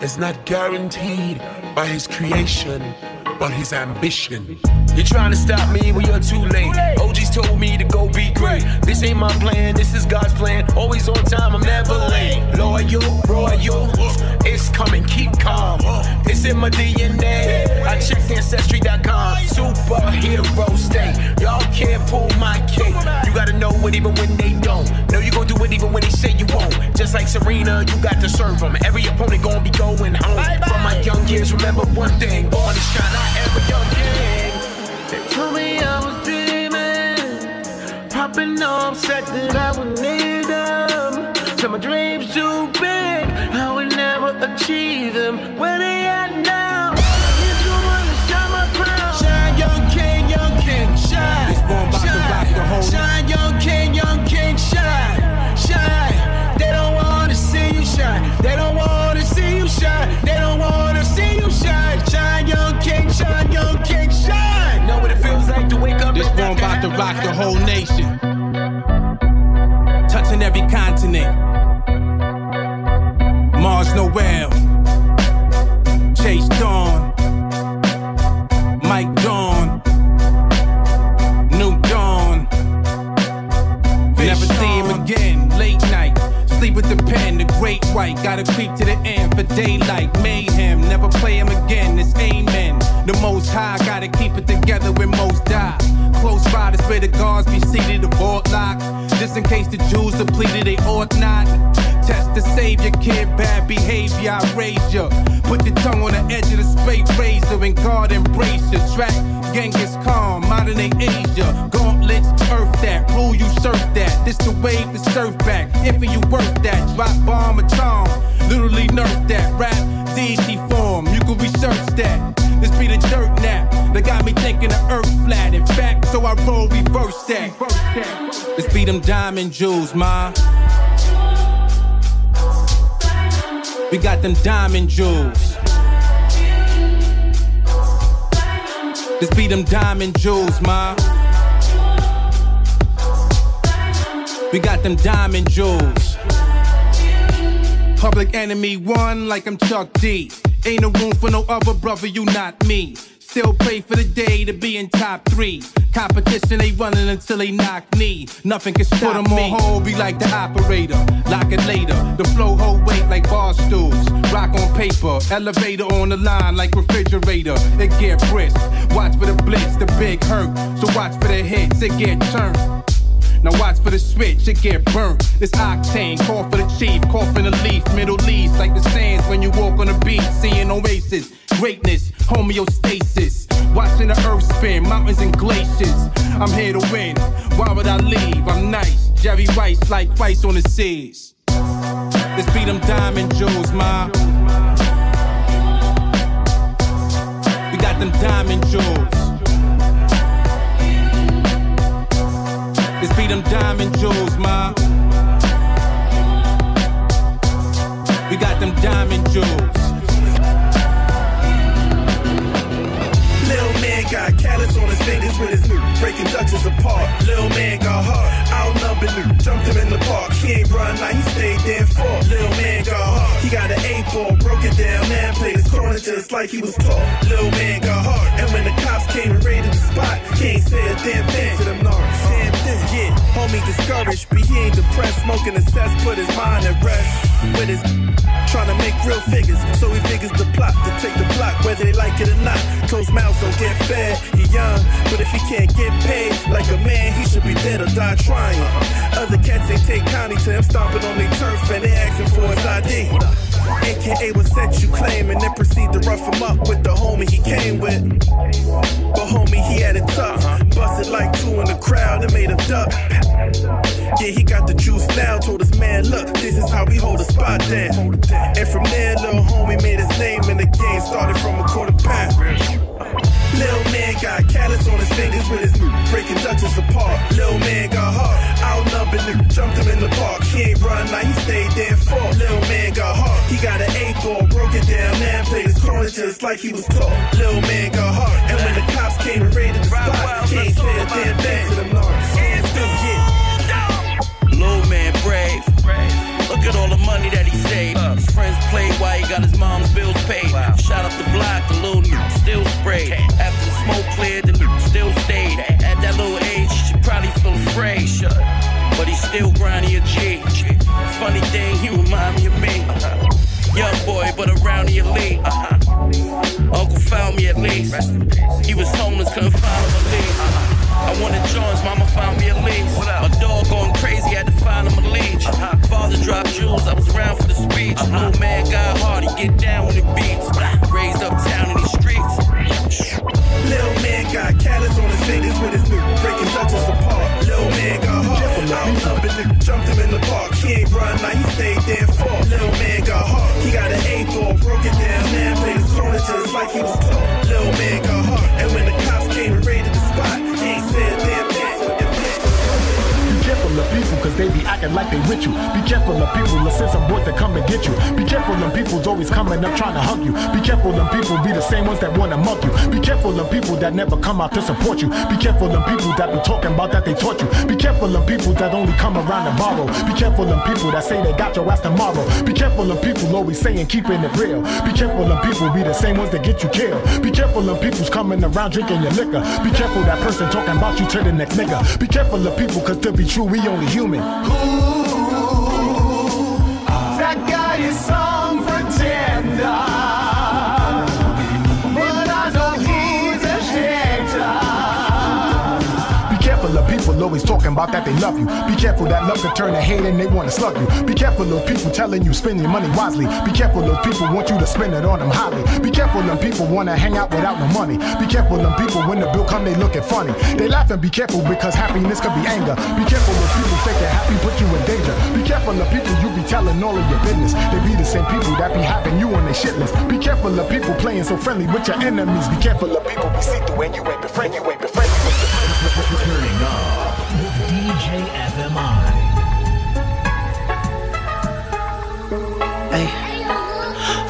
Speaker 13: is not guaranteed by his creation, but his ambition.
Speaker 5: You're trying to stop me when you're too late. OGs told me to go be great. This ain't my plan, this is God's plan. Always on time, I'm never late. Loyal, royal, it's coming, keep calm. It's in my DNA. I checked ancestry.com. Superhero state. Y'all can't pull my cake. You gotta know it even when they don't. Know you gon' do it even when they say you won't. Just like Serena, you got to serve them. Every opponent gon' be going home. From my young years, remember one thing. Born to shine, I am a young king. They told me I was dreaming. Popping off, said that I would need them. Said my dreams too big, I would never achieve them. Where they at now? Need someone to shine my crown. Shine, young king, young king, shine.
Speaker 10: This one about to rock the whole
Speaker 5: Shine, young king, young king, shine, shine. They don't wanna see you shine. They don't wanna see you shine. They don't wanna see you shine. Shine, young king, shine, young king, shine. Know what it feels like to wake up.
Speaker 10: This one about to rock the whole nation. Touching every continent. Noel. Chase Dawn. Mike Dawn. New Dawn. Never see him again. Late night. Sleep with the pen, the great white. Gotta creep to the end for daylight. Mayhem. Never play him again. It's amen. The most high. Gotta keep it together when most die. Close by is where the guards be seated, the vault lock. Just in case the Jews depleted, they ought not. Test to save your kid, bad behavior, I raise ya. Put your tongue on the edge of the straight razor and God embrace ya. Track, Genghis Khan, modern day Asia. Gauntlets, earth that, rule you surf that. This the wave, the surf back. If you worth that, drop bomb a charm. Literally nerf that, rap, deity form. You can research that. This be the dirt nap that got me thinking the earth flat. In fact, so I roll reverse that. This be them diamond jewels, ma. We got them diamond jewels. This be them diamond jewels, ma. We got them diamond jewels. Public enemy one like I'm Chuck D. Ain't no room for no other brother, you not me. Still pray for the day to be in top three. Competition they running until they knock me. Nothing can stop Put 'em on hold, be like the operator. Lock it later. The flow hold weight like bar stools. Rock on paper, elevator on the line like refrigerator. It get brisk. Watch for the blitz, the big hurt. So watch for the hits, it get turned. Now watch for the switch, it get burnt. This octane, call for the chief, call for the leaf, Middle East, like the sands when you walk on the beach, seeing oasis, greatness, homeostasis. Watching the earth spin, mountains and glaciers. I'm here to win. Why would I leave? I'm nice. Jerry Rice, like Price on the seas. This be them diamond jewels, ma. We got them diamond jewels. This be them diamond jewels, ma. We got them diamond jewels.
Speaker 14: Lil man got callus on his fingers with his breaking Dutchess apart. Lil man got heart, outnumbered, new. jumped him in the park. He ain't run, like he stayed there for. Lil man got heart, he got an eight ball, broke it down, man played his corner just like he was taught. Lil man got heart, and when the cops came and raided the spot, he ain't say a damn thing to them narcs. Damn thing, yeah. Homie discouraged, but he ain't depressed. Smoking the cess, put his mind at rest. With his trying to make real figures, so he figures the plot to take the block, whether they like it or not. Closed mouths don't get fed. He young, but if he can't get paid like a man, he should be dead or die trying. Other cats ain't take county to him stomping on their turf and they asking for his ID. AKA what set you claim and then proceed to rough him up with the homie he came with. But homie, he had it tough. Busted like two in the crowd and made him duck. Yeah, he got the juice now. Told his man, look, this is how we hold a spot down. And from there, little homie made his name in the game. Started from a quarter pound. Lil man got callus on his fingers with his breaking Dutchess apart. Lil man got heart, outnumbered, jumped him in the park. He ain't run, now he stayed there for. Lil man got heart, he got an eight ball, broke it down, man played his corner just like he was taught. Lil man got heart, and when the cops came and raided the spot, he ain't say a damn thing to them narcs.
Speaker 15: Lil man brave. Look at all the money that he saved. His friends played while he got his mom's bills paid. Shot up the block, the little nigga still sprayed. shut. But he's still grinding a G. Funny thing, he remind me of me. Uh-huh. Young boy, but around the elite. Uh-huh. Uncle found me at least. He was homeless, couldn't find a release. Uh-huh. I wanted Jones, mama found me a lease. My dog going crazy, had to find him a leech. Father dropped jewels, I was around for the speech. Little man got hard, he get down when it beats. Raised uptown in these streets.
Speaker 14: Little man got callous on his fingers with his new breaking Dutchess apart. Man got hard. Outnumbered nigga jumped him in the park. He ain't run, now he stayed there for. Little man got hard. He got an eight ball, broke it down. Man played his corner just like he was taught. Lil man got hard. And when the cops came
Speaker 16: careful of people, cause they be acting like they with you. Be careful of people, let's send some boys to come and get you. Be careful of people's always coming up trying to hug you. Be careful of people be the same ones that wanna mug you. Be careful of people that never come out to support you. Be careful of people that be talking about that they taught you. Be careful of people that only come around to borrow. Be careful of people that say they got your ass tomorrow. Be careful of people always saying keeping it real. Be careful of people be the same ones that get you killed. Be careful of people's coming around drinking your liquor. Be careful that person talking about you to the next nigga. Be careful of people, cause to be true, we only human.
Speaker 17: That guy is some pretender.
Speaker 16: Always talking about that they love you. Be careful that love can turn to hate and they wanna slug you. Be careful of people telling you spend your money wisely. Be careful of people want you to spend it on them highly. Be careful of people wanna hang out without no money. Be careful of people when the bill come they looking funny. They laugh and be careful because happiness could be anger. Be careful of people think they're happy put you in danger. Be careful of people you be telling all of your business. They be the same people that be having you on their shit list. Be careful of people playing so friendly with your enemies. Be careful of people be see through and you ain't befriend, you ain't befriend.
Speaker 18: Turning up with DJ FMI. Hey.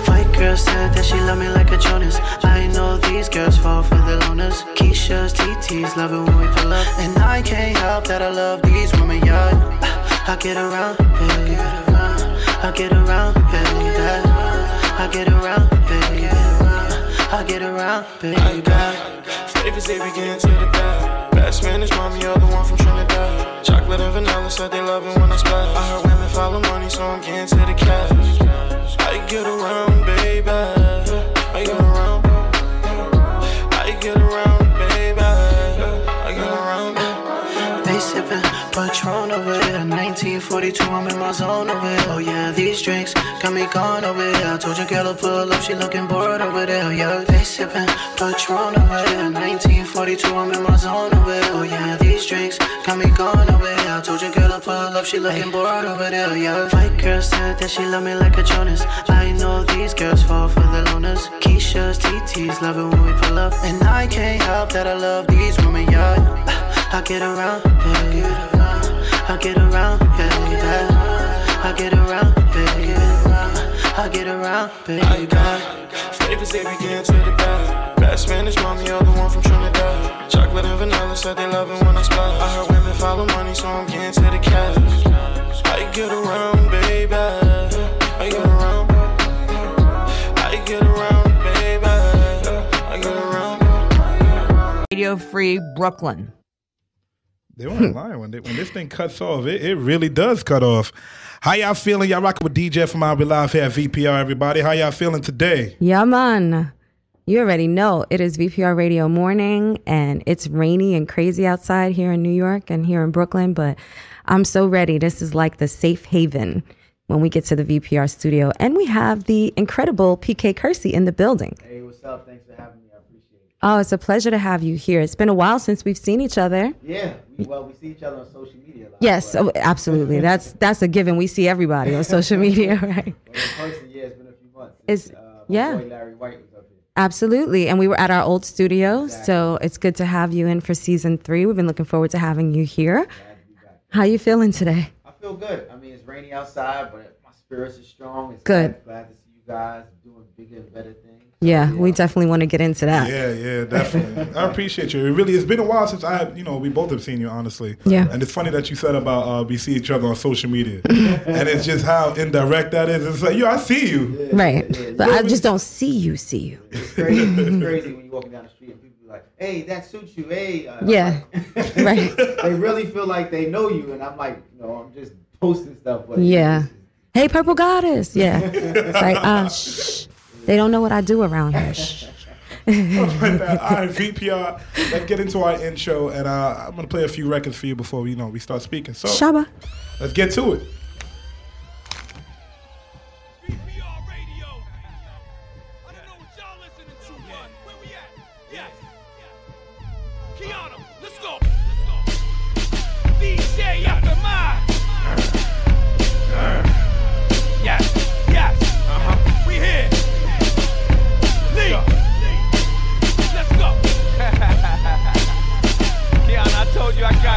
Speaker 12: White girl said that she love me like a Jonas. I know these girls fall for the loners. Keisha's, TT's, love it when we pull up. And I can't help that I love these women, yeah. I get around, baby. I get around, baby. I get around, baby. I get around, baby.
Speaker 19: Flavors they begin to the bad. Bad Spanish mommy, the one from Trinidad. Chocolate and vanilla said they love it when I splash. I heard women follow money, so I'm getting to the cash. I get around, baby.
Speaker 12: 1942, I'm in my zone over here. Oh yeah, these drinks got me gone over here. I told your girl to pull up, she looking bored over there. Yeah, they sippin' Patron over here. 1942, I'm in my zone over here. Oh yeah, these drinks got me gone over here. I told your girl to pull up, she looking bored over there. Yeah, white girl said that she love me like a Jonas. I know these girls fall for the loners. Keisha's, TT's, love it when we pull up. And I can't help that I love these women, yeah. I get around. I get around, baby. I get around, baby. I get around, baby.
Speaker 19: Flavors they begin to the bad. Bad Spanish mommy, you're the one from Trinidad. Chocolate and vanilla said they love it when I splash. I heard women follow money, so I'm getting to the cash. I get around, baby. I get around. I get around, baby. I get around.
Speaker 20: Radio Free Brooklyn.
Speaker 1: They weren't lying when they, when this thing cuts off. It, it really does cut off. How y'all feeling? Y'all rocking with DJ FMI Be Live here at VPR. Everybody, how y'all feeling today?
Speaker 9: Yeah, man. You already know it is VPR Radio morning and it's rainy and crazy outside here in New York and here in Brooklyn, but I'm so ready. This is like the safe haven when we get to the VPR studio. And we have the incredible PK Kersey in the building.
Speaker 11: Hey, what's up? Thanks for having me. I appreciate it.
Speaker 9: Oh, it's a pleasure to have you here. It's been a while since we've seen each other.
Speaker 11: Yeah, we, well, we see each other on social media. a lot,
Speaker 9: Yes, oh, absolutely. That's that's a given. We see everybody on social media, right?
Speaker 11: But in person, yeah, it's been a few months. Since, uh,
Speaker 9: yeah.
Speaker 11: Larry White was up here.
Speaker 9: Absolutely. And we were at our old studio, so it's good to have you in for season three. We've been looking forward to having you here. How you feeling today?
Speaker 11: I feel good. I mean, it's rainy outside, but my spirits are strong. It's
Speaker 9: Good.
Speaker 11: Glad, glad to see you guys doing bigger and better things.
Speaker 9: Yeah, we definitely want to get into that.
Speaker 1: Yeah, yeah, definitely. I appreciate you. It really, it's been a while since I, you know, we both have seen you, honestly.
Speaker 9: Yeah.
Speaker 1: And it's funny that you said about uh, we see each other on social media, and it's just how indirect that is. It's like, yo, I see you.
Speaker 9: Right. But I just don't see you, see you.
Speaker 11: It's crazy. it's crazy when you're walking down the street and people be like, "Hey, that suits you." Hey. Uh,
Speaker 9: Yeah. right.
Speaker 11: they really feel like they know you, and I'm like, you know, I'm just posting stuff. But
Speaker 9: Yeah. Hey, Purple Goddess. Yeah. It's like, ah, shh. They don't know what I do around here.
Speaker 1: All right, VPR. Let's get into our intro, and uh, I'm gonna play a few records for you before you know we start speaking. So,
Speaker 9: Shabba.
Speaker 1: let's get to it.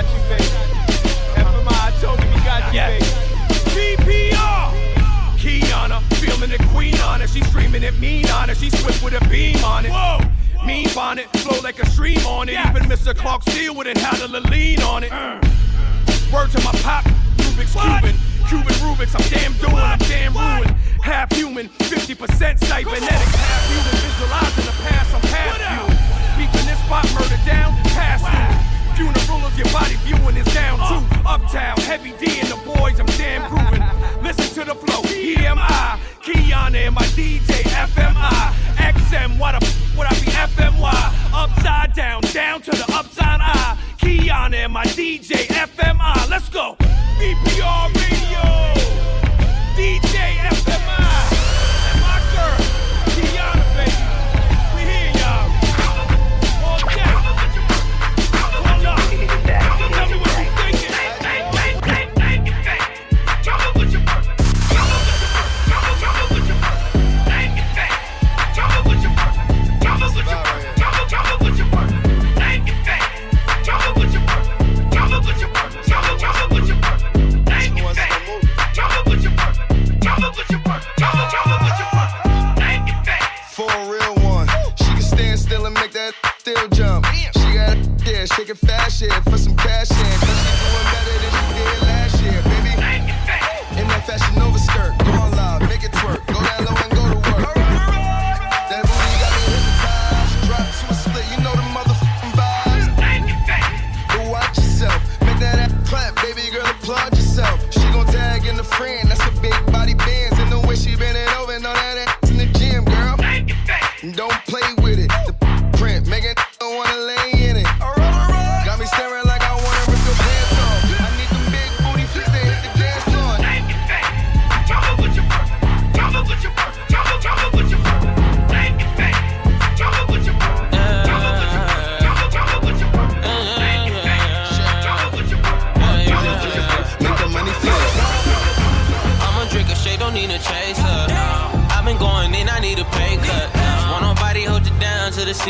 Speaker 4: Got you, baby. FMI, I told you we got you, baby. VPR. Qiana, feeling the queen on her. She's screaming it mean on her. She's swift with a beam on it. Whoa. Mean bonnet, flow like a stream on it. Even Mr. Clark Steele wouldn't handle a lean on it. Uh. Word to my pop, Rubik's Cuban. Cuban Rubik's, I'm damn doing, I'm damn ruined. Half human, 50% cybernetics. Half human, visualizing the past, I'm past you. Beeping this spot, murder down, past you. Funerals, your body viewing is down too. Uptown, heavy D and the boys, I'm damn grooving. Listen to the flow, FMI. Qiana and my DJ, FMI. XM, what a would I be FMY? Upside down, down to the upside I. Qiana and my DJ, FMI. Let's go. VPR Radio. DJ FMI.
Speaker 21: Still jump. She got yeah, shaking fast shit for some cash in.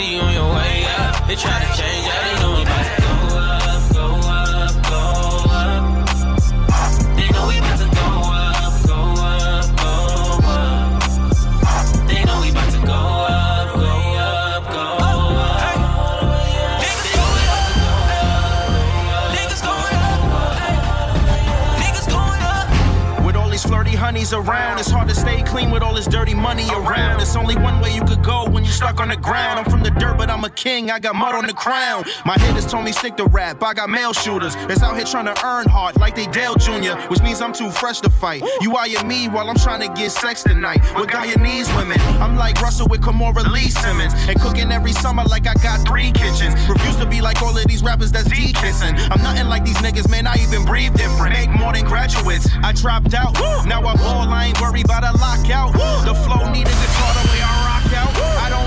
Speaker 22: See you on your way up. They try to change, yeah, they know we about to go up, go up, go up. They know we about to go up, go up, go up. They know we about to go up, go up, go up. Niggas going up, niggas going up, niggas going up.
Speaker 23: With all these flirty honeys around, it's hard to stay clean with all this dirty money around. It's only one way you could go when you're stuck on the ground. I'm from the dirt, but I'm a king. I got mud on the crown. My hitters told me stick to rap. I got male shooters It's out here trying to earn hard like they Dale Jr., which means I'm too fresh to fight. You eyeing me while I'm trying to get sex tonight with Guyanese women. I'm like Russell with Kimora Lee Simmons and cooking every summer like I got three kitchens. Refuse to be like all of these rappers that's D kissing. I'm nothing like these niggas, man. I even breathe different. Make more than graduates. I dropped out. Now I ball. I ain't worried about a lockout. The flow need a guitar the way I rock out.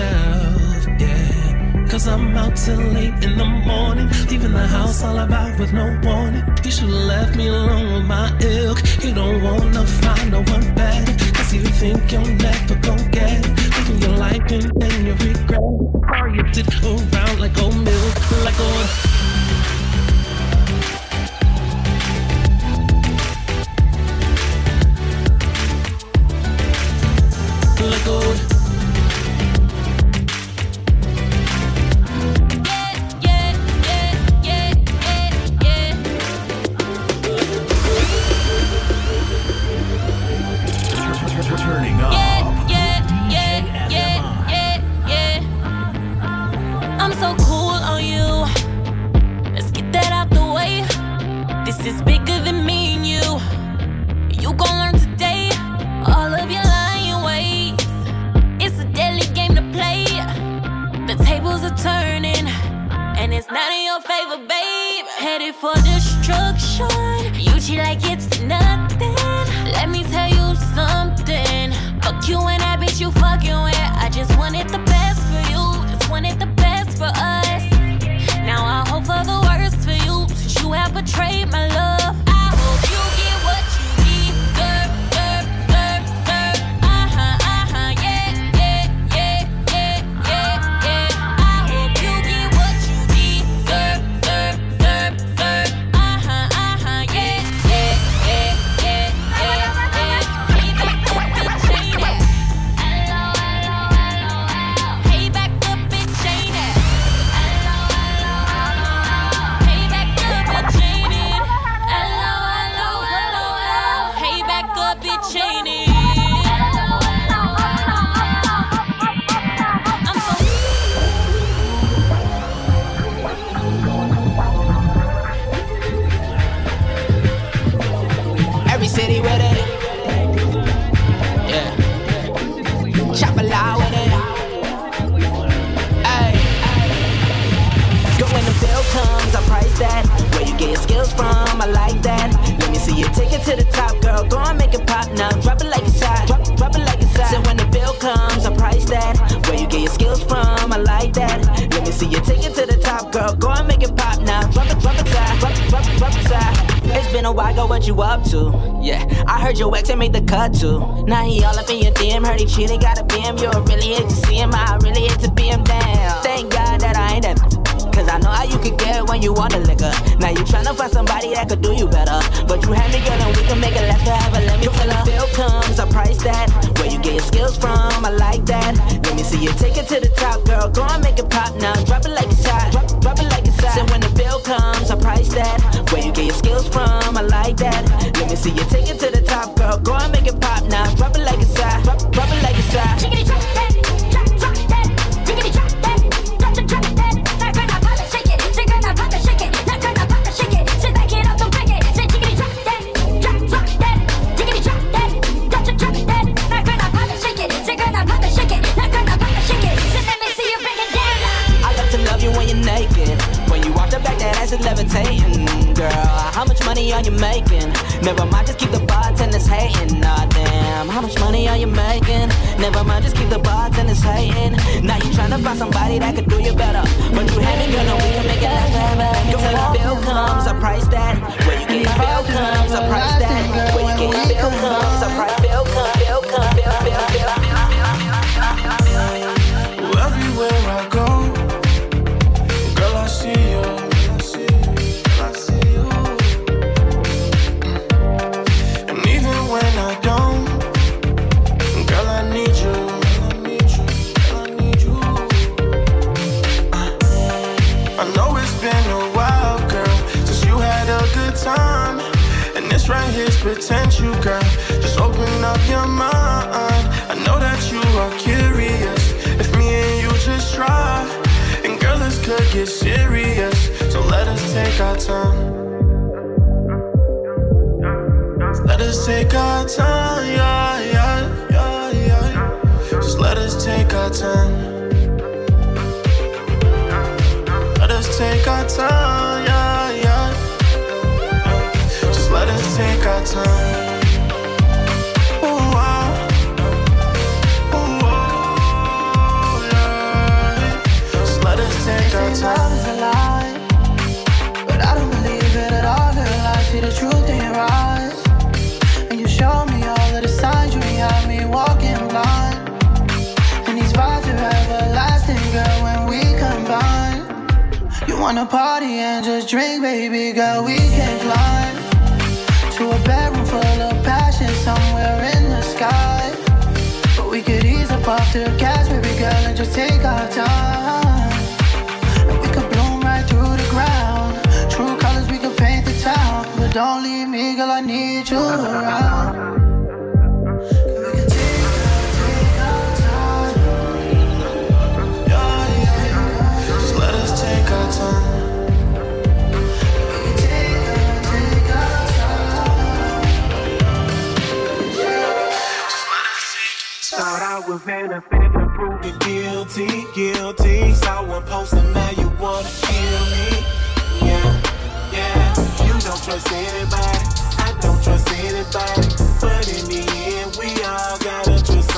Speaker 24: shelf, yeah. Cause I'm out till late in the morning, leaving the house all about with no warning. You should've left me alone with my ilk. You don't wanna find no one better, cause you think you'll never go get it. Living your life and then you regret it. You did around like old milk, like old. Like
Speaker 25: and your DM, heard he cheated, got a BM. You really hate to see him, I really hate to be him down. Thank God that I ain't that. Cause I know how you could get when you want a liquor. Now you tryna find somebody that could do you better. But you had me, girl, and we can make it last forever. Let me tell her. bill comes, I price that. Where you get your skills from, I like that. Let me see you take it to the top, girl. Go and make it pop now. Drop it like it's hot. Drop, drop it like it's hot. So when the bill comes, I price that. Where you get your skills from, I like that. Let me see you take it to the top, girl. Go and make it pop now. Drop it like it's hot. Drop, drop it like it's hot. Levitating. Girl, how much money are you making? Never mind, just keep the bartenders hating. Nah, damn, how much money are you making? Never mind, just keep the bartenders hating. Now you tryna find somebody that could do you better. But you me, girl, and we can make it last forever. Tell you, bill comes, I price that. Where you get bill comes, I price that. Where you get bill comes, I price bill comes, bill comes, bill, bill, bill, bill,
Speaker 19: here's potential, girl. Just open up your mind. I know that you are curious. If me and you just try, and girl, this could get serious. So let us take our time. Let us take our time, yeah, yeah, yeah, yeah. Just let us take our time. Let us take our time,
Speaker 12: wanna party and just drink, baby girl. We can a bedroom full of passion somewhere in the sky. But we could ease up off the gas, baby girl, and just take our time. And we could bloom right through the ground. True colors, we could paint the town. But don't leave me, girl, I need you around.
Speaker 26: Benefits and prove deal. guilty, guilty. Someone posting now you wanna kill me. Yeah, yeah. You don't trust anybody. I don't trust anybody. But in the end, we all gotta trust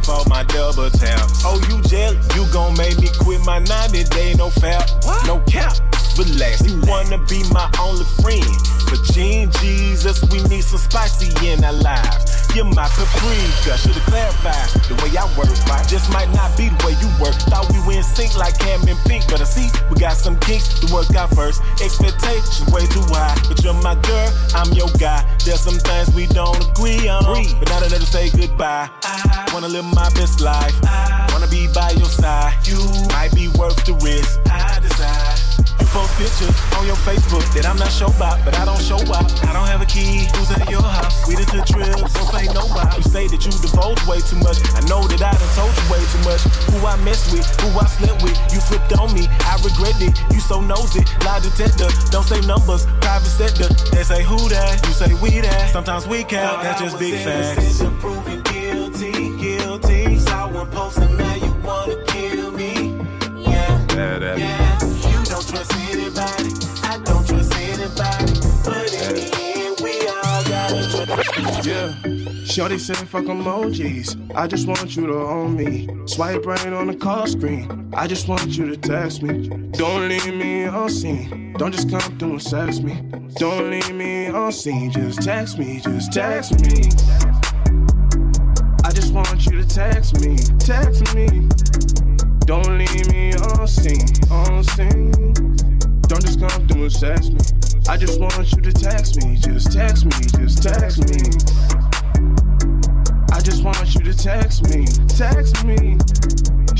Speaker 27: untap all my double taps? Oh, you jealous? You gon' make me quit my 90 day, no fap, no cap. Relax, you wanna be my only friend. But Gene Jesus, we need some spicy in our lives. You're my paprika, should've clarified the way I work. Right? Just might not be the way you work. Thought we were in sync like Cam and Pink, but I see we got some kinks to work out first. Expectations way too high, but you're my girl, I'm your guy. There's some things we don't agree on, but now that I say goodbye, I wanna live my best life. I Wanna be by your side. You might be worth the risk. I decide. Post pictures on your Facebook that I'm not sure about, but I don't show up. I don't have a key. Who's at your house? We done took trips, so say nobody. You say that you divulge way too much. I know that I done told you way too much. Who I messed with, who I slept with. You flipped on me, I regret it. You so nosy, lie detector. Don't say numbers, private sector. They say who that, you say we that. Sometimes we count, that's just big facts.
Speaker 26: Proven guilty, guilty. Someone posting now you wanna Yeah.
Speaker 27: Shorty said fuck emojis. I just want you to own me. Swipe right on the call screen. I just want you to text me. Don't leave me on scene. Don't just come through and sex me. Don't leave me on scene. Just text me. Just text me. I just want you to text me. Text me. Don't leave me. On scene. Don't just come through and sex me. I just want you to text me. Just text me. Just text me. I just want you to text me, text me.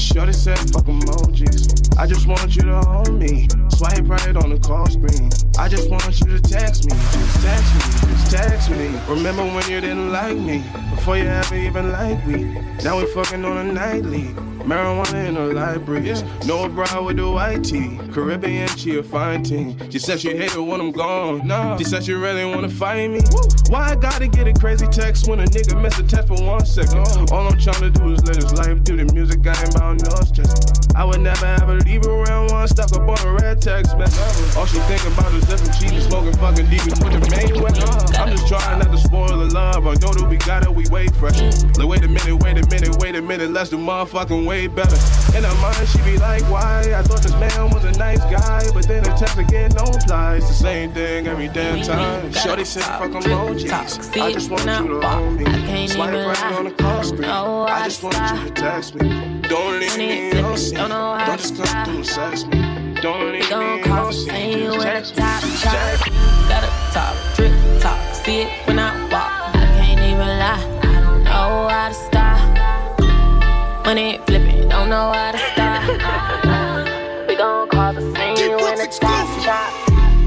Speaker 27: Shorty said fuck emojis. I just want you to hold me. Swipe right on the call screen. I just want you to text me, just text me, just text me. Remember when you didn't like me? Before you ever even liked me. Now we fucking on a nightly. Marijuana in the libraries. No bra with the white tee. Caribbean, she a fine teen. She said she hate it when I'm gone. Nah. She said she really wanna fight me. Why I gotta get a crazy text when a nigga miss a text for one second? All I'm trying to do is live his life do the music. I ain't about no stress. I would never ever leave her around one stuck up on a red text message. All she think about is different cheese, smoking fucking deep with the main weapon. I'm just trying not to spoil the love. I know that we got it, we way fresh. Like, wait a minute, wait a minute, wait a minute, let's do motherfucking way better. In her mind, she be like, why? I thought this man was a nice guy, but then the text again don't apply. It's the same thing every damn time. Shorty said, fuck emojis. I just want you to hold me. Swipe right on the call screen. I just want you to text me. Don't leave me on scene. Don't just come through and sex me. Don't leave me on scene. Just text me. Just text me.
Speaker 28: Got a top, drip top, see it when I walk. I can't even lie, I don't know how to stop. When it flipping, don't know how to stop. we gon' call the scene when the top drop.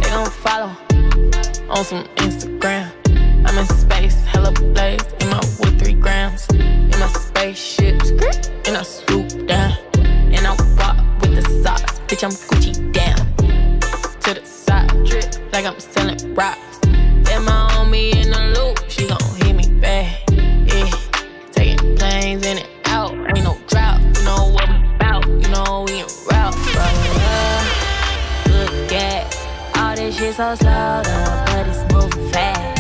Speaker 28: They gon' follow on some Instagram. I'm in space, hella blaze in my with three grams. In my spaceship, skirt, and I swoop down. And I walk with the socks, bitch, I'm Gucci down. To the side, drip like I'm selling rocks. Then my homie in the loop, she gon' hit me back. Yeah, taking planes in and out, ain't no drought. You know what we bout, you know we in route, bro. Good gas, all this shit so slow, up, but it's moving fast.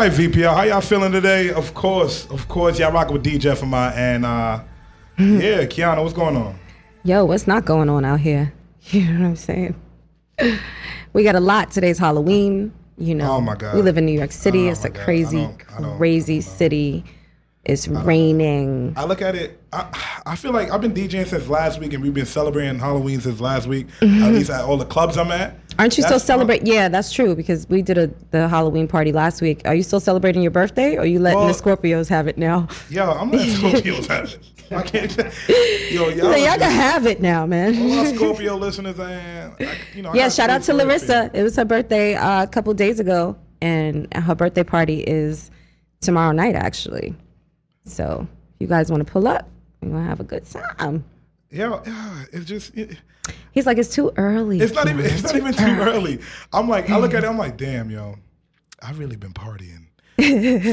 Speaker 15: All right,
Speaker 1: VPR, how y'all feeling today? Of course, of course, y'all rocking with DJ FMI and uh, yeah, Qiana, what's going on?
Speaker 9: Yo, what's not going on out here? You know what I'm saying? We got a lot. Today's Halloween. You know,
Speaker 1: Oh, my God.
Speaker 9: we live in New York City.
Speaker 1: Oh,
Speaker 9: it's a
Speaker 1: God. I
Speaker 9: crazy,
Speaker 1: don't- I don't-
Speaker 9: crazy city. It's raining.
Speaker 1: I look at it. I, I feel like I've been DJing since last week, and we've been celebrating Halloween since last week. At least at all the clubs I'm at.
Speaker 9: Aren't you still celebrating? Yeah, that's true because we did a the Halloween party last week. Are you still celebrating your birthday, or are you letting the Scorpios have it now?
Speaker 1: Yeah, I'm letting Scorpios have it. I can't. Yo, y'all,
Speaker 9: So y'all can have it now, man.
Speaker 1: all Scorpio listeners, and I, you know,
Speaker 9: yeah, shout out to Larissa. It was her birthday uh, a couple days ago, and her birthday party is tomorrow night, actually. So if you guys want to pull up, we're gonna have a good time.
Speaker 1: Yeah, yeah, it's just. It,
Speaker 9: He's like, it's too early.
Speaker 1: It's not even.
Speaker 9: Qiana.
Speaker 1: It's not even too early. I'm like, I look at it. I'm like, damn, yo, I've really been partying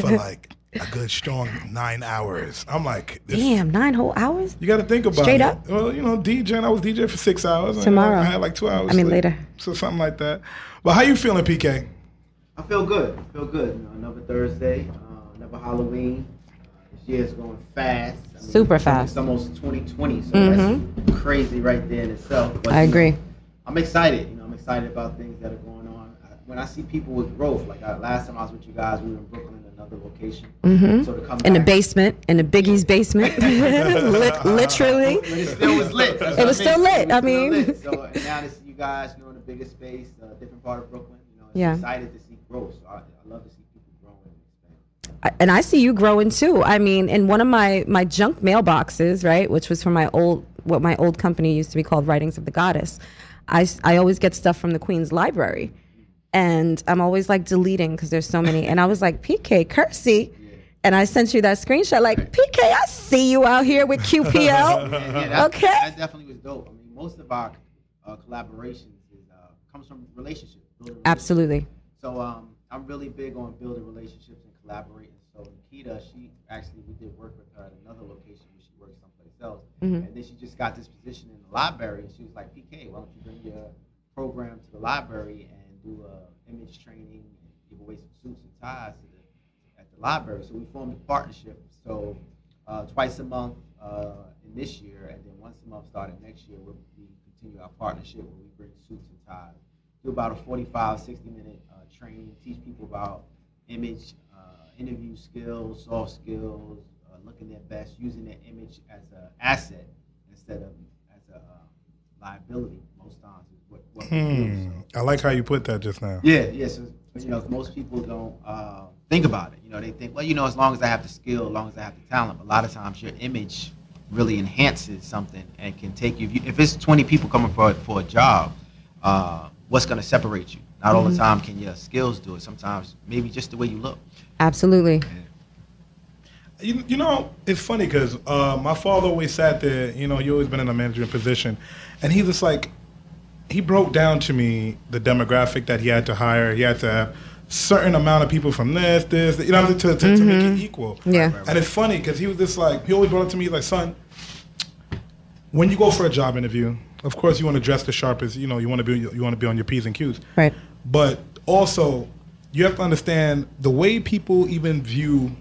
Speaker 1: for like a good strong nine hours. I'm like,
Speaker 9: Damn, nine whole hours.
Speaker 1: you got to think about it.
Speaker 9: Straight
Speaker 1: it.
Speaker 9: up?
Speaker 1: Well, you know, DJing. I was DJ for six hours. and, you know,
Speaker 9: Tomorrow.
Speaker 1: I had like two hours.
Speaker 9: I mean,
Speaker 1: sleep.
Speaker 9: later.
Speaker 1: So something like that. But how you feeling, PK?
Speaker 11: I feel good. I feel good. You know, another Thursday, uh, another Halloween. Uh, year is going fast. I mean,
Speaker 9: Super fast.
Speaker 11: It's almost 2020, so
Speaker 9: Mhm.
Speaker 11: that's crazy right there in itself. But,
Speaker 9: I
Speaker 11: you know,
Speaker 9: agree.
Speaker 11: I'm excited. You know, I'm excited about things that are going on. I, when I see people with growth, like I, last time I was with you guys, we were in Brooklyn in another location.
Speaker 9: hmm
Speaker 11: So to come
Speaker 9: in the
Speaker 11: back-
Speaker 9: basement, in the Biggie's basement, Lit- literally.
Speaker 11: But it still was lit. That's
Speaker 9: It was
Speaker 11: I
Speaker 9: still lit. I mean,
Speaker 11: lit. so and now to see you guys, you know, in a bigger space, a different part of Brooklyn, you know, it's
Speaker 9: Yeah.
Speaker 11: excited to see growth. So I, I love to see people growing.
Speaker 9: I- and I see you growing too. I mean, in one of my my junk mailboxes, right, which was from my old what my old company used to be called Writings of the Goddess. I I always get stuff from the Queens Library, and I'm always like deleting because there's so many. And I was like, PK Kersey. And I sent you that screenshot, like PK. I see you out here with QPL.
Speaker 11: Yeah, that,
Speaker 9: okay.
Speaker 11: That definitely was dope. I mean, most of our uh, collaborations is, uh, comes from relationships. building
Speaker 9: Absolutely.
Speaker 11: So um, I'm really big on building relationships and collaborating. So Nikita, she actually we did work with her at another location where she works someplace else,
Speaker 9: Mhm.
Speaker 11: and then she just got this position in the library, and she was like, PK, why don't you bring your program to the library and do a image training and give away some suits and ties to the, at the library. So we formed a partnership. So uh, twice a month uh, in this year, and then once a month starting next year, we'll, we continue our partnership where we bring suits and ties do about a 45, 60 minute uh, training, teach people about image, interview skills, soft skills, uh, looking best, using their image as an asset instead of as a uh, liability. Most times is what, what.
Speaker 1: Hmm. I like how you put that just now.
Speaker 11: Yeah, yeah. So you know, most people don't uh, think about it. You know, they think, well, you know, as long as I have the skill, as long as I have the talent. But a lot of times, your image really enhances something and can take you. If, you, if it's 20 people coming for for a job, uh, what's going to separate you? Not all the
Speaker 9: Mhm.
Speaker 11: time can your skills do it. Sometimes maybe just the way you look.
Speaker 9: Absolutely.
Speaker 1: You, you know, it's funny because uh, my father always sat there. You know, he always been in a management position, and he was like, he broke down to me the demographic that he had to hire. He had to have certain amount of people from this, this, you know, to, to, to make it equal.
Speaker 9: Yeah.
Speaker 1: And it's funny because he was just like, he always brought it to me like, son, when you go for a job interview, of course you want to dress the sharpest. You know, you want to be you want to be on your p's and q's.
Speaker 9: Right.
Speaker 1: But also, you have to understand the way people even view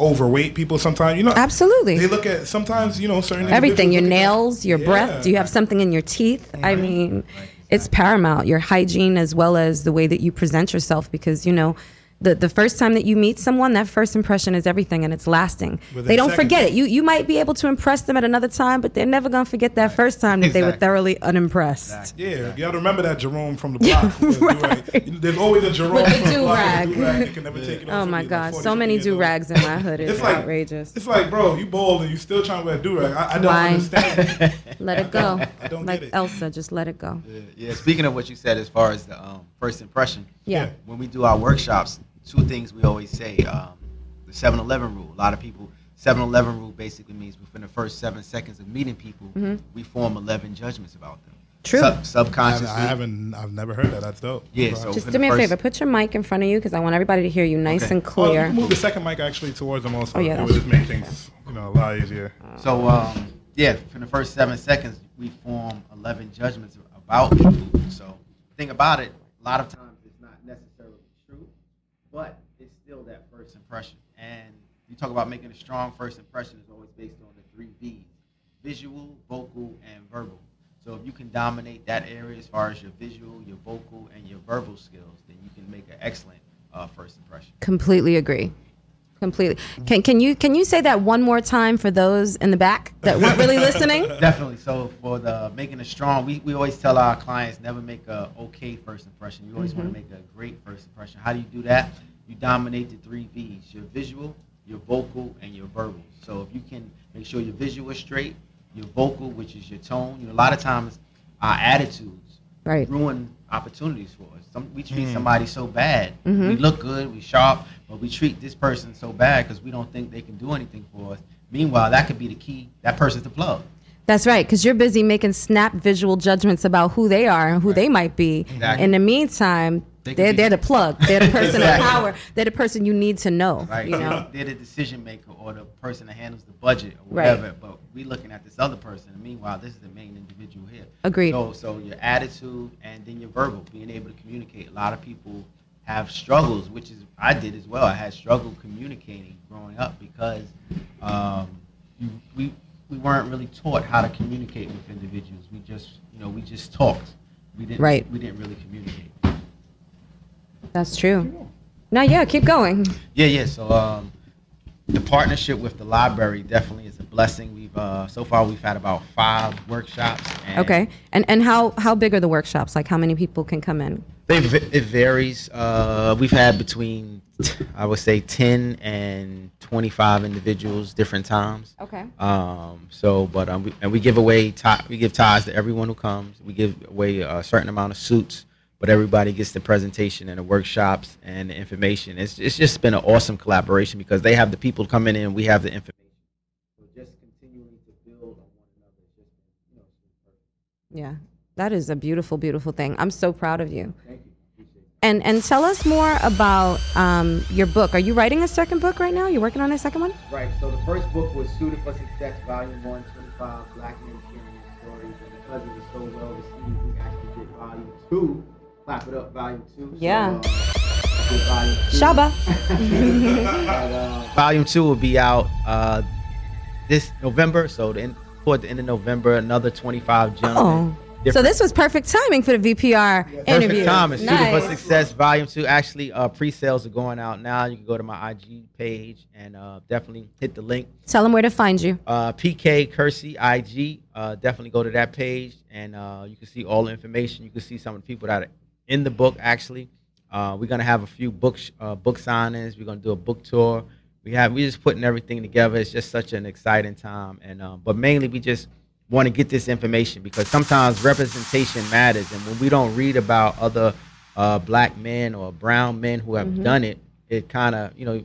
Speaker 1: overweight people. Sometimes, you know,
Speaker 9: Absolutely.
Speaker 1: they look at sometimes you know certain
Speaker 9: Everything, your nails, your breath. Do you have something in your teeth? I mean, it's paramount. Your hygiene as well as the way that you present yourself because, you know, the, the first time that you meet someone, that first impression is everything and it's lasting.
Speaker 1: Within
Speaker 9: they don't
Speaker 1: seconds.
Speaker 9: forget it. You you might be able to impress them at another time, but they're never gonna forget that first time that they were thoroughly unimpressed.
Speaker 1: Yeah, you got to remember that Jerome from the block. with the do-rag. You know, There's always a Jerome
Speaker 9: With the
Speaker 1: from the block
Speaker 9: do-rag.
Speaker 1: with the. You can never take it.
Speaker 9: Oh my
Speaker 1: He's like
Speaker 9: God, so many do rags in my hood. It's,
Speaker 1: It's like-
Speaker 9: outrageous.
Speaker 1: It's like, bro, you bald and you still trying to wear a do-rag. I, I don't
Speaker 9: Why?
Speaker 1: understand.
Speaker 9: Let it go.
Speaker 1: I don't
Speaker 9: like
Speaker 1: get it.
Speaker 9: Elsa, just let it go.
Speaker 11: Yeah. Speaking of what you said as far as the um, first impression.
Speaker 9: Yeah.
Speaker 11: When we do our workshops, two things we always say. Um, the 7-Eleven rule. A lot of people. 7-Eleven rule basically means within the first seven seconds of meeting people,
Speaker 9: Mhm.
Speaker 11: we form 11 judgments about them.
Speaker 9: True.
Speaker 11: Sub- subconsciously.
Speaker 1: I haven't. I've never heard that. That's dope.
Speaker 11: Yeah,
Speaker 1: Right.
Speaker 11: so
Speaker 9: Just do
Speaker 11: the
Speaker 9: me a favor. Put your mic in front of you because I want everybody to hear you nice
Speaker 11: Okay.
Speaker 9: and
Speaker 1: Oh,
Speaker 9: clear.
Speaker 1: can move the second mic actually towards them also.
Speaker 9: Oh, yeah,
Speaker 1: It
Speaker 9: that's
Speaker 1: would just make things you know a lot easier.
Speaker 11: So um, yeah, for the first seven seconds, we form eleven judgments about people. So think about it. A lot of times it's not necessarily true, but it's still that first impression. And you talk about making a strong first impression is always based on the three V's: visual, vocal, and verbal. So if you can dominate that area as far as your visual, your vocal, and your verbal skills, then you can make an excellent uh, first impression.
Speaker 9: Completely agree. Completely. Can can you can you say that one more time for those in the back that weren't really listening?
Speaker 11: Definitely. So for the making it strong, we, we always tell our clients never make a okay first impression. You always want
Speaker 9: Mhm.
Speaker 11: to make a great first impression. How do you do that? You dominate the three V's: your visual, your vocal, and your verbal. So if you can make sure your visual is straight, your vocal, which is your tone. You know, a lot of times our attitudes
Speaker 9: Right.
Speaker 11: ruin opportunities for us. Some, we treat
Speaker 9: Mm.
Speaker 11: somebody so bad.
Speaker 9: Mhm.
Speaker 11: We look good, we sharp, but we treat this person so bad because we don't think they can do anything for us. Meanwhile, that could be the key. That person's the plug.
Speaker 9: That's right, because you're busy making snap visual judgments about who they are and who they might be.
Speaker 11: Exactly.
Speaker 9: In the meantime,
Speaker 11: they
Speaker 9: they're, they're the plug. They're the person
Speaker 11: Exactly.
Speaker 9: of power. They're the person you need to know.
Speaker 11: Right.
Speaker 9: You know.
Speaker 11: They're the decision maker or the person that handles the budget or whatever. Right. But we're looking at this other person. And meanwhile, this is the main individual here.
Speaker 9: Agreed.
Speaker 11: So, so your attitude and then your verbal, being able to communicate. A lot of people have struggles, which is I did as well. I had struggle communicating growing up because um, you, we we weren't really taught how to communicate with individuals. We just you know we just talked. We didn't
Speaker 9: Right.
Speaker 11: we didn't really communicate.
Speaker 9: That's true. Now, yeah, keep going.
Speaker 11: Yeah, yeah. So um, the partnership with the library definitely is a blessing. We've uh, so far we've had about five workshops. And
Speaker 9: Okay. And and how how big are the workshops? Like how many people can come in?
Speaker 11: They, it varies. Uh, we've had between I would say ten and twenty five individuals different times.
Speaker 9: Okay.
Speaker 11: Um, so, but um, we, and we give away tie, we give ties to everyone who comes. We give away a certain amount of suits, but everybody gets the presentation and the workshops and the information. It's it's just been an awesome collaboration because they have the people coming in, we have the information. So just continuing to build on one another. It's just been, you know, it's been perfect.
Speaker 9: Yeah. That is a beautiful, beautiful thing. I'm so proud of you.
Speaker 11: Thank you.
Speaker 9: And and tell us more about um, your book. Are you writing a second book right now? You're working on a second one?
Speaker 11: Right. So the first book was Suited for Success, Volume 1, 25 Black Men Sharing Their Stories. And because it was so well received, we actually did Volume 2. Clap it up, Volume 2. So,
Speaker 9: Yeah.
Speaker 11: uh, did Volume 2.
Speaker 9: Shaba.
Speaker 11: But, uh, volume 2 will be out uh, this November. So the end, toward the end of November, another 25 gentlemen.
Speaker 9: So this was perfect timing for the VPR interview.
Speaker 11: Perfect time. It's Suited for Success Volume 2. Actually, uh, pre-sales are going out now. You can go to my IG page and uh, definitely hit the link.
Speaker 9: Tell them where to find you.
Speaker 11: Uh, PK Kersey IG. Uh, definitely go to that page and uh, you can see all the information. You can see some of the people that are in the book. Actually, uh, we're gonna have a few book uh, book signings. We're gonna do a book tour. We have we're just putting everything together. It's just such an exciting time. And but mainly we just want to get this information because sometimes representation matters. And when we don't read about other uh, black men or brown men who have
Speaker 9: Mhm.
Speaker 11: done it, it kind of you know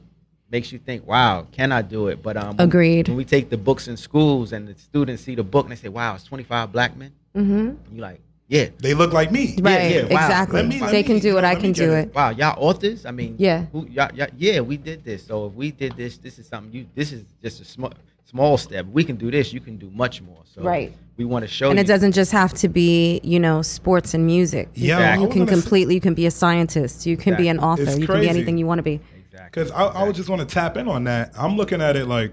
Speaker 11: makes you think, wow, can I do it? But um,
Speaker 9: Agreed.
Speaker 11: When we take the books in schools and the students see the book and they say, wow, it's 25 black men.
Speaker 9: Mm-hmm.
Speaker 11: You like, yeah,
Speaker 1: they look like me.
Speaker 9: Right,
Speaker 11: Yeah, yeah, wow.
Speaker 9: exactly.
Speaker 11: Me- let
Speaker 9: they can do it. I can do it.
Speaker 11: Wow, y'all authors? I mean,
Speaker 9: Yeah.
Speaker 11: who, y'all, y'all, yeah, we did this. So if we did this, this is something you. This is just a small small step. We can do this. You can do much more. So
Speaker 9: Right.
Speaker 11: We want to show
Speaker 9: and
Speaker 11: you.
Speaker 9: it doesn't just have to be, you know, sports and music.
Speaker 1: Yeah,
Speaker 9: can-
Speaker 1: I
Speaker 9: you can completely. You can be a scientist. You can be an author.
Speaker 1: It's
Speaker 9: you can be anything you want to be.
Speaker 1: Because I, I was just want to tap in on that. I'm looking at it like,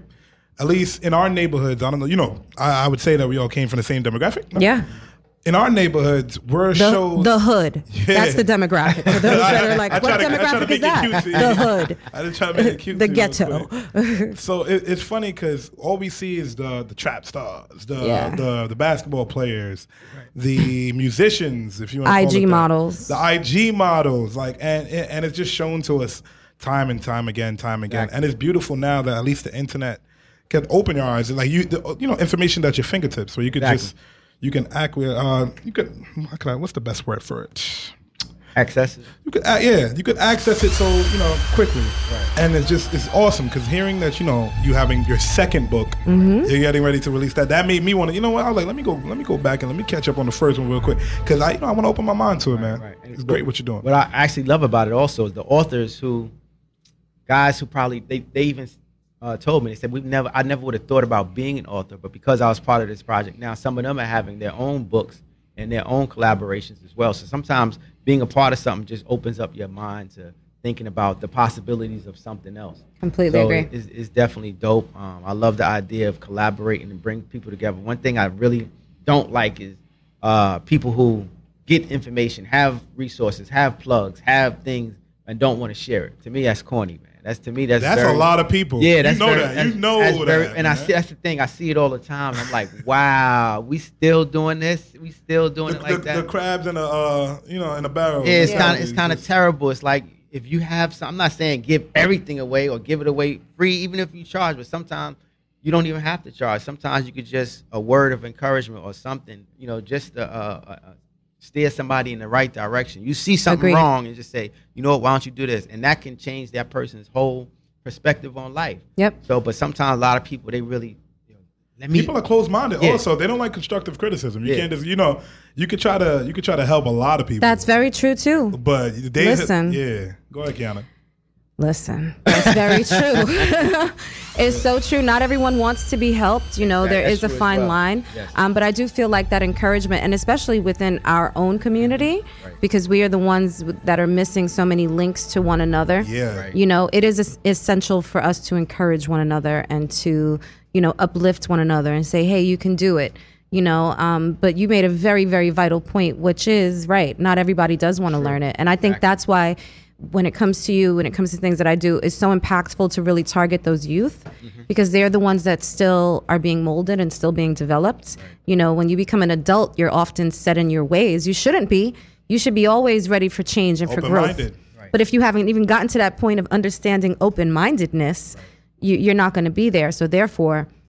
Speaker 1: at least in our neighborhoods, I don't know, you know, I, I would say that we all came from the same demographic. no?
Speaker 9: Yeah.
Speaker 1: In our neighborhoods, we're
Speaker 9: The,
Speaker 1: shows.
Speaker 9: the hood. Yeah. That's the demographic. For those that are like,
Speaker 1: I
Speaker 9: what
Speaker 1: to- I try to
Speaker 9: demographic is that? The hood.
Speaker 1: I just try to make it cute.
Speaker 9: The ghetto.
Speaker 1: so it, it's funny because all we see is the the trap stars, the
Speaker 9: Yeah.
Speaker 1: the the basketball players, the musicians, if you want to call
Speaker 9: IG
Speaker 1: it that.
Speaker 9: models.
Speaker 1: the IG models, like and and it's just shown to us time and time again, time again, and it's beautiful now that at least the internet can open your eyes, like you the, you know information at your fingertips, where you could
Speaker 11: Exactly.
Speaker 1: just you can act with uh you could how can I, what's the best word for it
Speaker 11: access. It.
Speaker 1: you could uh, yeah you could access it so you know quickly and it's just it's awesome because hearing that you know you having your second book
Speaker 9: Mhm.
Speaker 1: you're getting ready to release that that made me want to you know what I was like let me go let me go back and let me catch up on the first one real quick because I you know I want to open my mind to it man Right. it's great what you're doing
Speaker 11: What I actually love about it also is the authors who, guys who probably they they even uh, told me they said "We've never I never would have thought about being an author, but because I was part of this project, now some of them are having their own books and their own collaborations as well. So sometimes being a part of something just opens up your mind to thinking about the possibilities of something else.
Speaker 9: Completely
Speaker 11: so
Speaker 9: agree.
Speaker 11: It's, it's definitely dope. Um, I love the idea of collaborating and bring people together. One thing I really don't like is uh, people who get information, have resources, have plugs, have things, and don't want to share it. To me, that's corny, man. That's to me, that's
Speaker 1: That's a lot of people.
Speaker 11: Yeah,
Speaker 1: You
Speaker 11: that's
Speaker 1: know
Speaker 11: very-
Speaker 1: that. You know
Speaker 11: that's
Speaker 1: that,
Speaker 11: very- And I see that's the thing. I see it all the time. I'm like, wow, we still doing this. We still doing
Speaker 1: the,
Speaker 11: it like
Speaker 1: the,
Speaker 11: that.
Speaker 1: the crabs in a uh, you know in a barrel
Speaker 11: Yeah, it's kind of it's kind of terrible. It's like if you have some, I'm not saying give everything away or give it away free, even if you charge, but sometimes you don't even have to charge. Sometimes you could just a word of encouragement or something, you know, just a, uh, uh, uh, steer somebody in the right direction. You see something
Speaker 9: Agreed.
Speaker 11: wrong and just say, you know what, why don't you do this? And that can change that person's whole perspective on life.
Speaker 9: Yep.
Speaker 11: So, but sometimes a lot of people they really, you know, let me.
Speaker 1: people are closed minded
Speaker 11: Yeah.
Speaker 1: also they don't like constructive criticism you
Speaker 11: Yeah.
Speaker 1: can't just you know you could try to you could try to help a lot of people
Speaker 9: That's very true too.
Speaker 1: but they
Speaker 9: Listen.
Speaker 1: yeah go ahead Qiana
Speaker 9: Listen, that's very true. it's so true. Not everyone wants to be helped. You know,
Speaker 11: Exactly.
Speaker 9: there is a fine
Speaker 11: well.
Speaker 9: line.
Speaker 11: Yes.
Speaker 9: Um, but I do feel like that encouragement, and especially within our own community, because we are the ones that are missing so many links to one another.
Speaker 1: Yeah. Right.
Speaker 9: You know, it is essential for us to encourage one another and to, you know, uplift one another and say, hey, you can do it. You know, um, but you made a very, very vital point, which is right. Not everybody does want to learn it, and I think that's why when it comes to you, when it comes to things that I do, it's so impactful to really target those youth mm-hmm. because they're the ones that still are being molded and still being developed. You know, when you become an adult, you're often set in your ways. You shouldn't be. You should be always ready for change and for growth.
Speaker 1: Open-minded.
Speaker 9: But if you haven't even gotten to that point of understanding open mindedness, you, you're not going to be there. So, therefore,